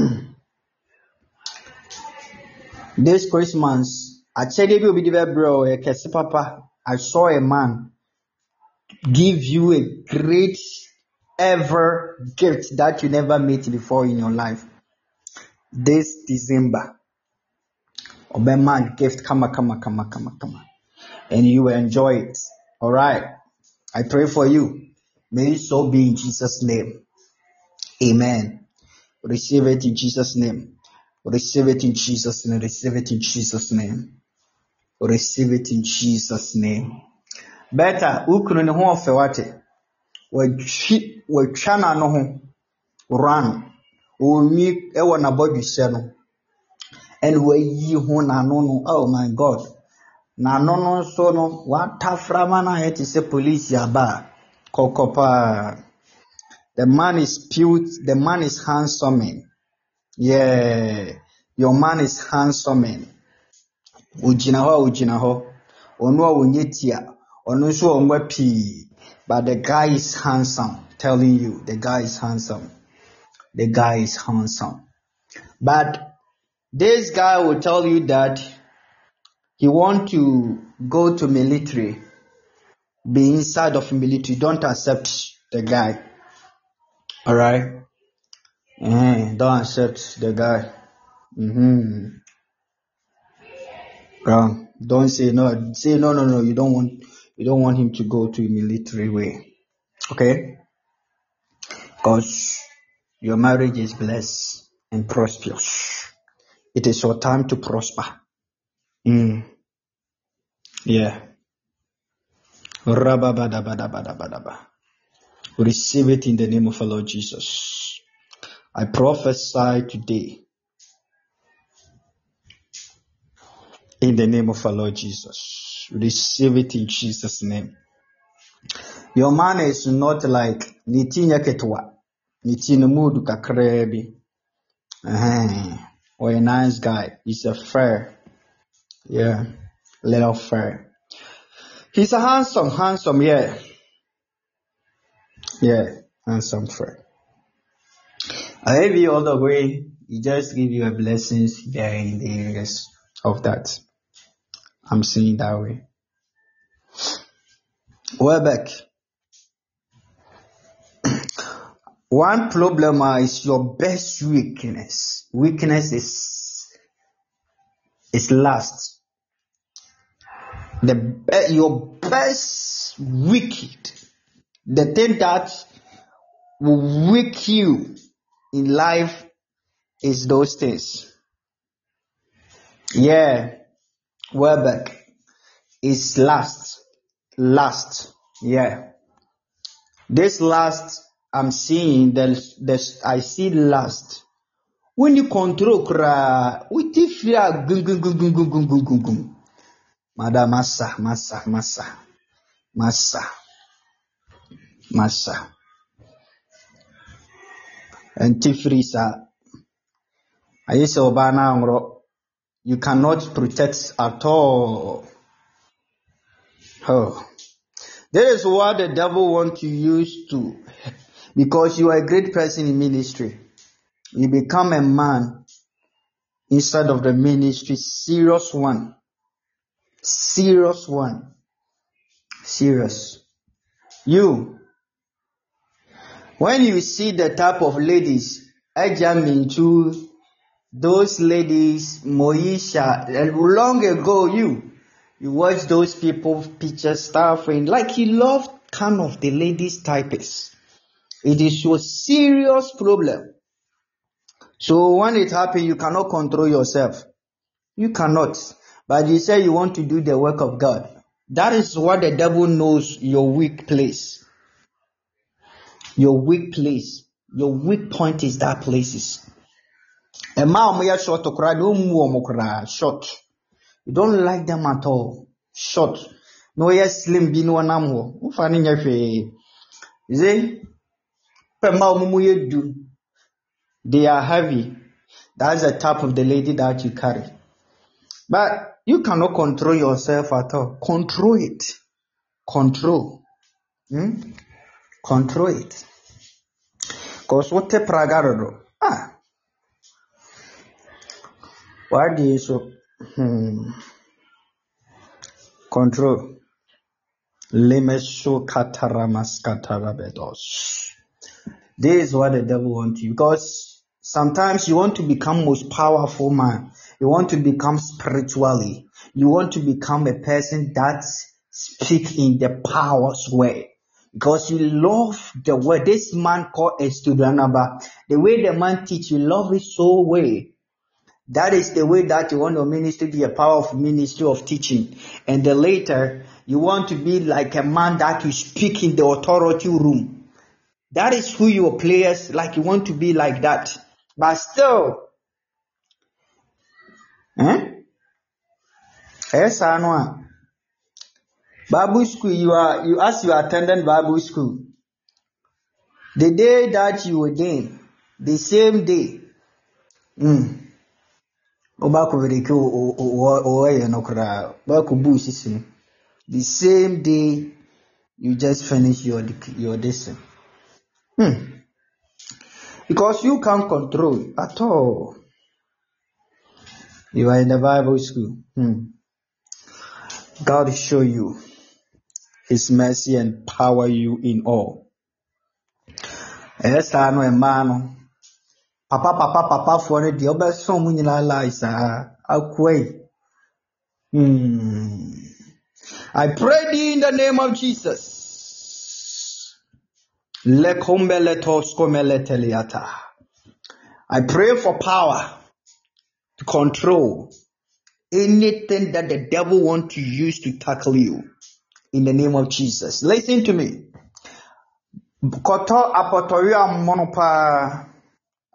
Speaker 11: this Christmas, akyɛdeɛ bi a obi de bɛbrɛ wo papa. I saw a man give you a great ever gift that you never met before in your life. This December, Obama gift, kama kama kama kama kama, and you will enjoy it. All right. I pray for you. May it so be in Jesus' name. Amen. Receive it in Jesus' name. Receive it in Jesus' name. Receive it in Jesus' name. Receive it in Jesus' name. Better, ukunu ne ho ɔfɛ wate. Watwi watwa n'ano ho. Run. Onwi ɛwɔ n'abɔdwesɛ no. Ɛna wayi ho n'ano no. Oh my God. N'ano no nso no, wataframa no ayɛ te sɛ polisi aba a. Kɔkɔ paa. The man is cute. The man is handsome. Yeah. Your man is handsome. Ogyina hɔ a ogyina hɔ. Ɔno a ɔnyɛ tia. Ɔno nso a ɔmma pii. But the guy is handsome. Telling you, the guy is handsome. The guy is handsome. But this guy will tell you that he want to go to military, be inside of military. Don't accept the guy. All right. Eh, don't accept the guy. Mm-hmm. Wrong. Don't say no. Say no, no, no. You don't want. You don't want him to go to military way. Okay. Because your marriage is blessed and prosperous. It is your time to prosper. Mm. Yeah. Receive it in the name of our Lord Jesus. I prophesy today in the name of our Lord Jesus. Receive it in Jesus' name. Your man is not like nitinya ketwa. Nitino mudu kakrebi. Or a nice guy. He's a fair. Yeah. Little fair. He's a handsome, handsome, yeah. Yeah. Handsome fair. I have you all the way. He just give you a blessings there in the areas of that. I'm seeing that way. Welbeck. One problem uh, is your best weakness. Weakness is is lust. The your best wicked, the thing that will weak you in life is those things. Yeah, Welbeck is last, last. Yeah, this last I'm seeing there's, there's I see last. When you control kra, the fear, gung gung gung gung gung gung gung gung gung. Madam massa massa massa massa massa. And free sa. Ayi sɛ ɔbaa no anworɔ. You cannot protect at all. Oh. This is what the devil wants to use to, because you are a great person in ministry. You become a man inside of the ministry, serious one, serious one, serious. You, when you see the type of ladies, I jam into those ladies, Moisha, long ago you, you watch those people picture stuff and like you love kind of the ladies types. It is your serious problem. So when it happens, you cannot control yourself. You cannot. But you say you want to do the work of God. That is what the devil knows your weak place. Your weak place. Your weak point is that places. A wɔyɛ short ɔmmu wɔn koraa short. You don't like them at all. Short. No wɔyɛ slim bi na wɔnam hɔ. Wofa no. You see. They are heavy. That's the type of the lady that you carry. But you cannot control yourself at all. Control it. Control. Hmm? Control it. Because what the pragarado? Ah. Why do you so? Hmm. Control. Kataramas katarabedos. This is what the devil wants you because sometimes you want to become most powerful man. You want to become spiritually. You want to become a person that speak in the powers way. Because you love the way This man called Estudianaba, the way the man teach, you love it so way. That is the way that you want your ministry to be a powerful ministry of teaching. And then later, you want to be like a man that you speak in the authority room. That is who your players like. You want to be like that. But still, eh? Yes, I know. Bible school, you are you as you attended Bible school. The day that you there, the same day. Mm. The same day you just finish your your lesson. Hmm. Because you can't control at all. You are in the Bible school. Hmm. God show you His mercy and power you in all. Ɛyɛ saa no mmaa no papa papa papafoɔ no deɛ ɔbɛsɔn mu nyinaa lie saa akoa. Hmm. I pray thee in the name of Jesus. I pray for power to control anything that the devil wants to use to tackle you in the name of Jesus. Listen to me.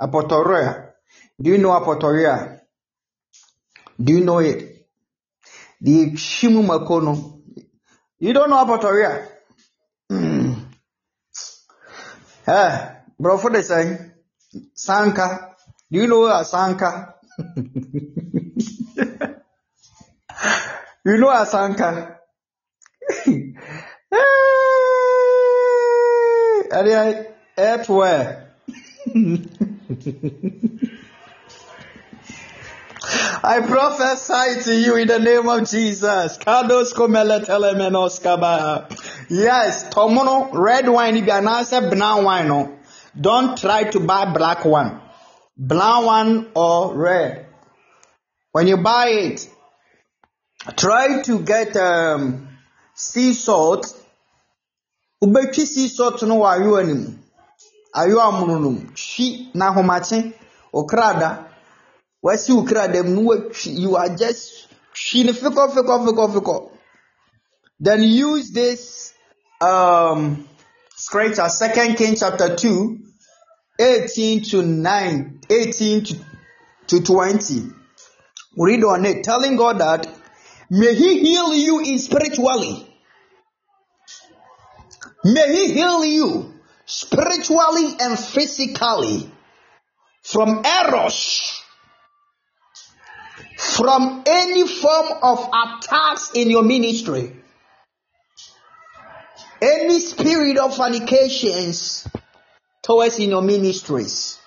Speaker 11: Apotoria. Do you know apotoria? Do you know it? The shimu makono. You don't know apotoria? Mm. Eh, bro, for the saying, Sanka. Do you know a Sanka? you know a Sanka? Are you at where? I prophesy to you in the name of Jesus. Kados kaba. Yes, tomono red wine if you announce brown wine. No. Don't try to buy black one. Brown one or red. When you buy it, try to get um, sea salt. Ubetwi sea salt no no mu. Ayowa mono no mu. Na ahomakye okrada. Wasi mu na watwi. You are just hwi no fikɔ fikɔ fikɔ fikɔ. Then use this um, scripture, Second Kings chapter 2, 18 to 9, 18 to, to 20. Read on it, telling God that may He heal you in spiritually. May He heal you spiritually and physically from errors, from any form of attacks in your ministry, any spirit of fornications towards in your ministries.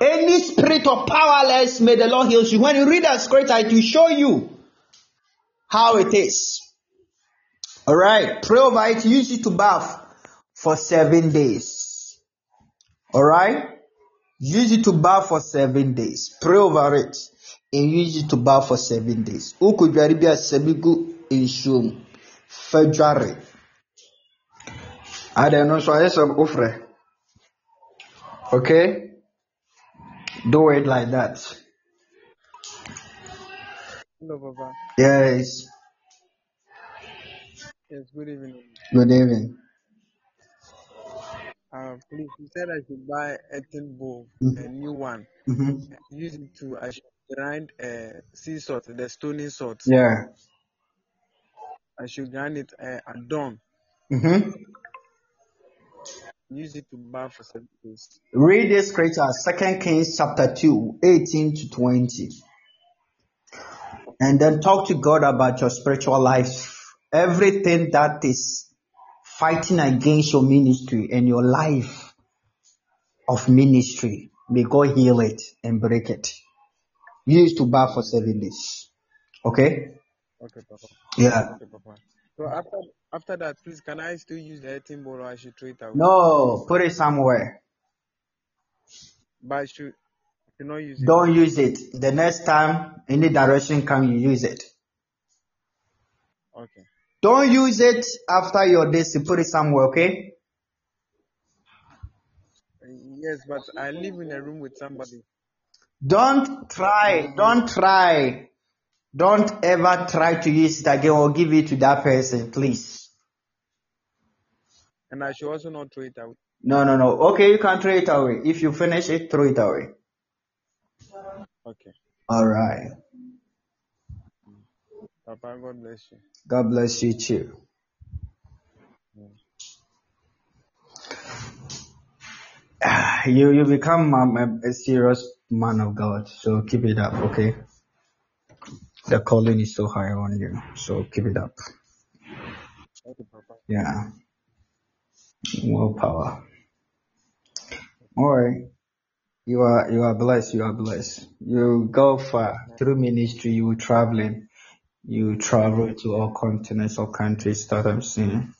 Speaker 11: Any spirit of powerless, may the Lord heal you. When you read that scripture, it will show you how it is. Alright, pray over it, use it to bath for seven days. Alright? Use it to bath for seven days. Pray over it and use it to bath for seven days. Uku dware bi asɛbi gu nsuo mu. Fa dware. Adɛ no nso ayɛ sɛ wofrɛ. Okay? Do it like that.
Speaker 13: Hello, Papa.
Speaker 11: Yes.
Speaker 13: Yes, good evening.
Speaker 11: Good evening.
Speaker 13: Uh, please, you said I should buy a tin bowl,
Speaker 11: Mm-hmm.
Speaker 13: a new one.
Speaker 11: Mm-hmm.
Speaker 13: Use it to I should grind uh, sea salt, the stony salt.
Speaker 11: Yeah.
Speaker 13: I should grind it uh, at dawn.
Speaker 11: Mm-hmm.
Speaker 13: use it to bath for seven days.
Speaker 11: Read this scripture, Second Kings chapter 2, 18 to 20. And then talk to God about your spiritual life. Everything that is fighting against your ministry and your life of ministry, may God heal it and break it. Use to bath for seven days. Okay?
Speaker 13: Okay, Papa.
Speaker 11: Yeah.
Speaker 13: Okay, Papa. So after after that, please, can I still use the 18 ball or I should throw it away?
Speaker 11: No, put it somewhere.
Speaker 13: But I should, I should not use it.
Speaker 11: Don't use it. The next time any direction come, you use it.
Speaker 13: Okay.
Speaker 11: Don't use it after your this. You put it somewhere, okay?
Speaker 13: Yes, but I live in a room with somebody.
Speaker 11: Don't try. Don't try. Don't ever try to use it again or give it to that person, please.
Speaker 13: And I should also not throw it away.
Speaker 11: No, no, no. Okay, you can throw it away. If you finish it, throw it away.
Speaker 13: Okay.
Speaker 11: All right.
Speaker 13: Papa, God bless you.
Speaker 11: God bless you too. You you become um, a, a serious man of God, so keep it up, okay? The calling is so high on you, so keep it up. Yeah, more power. All right, you are you are blessed. You are blessed. You go far through ministry. You traveling. You travel to all continents, all countries that I'm seeing.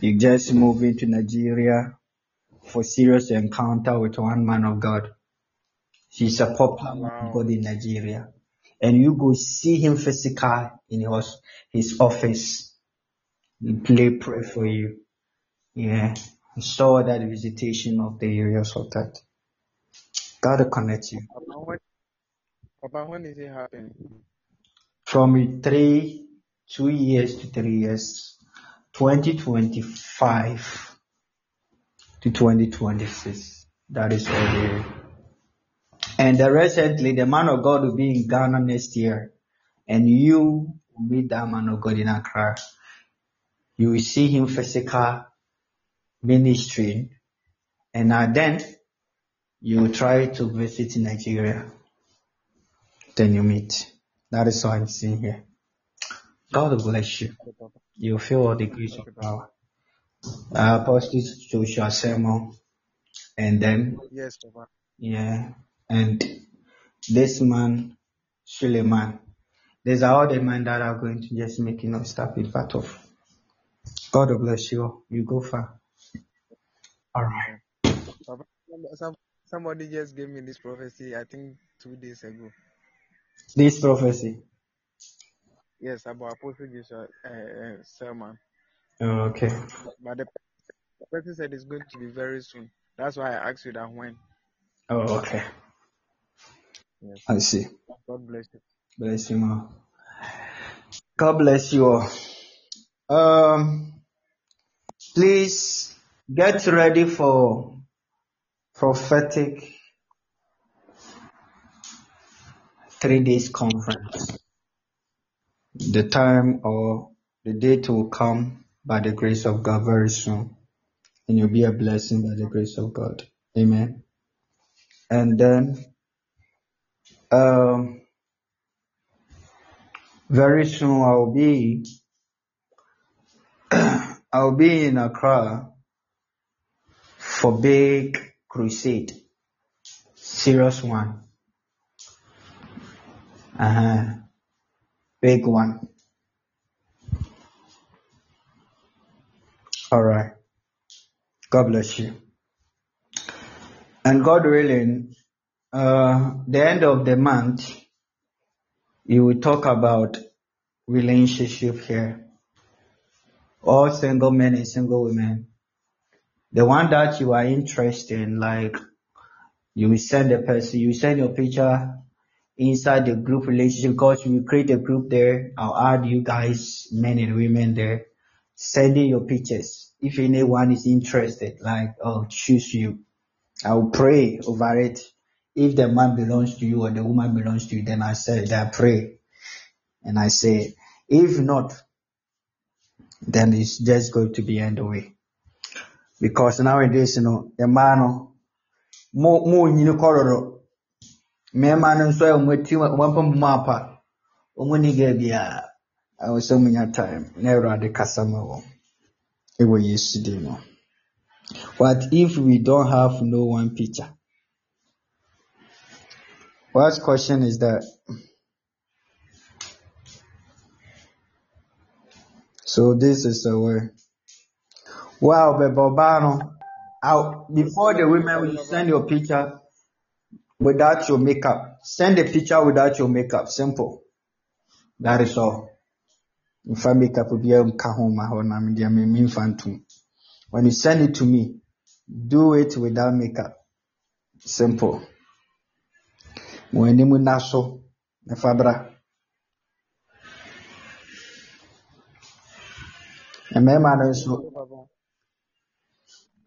Speaker 11: You just move into Nigeria for serious encounter with one man of God. He's a popular man of. God in Nigeria. And you go see him physical in his, his office. He play, pray for you. Yeah. Saw that visitation of the areas of that. God will connect you.
Speaker 13: Papa, when, Papa, when is it happening?
Speaker 11: From three, two years to three years, 2025 to 2026. That is all there. And recently, the man of God will be in Ghana next year, and you will meet that man of God in Accra. You will see him physical ministry, and then you will try to visit Nigeria. Then you meet. That is all I'm seeing here. God bless you. You feel all the grace of power. Uh, Apostle Joshua Selman, and then
Speaker 13: Yes, Papa.
Speaker 11: yeah, and this man Suleman. These are all the men that are going to just make you know stop it part of. God will bless you. You go far. All right.
Speaker 13: Papa, some, somebody just gave me this prophecy, I think two days ago.
Speaker 11: This prophecy.
Speaker 13: Yes, about Apostle Joshua uh, uh,
Speaker 11: Selman. Okay.
Speaker 13: But the the person said it's going to be very soon. That's why I asked you that when.
Speaker 11: Oh, okay.
Speaker 13: Yes.
Speaker 11: I see.
Speaker 13: God bless you.
Speaker 11: Bless you, ma. God bless you all. Um, please get ready for prophetic three days conference. The time or the date will come by the grace of God very soon, and you'll be a blessing by the grace of God. Amen. And then, um, very soon I'll be I'll be in Accra for big crusade, serious one, uh huh, big one. All right. God bless you. And God willing, uh, the end of the month, you will talk about relationship here. All single men and single women. The one that you are interested in, like you will send the person, you send your picture inside the group relationship because will create a group there. I'll add you guys, men and women there, sending your pictures. If anyone is interested, like I'll choose you. I'll pray over it. If the man belongs to you or the woman belongs to you, then I say that I pray. And I say, if not, then it's just going to be end the way. Because nowadays, you know, the man, mo mo nyini kɔrɔdɔ mmarima no nso a wɔn ti wɔn apam mu ni ga biara ɛwɔ sɛ wɔn nya time na awurade kasa ma wɔn ɛwɔ yesu dim no what if we don't have no one picture what question is that so this is the way wow ɔbaa out before the women will send your picture without your makeup. Send a picture without your makeup. Simple. That is all. If I makeup will be able to home my whole name, dear me, mean fun too. When you send it to me, do it without makeup. Simple. When you naso, na fabra. Mmarima no nso,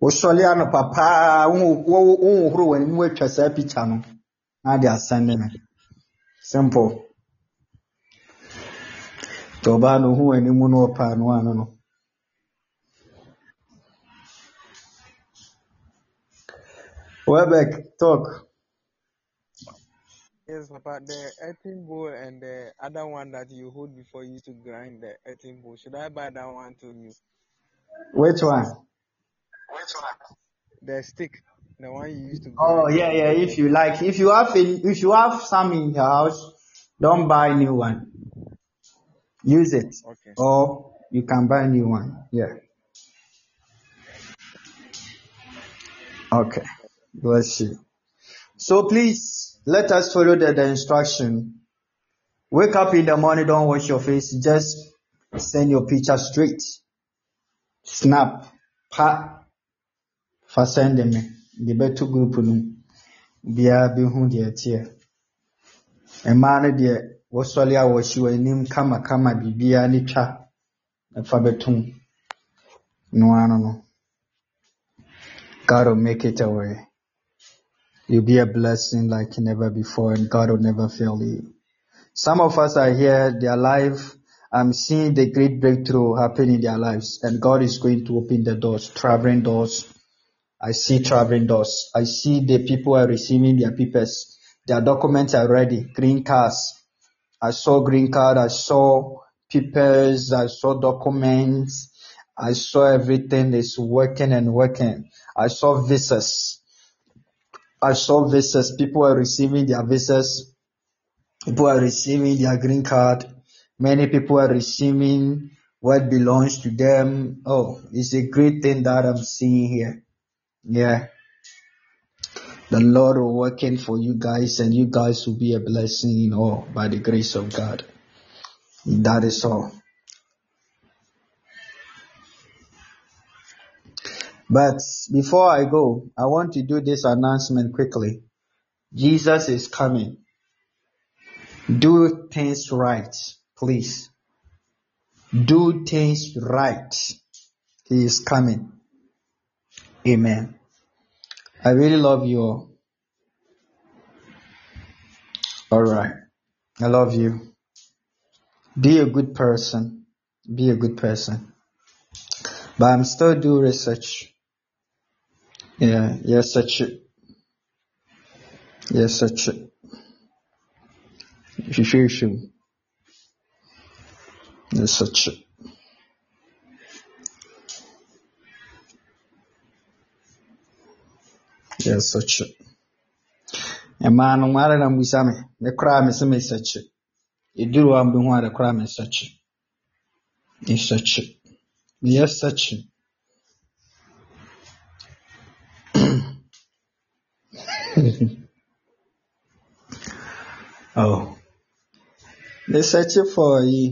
Speaker 11: wosɔre anɔpa paa wohohoro w'anim atwa saa picture no na de asɛnde me simple nti ɔbaa no ohu w'anim no ɔpaa no ano no Welbeck, talk.
Speaker 13: Yes, Papa. The earthen bowl and the other one that you hold before you to grind the earthen bowl. Should I buy that one to you?
Speaker 11: Which one? Which one?
Speaker 13: The stick, the one you used to
Speaker 11: Oh yeah, yeah. If you like, if you have, a, if you have some in your house, don't buy new one. Use it,
Speaker 13: Okay.
Speaker 11: or you can buy a new one. Yeah. Okay. Bless you. So please let us follow the, the instruction. Wake up in the morning, don't wash your face. Just send your picture straight. Snap. Pa. Fa send me. The better group no. Biara bi hu deɛ. Mmaa no deɛ wɔsɔre a wɔhyi wɔn anim kamakama biribiara ne twa ɛfa bɛtom. No no. God will make it a way. You'll be a blessing like never before and God will never fail you. Some of us are here, their life, I'm seeing the great breakthrough happen in their lives and God is going to open the doors, traveling doors. I see traveling doors. I see the people are receiving their papers. Their documents are ready. Green cards. I saw green card. I saw papers. I saw documents. I saw everything is working and working. I saw visas. I saw visas. People are receiving their visas. People are receiving their green card. Many people are receiving what belongs to them. Oh, it's a great thing that I'm seeing here. Yeah. The Lord will working for you guys and you guys will be a blessing in all by the grace of God. That is all. But before I go, I want to do this announcement quickly. Jesus is coming. Do things right, please. Do things right. He is coming. Amen. I really love you all. All right. I love you. Be a good person. Be a good person. But I'm still doing research. Yeah, yes, such it. Yes, such it. Yes, such it. It. Mmaa no ara na mbusa me. Me koraa me sɛ mesakyi. Eduru hɔ a mbehu sakyi. oh. Mesakyi for yi.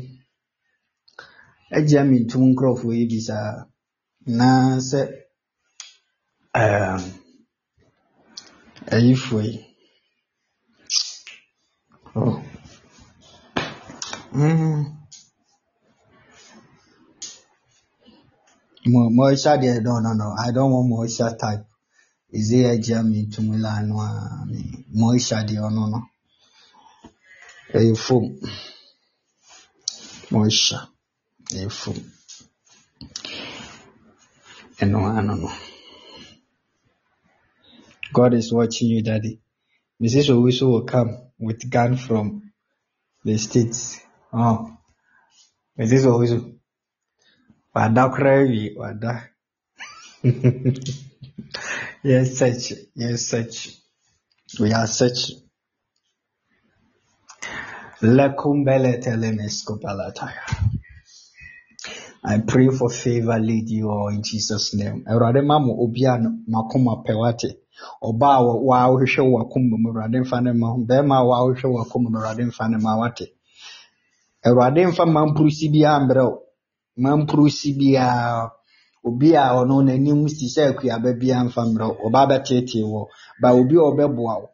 Speaker 11: Agya me ntum nkurɔfoɔ yi bi. Na sɛ um, ayifoɔ yi. Oh. Mm. Mo- Moisture deɛ, no, no, no. I don't want moisture type. Is it agya me ntum line no a me moisture deɛ ɔno no. Ɛyɛ foam. Moisture. Ɛyɛ foam. ɛno ano no god is watching you daddy mrs owusu will come with gun from the states oh mrs owusu wada koraa wie wada yes search yes search we are such. Lekumbele telemeskopalataya. I pray for favor, lead you all in Jesus' name. Awurade ma mo pɛ wate. Ɔbaa a wa wohwehwɛ wakoma mu Awurade mfa ne ma ho. A wa wohwehwɛ wakoma mu Awurade mfa ne ma wate. Awurade mfa mampurusi biara wo. Mampurusi biara obi a ɔno n'anim si sɛ akuaba biara mfa wo. Ɔbaa bɛteetee wɔ. Ba obi a ɔbɛboa wo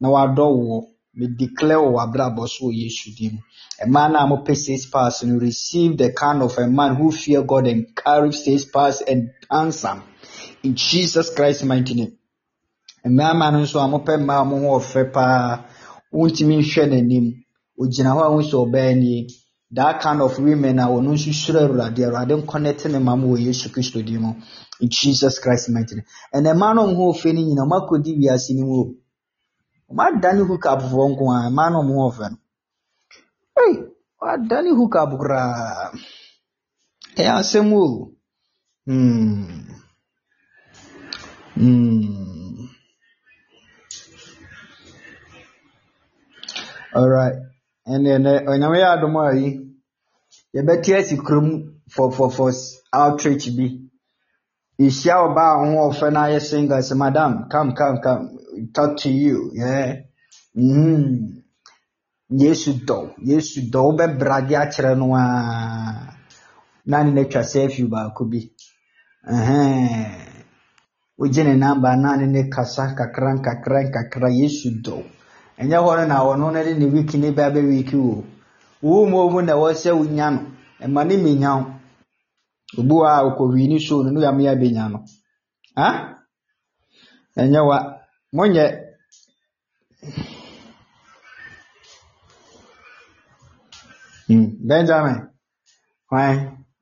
Speaker 11: na wadɔ wo declare wɔ w'abrabɔ so wɔ Yesu dim. Mmaa no a mopɛ six pass no receive the kind of a man who fear God and carry six pass and handsome in Jesus Christ mighty name. Mmarima no nso a mopɛ mmaa mo ho ɔfɛ paa wontumi nhwɛ n'anim ogyina hɔ a wo sɛ ɔbaa nie that kind of women a ɔno nso suro awurade awurade nkɔnɛte ne ma mo wɔ Yesu Kristo dim mu Jesus Christ mighty name. ɛnna mmaa no ho ɔfɛ no nyinaa ɔmo akɔdi wiase no mu o. Ɔmadane hookup foɔ nko a mmaa no ho ɔfɛ no. Hey, wadane hookup koraa. Ɛyɛ asɛm o. Hmm. Hmm. Alright. Ɛnna ɛnɛ onyame yɛ adom a yi yɛbɛte kurom for for for outreach bi. Yɛhyia ɔbaa ho ɔfɛ na ayɛ single madam come come come talk to you. Yeah. Mm. Yesu dɔ Yesu dɔ wobɛbrade akyerɛ no a na ne natwa selfie baako bi. Ɛhɛn. Wogye ne namba na kasa kakra nkakra nkakra Yesu dɔ. Ɛnyɛ hɔ no na ɔno no de ne week ne ba bɛ week o. Wo mu omu na ɛwɔ sɛ wonya no. Ɛma ne menya wo. Obi wɔ a okɔwii ne show no ne yam yɛ abɛnya no. Ha? Ɛnyɛ wa. Monyɛ Hmm. Benjamin. Hwan?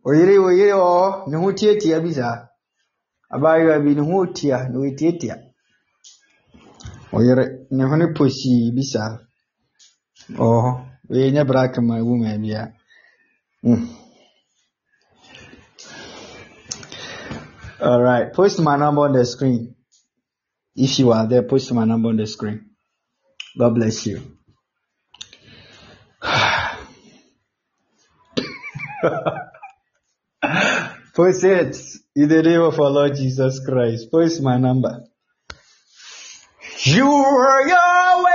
Speaker 11: Oyere oyere wɔ hɔ ne ho tiatia bi saa. Abaayewa bi ne ho tia na Oyere ne ho ne posii bi saa. Ɔwɔ hɔ. Wei nyɛ woman bia. Hmm. All right. Post my number on the screen. If you are there, post my number on the screen. God bless you. Post it in the name of our Lord Jesus Christ. Post my number. You are Yahweh.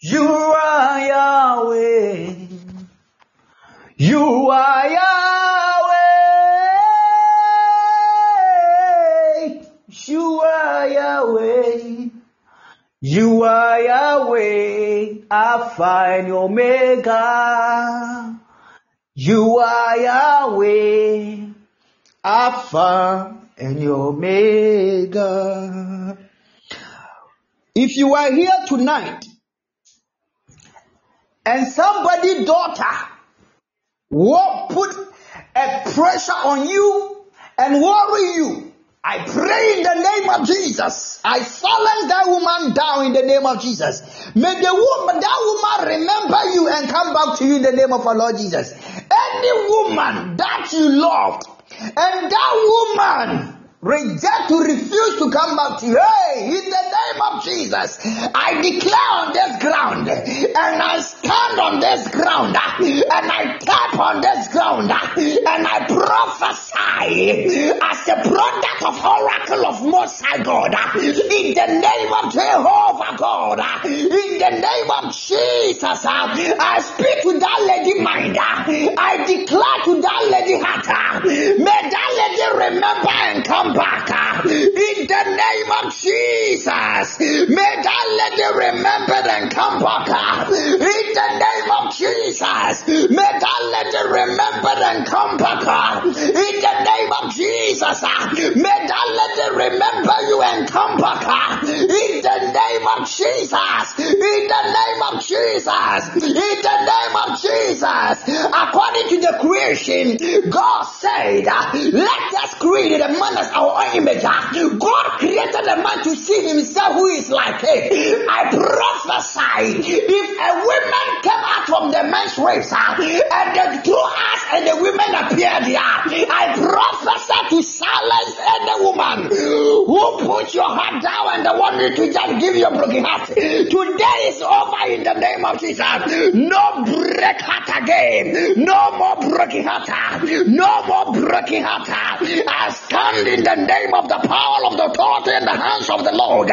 Speaker 11: You are Yahweh. You are Yahweh. You are Yahweh. You are Yahweh, Alpha and Omega. You are Yahweh, Alpha and your Omega. If you are here tonight and somebody daughter will put a pressure on you and worry you, I pray in the name of Jesus. I silence that woman down in the name of Jesus. May the woman, that woman remember you and come back to you in the name of our Lord Jesus. Any woman that you loved and that woman reject to refuse to come back to you. Hey, in the name of Jesus, I declare on this ground and I stand on this ground and I tap on this ground and I prophesy as a product of oracle of Most High God in the name of Jehovah God in the name of Jesus. I speak to that lady mind. I declare to that lady heart. May that lady remember and come back in the name of Jesus. May that lady remember and come back in the name of Jesus. May that lady remember and come back in the name of Jesus. May that lady remember you and come back in the name of Jesus. In the name of Jesus. In the name of Jesus. According to the creation, God said, let created a man as our image. ah. God created a man to see himself who is like him. I prophesy if a woman came out from the man's race ah, and the two us and the women appeared there, I prophesy to silence any woman who put your heart down and wanted to just give you a broken heart. Today is over in the name of Jesus. No break heart again. No more broken heart. No more broken heart. I stand in the name of the power of the thought in the hands of the Lord.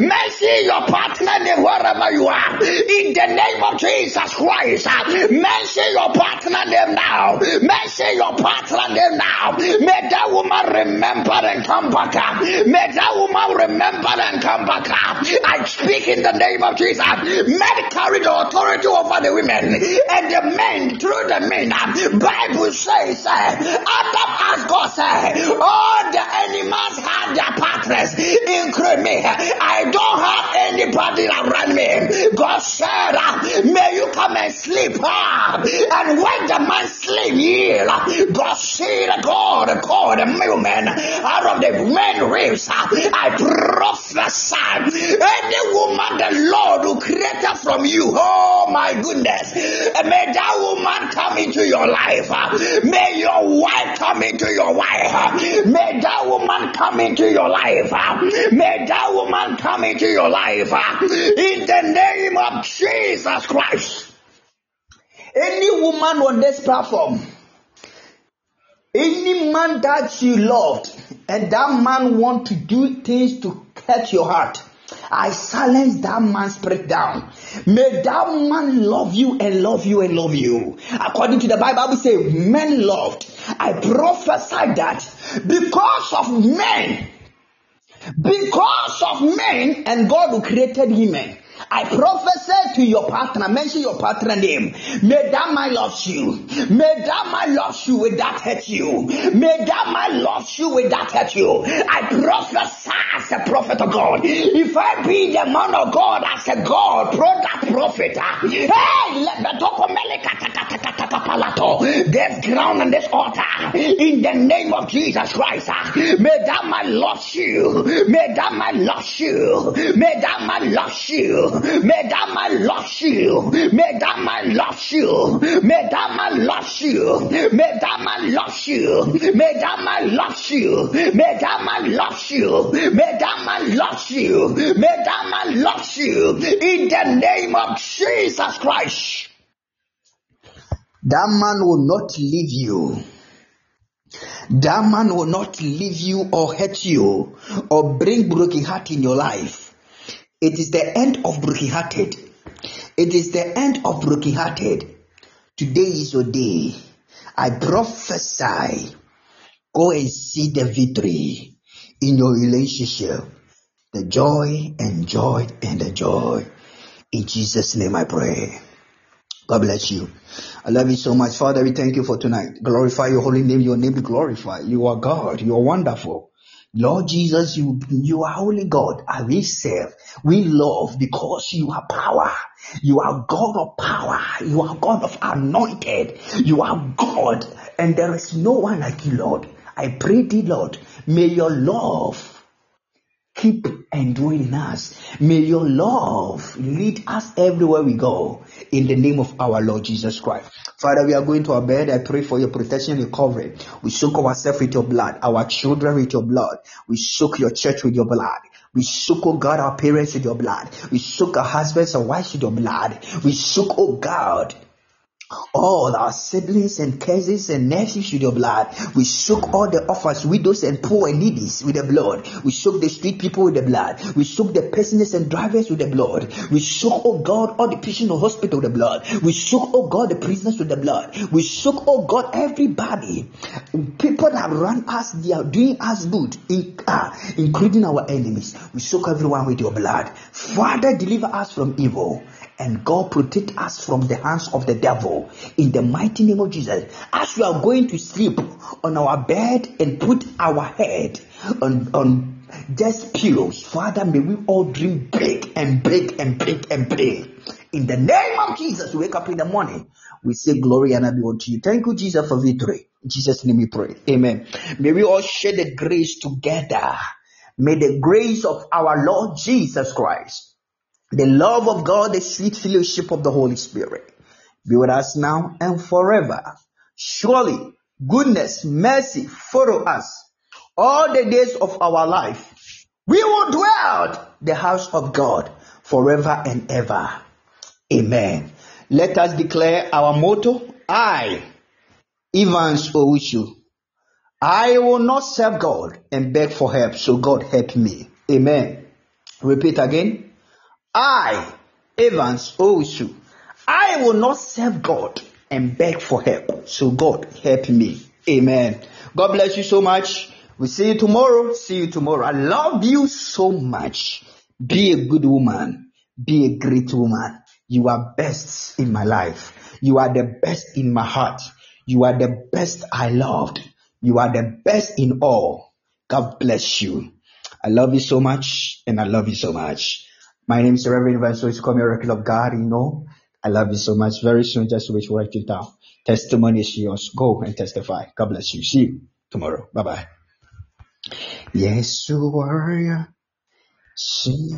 Speaker 11: Mercy your partner wherever you are. In the name of Jesus Christ. Mention your partner name now. Mention your partner name now. May that woman remember and come back. up. May that woman remember and come back. up. I speak in the name of Jesus. Men carry the authority over the women and the men through the men. Bible says, uh, Adam asked God, say, all the animals had their partners, include me. I don't have anybody around me. God said, uh, may you come and sleep. Uh, and when the man sleep, yeah, God said, God called the woman out of the men ribs. uh, I prophesy, any woman the Lord who created from you, oh my goodness, may that woman come into your life. uh, May your wife come into your wife. May that woman come into your life. May that woman come into your life. In the name of Jesus Christ. Any woman on this platform, any man that you loved, and that man want to do things to hurt your heart, I silence that man's spirit down. May that man love you and love you and love you. According to the Bible, we say men loved. I prophesy that because of men, because of men and God who created women. I prophesy to your partner, mention your partner name. May that man love you. May that man love you without hurt you. May that man love you without hurt you. I prophesy as a prophet of God. If I be the man of God as a God, pro that prophet. ah, Hey, let the katakatakatakapalato. This ground and this altar in the name of Jesus Christ. ah, May that man love you. May that man love you. May that man love you. May that man love you. May that man love you. May that man love you. May that man love you. May that man love you. May that man love you. May that man love you. May that man love you. In the name of Jesus Christ. That man will not leave you. That man will not leave you or hurt you or bring broken heart in your life. It is the end of brokenhearted. It is the end of brokenhearted. Today is your day. I prophesy. Go and see the victory in your relationship. The joy and joy and the joy. In Jesus' name I pray. God bless you. I love you so much. Father, we thank you for tonight. Glorify your holy name. Your name be glorified. You are God. You are wonderful. Lord Jesus, you, you are holy God. And we serve. We love because you are power. You are God of power. You are God of anointed. You are God. And there is no one like you, Lord. I pray thee, Lord, may your love keep enduring in us. May your love lead us everywhere we go in the name of our Lord Jesus Christ. Father, we are going to our bed. I pray for your protection and your covering. We soak ourselves with your blood, our children with your blood. We soak your church with your blood. We soak, oh God, our parents with your blood. We soak our husbands and wives with your blood. We soak, oh God, all our siblings and cousins and nephews with your blood. We soak all the orphans, widows, and poor and needies with the blood. We soak the street people with the blood. We soak the prisoners and drivers with the blood. We soak, oh God, all the patients in the hospital with the blood. We soak, oh God, the prisoners with the blood. We soak, oh God, everybody. People that run us, they are doing us good, uh, including our enemies. We soak everyone with your blood. Father, deliver us from evil and God protect us from the hands of the devil in the mighty name of Jesus. As we are going to sleep on our bed and put our head on, on just pillows, Father, may we all dream big and big and big and big. In the name of Jesus, we wake up in the morning.
Speaker 1: We say glory and honor unto you. Thank you, Jesus, for victory. In Jesus' name we pray. Amen. May we all share the grace together. May the grace of our Lord Jesus Christ, the love of God, the sweet fellowship of the Holy Spirit be with us now and forever. Surely goodness, mercy follow us all the days of our life. We will dwell the house of God forever and ever. Amen. Let us declare our motto. I, Evans Owusu, I will not serve God and beg for help, so God help me. Amen. Repeat again. I, Evans Owusu, I will not serve God and beg for help, so God help me. Amen. God bless you so much. We see you tomorrow. See you tomorrow. I love you so much. Be a good woman. Be a great woman. You are best in my life. You are the best in my heart. You are the best I loved. You are the best in all. God bless you. I love you so much and I love you so much. My name is Reverend Evangelist. Call me Oracle of God. You know, I love you so much. Very soon, just wait for it down. Testimony is yours. Go and testify. God bless you. See you tomorrow. Bye bye. Yes, are. See.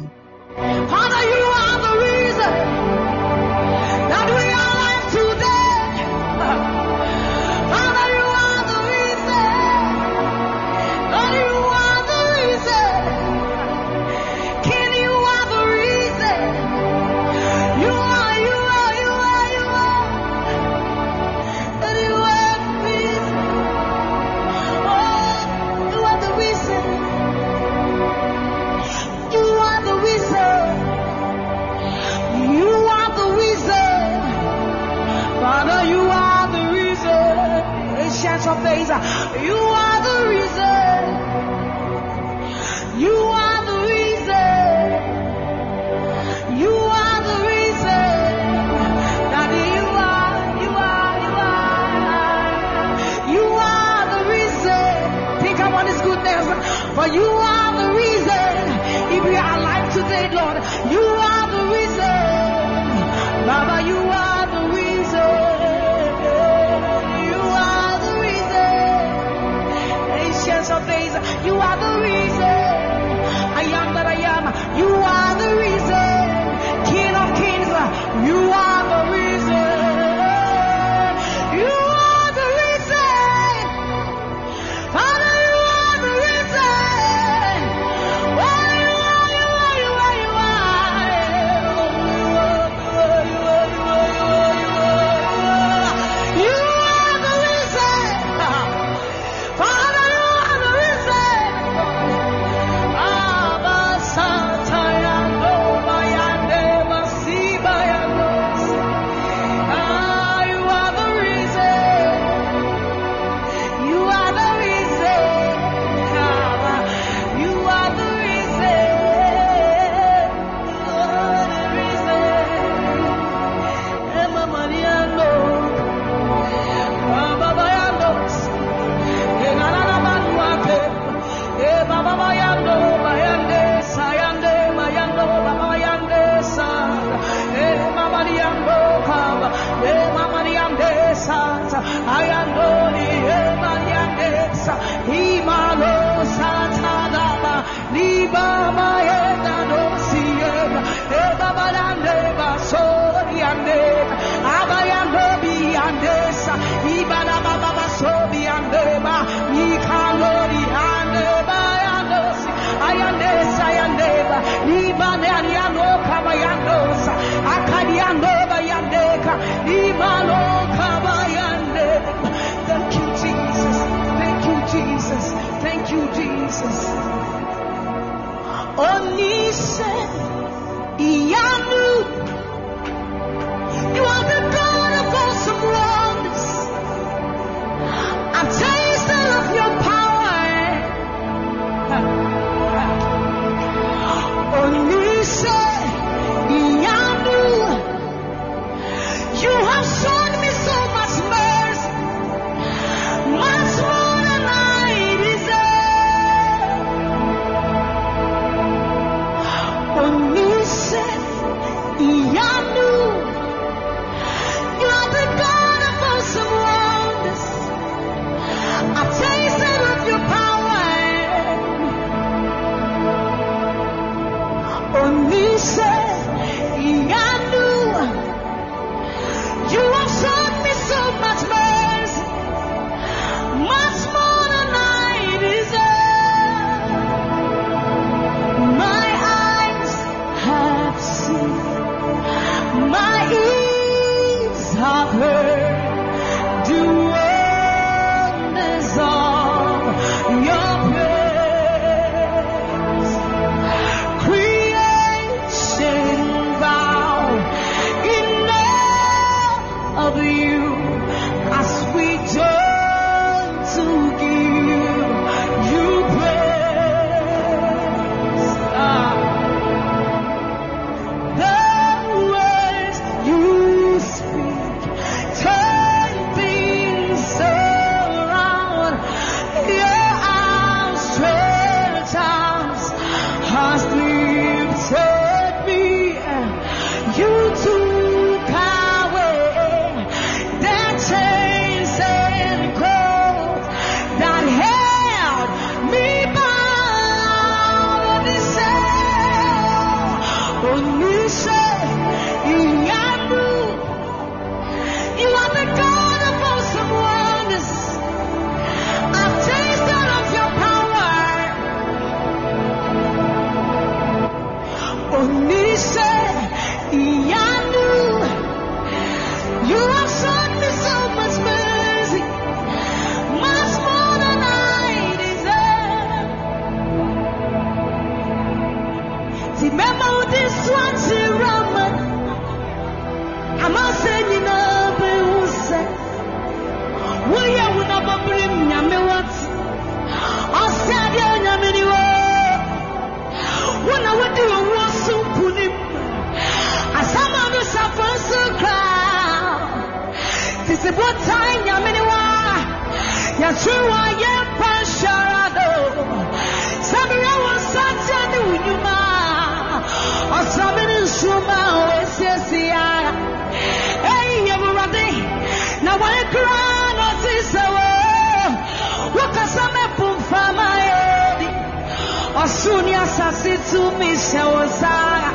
Speaker 1: Ọ̀ṣun ni àṣàṣì tú mi ṣe wò sára.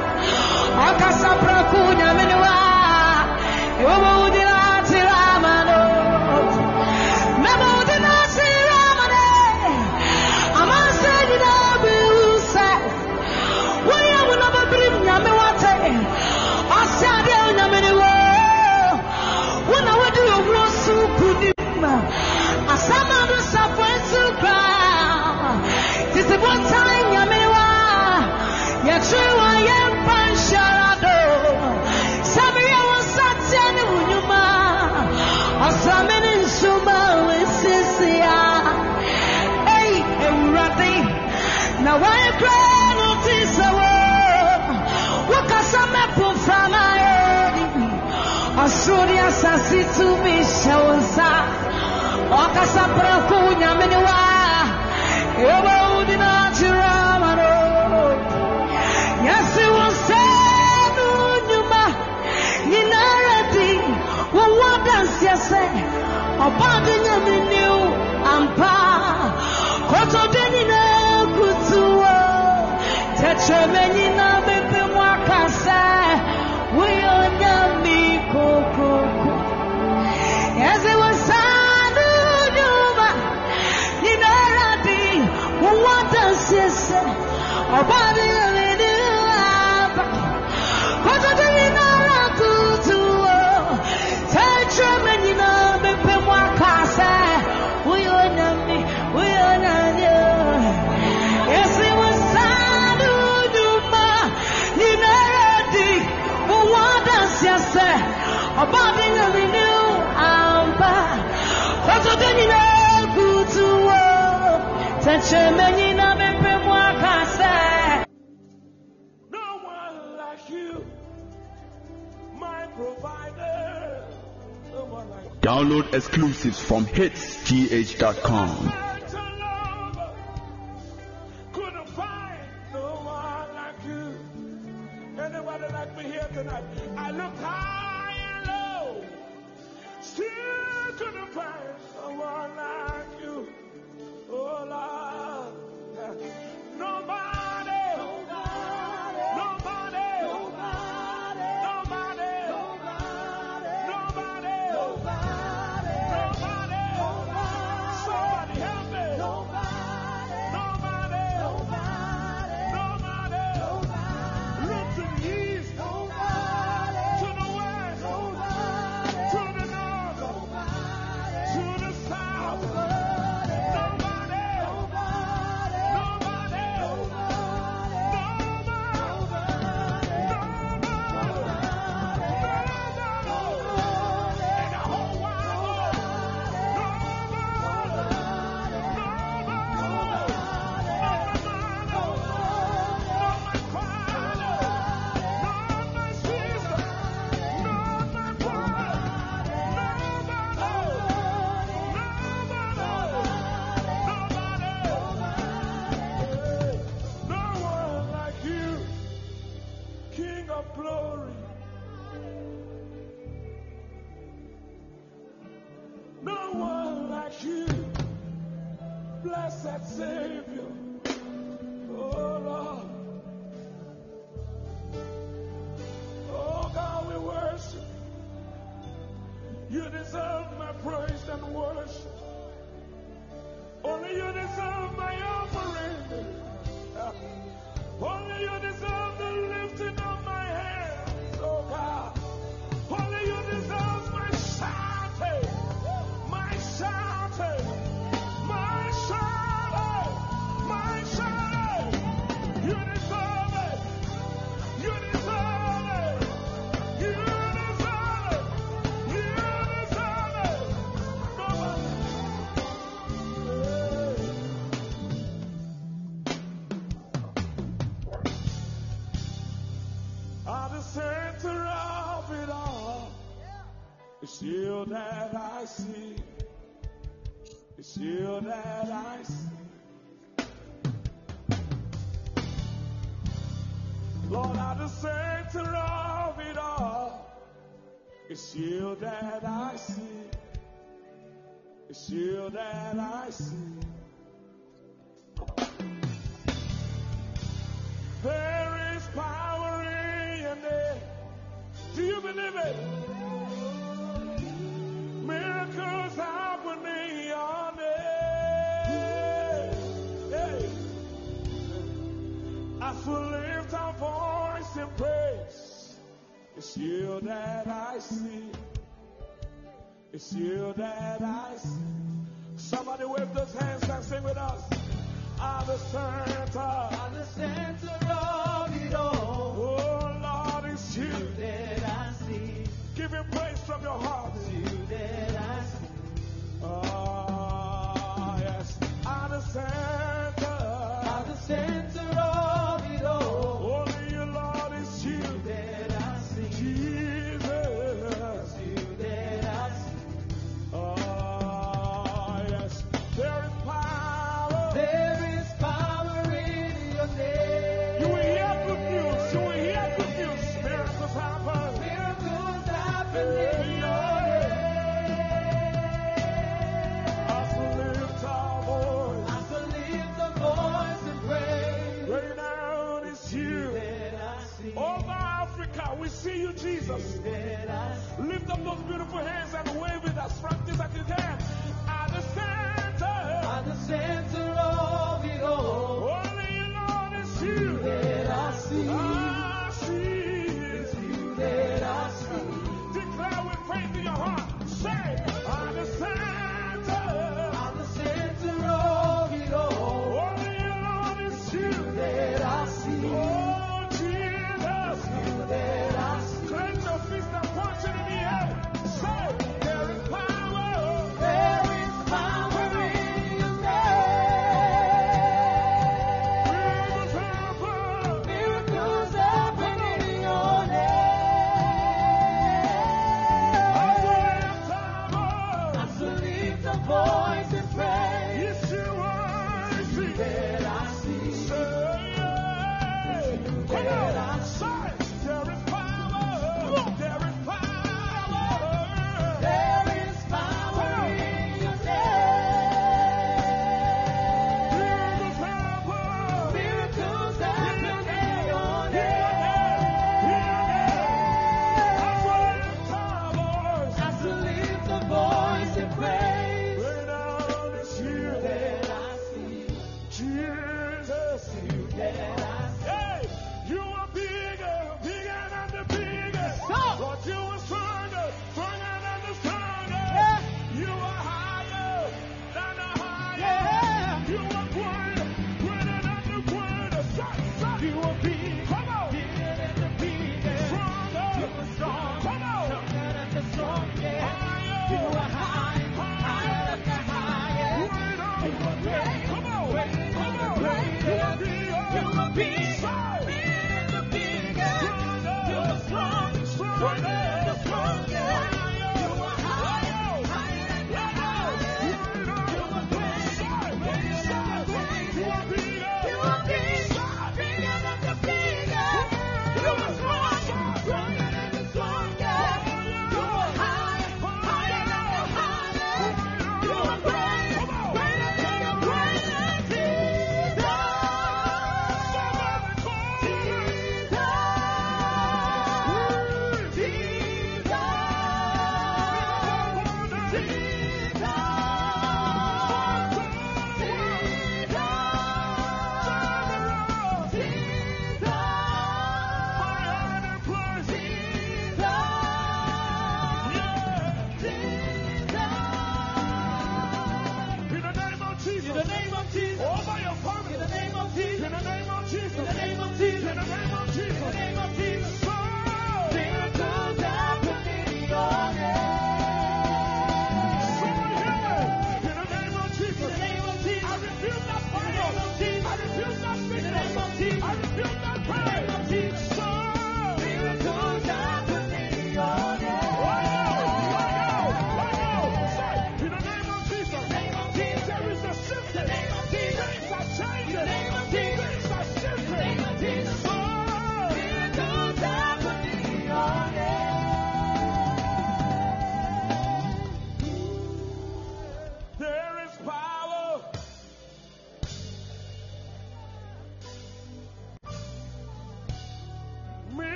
Speaker 1: sasi tumi hyɛ wo nsa ɔkasa prɛko nyame ne wa yɛbɛwu dina akyerɛ ama no yɛse wo nsa no nnwuma nyinara di wowɔ danseɛ sɛ ɔbɔde ampa kɔtɔde nyinaa kutuo. Tɛkyerɛ me nyinaa
Speaker 14: Download exclusives from hitsgh.com.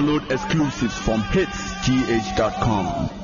Speaker 14: Download exclusives from hitsgh.com.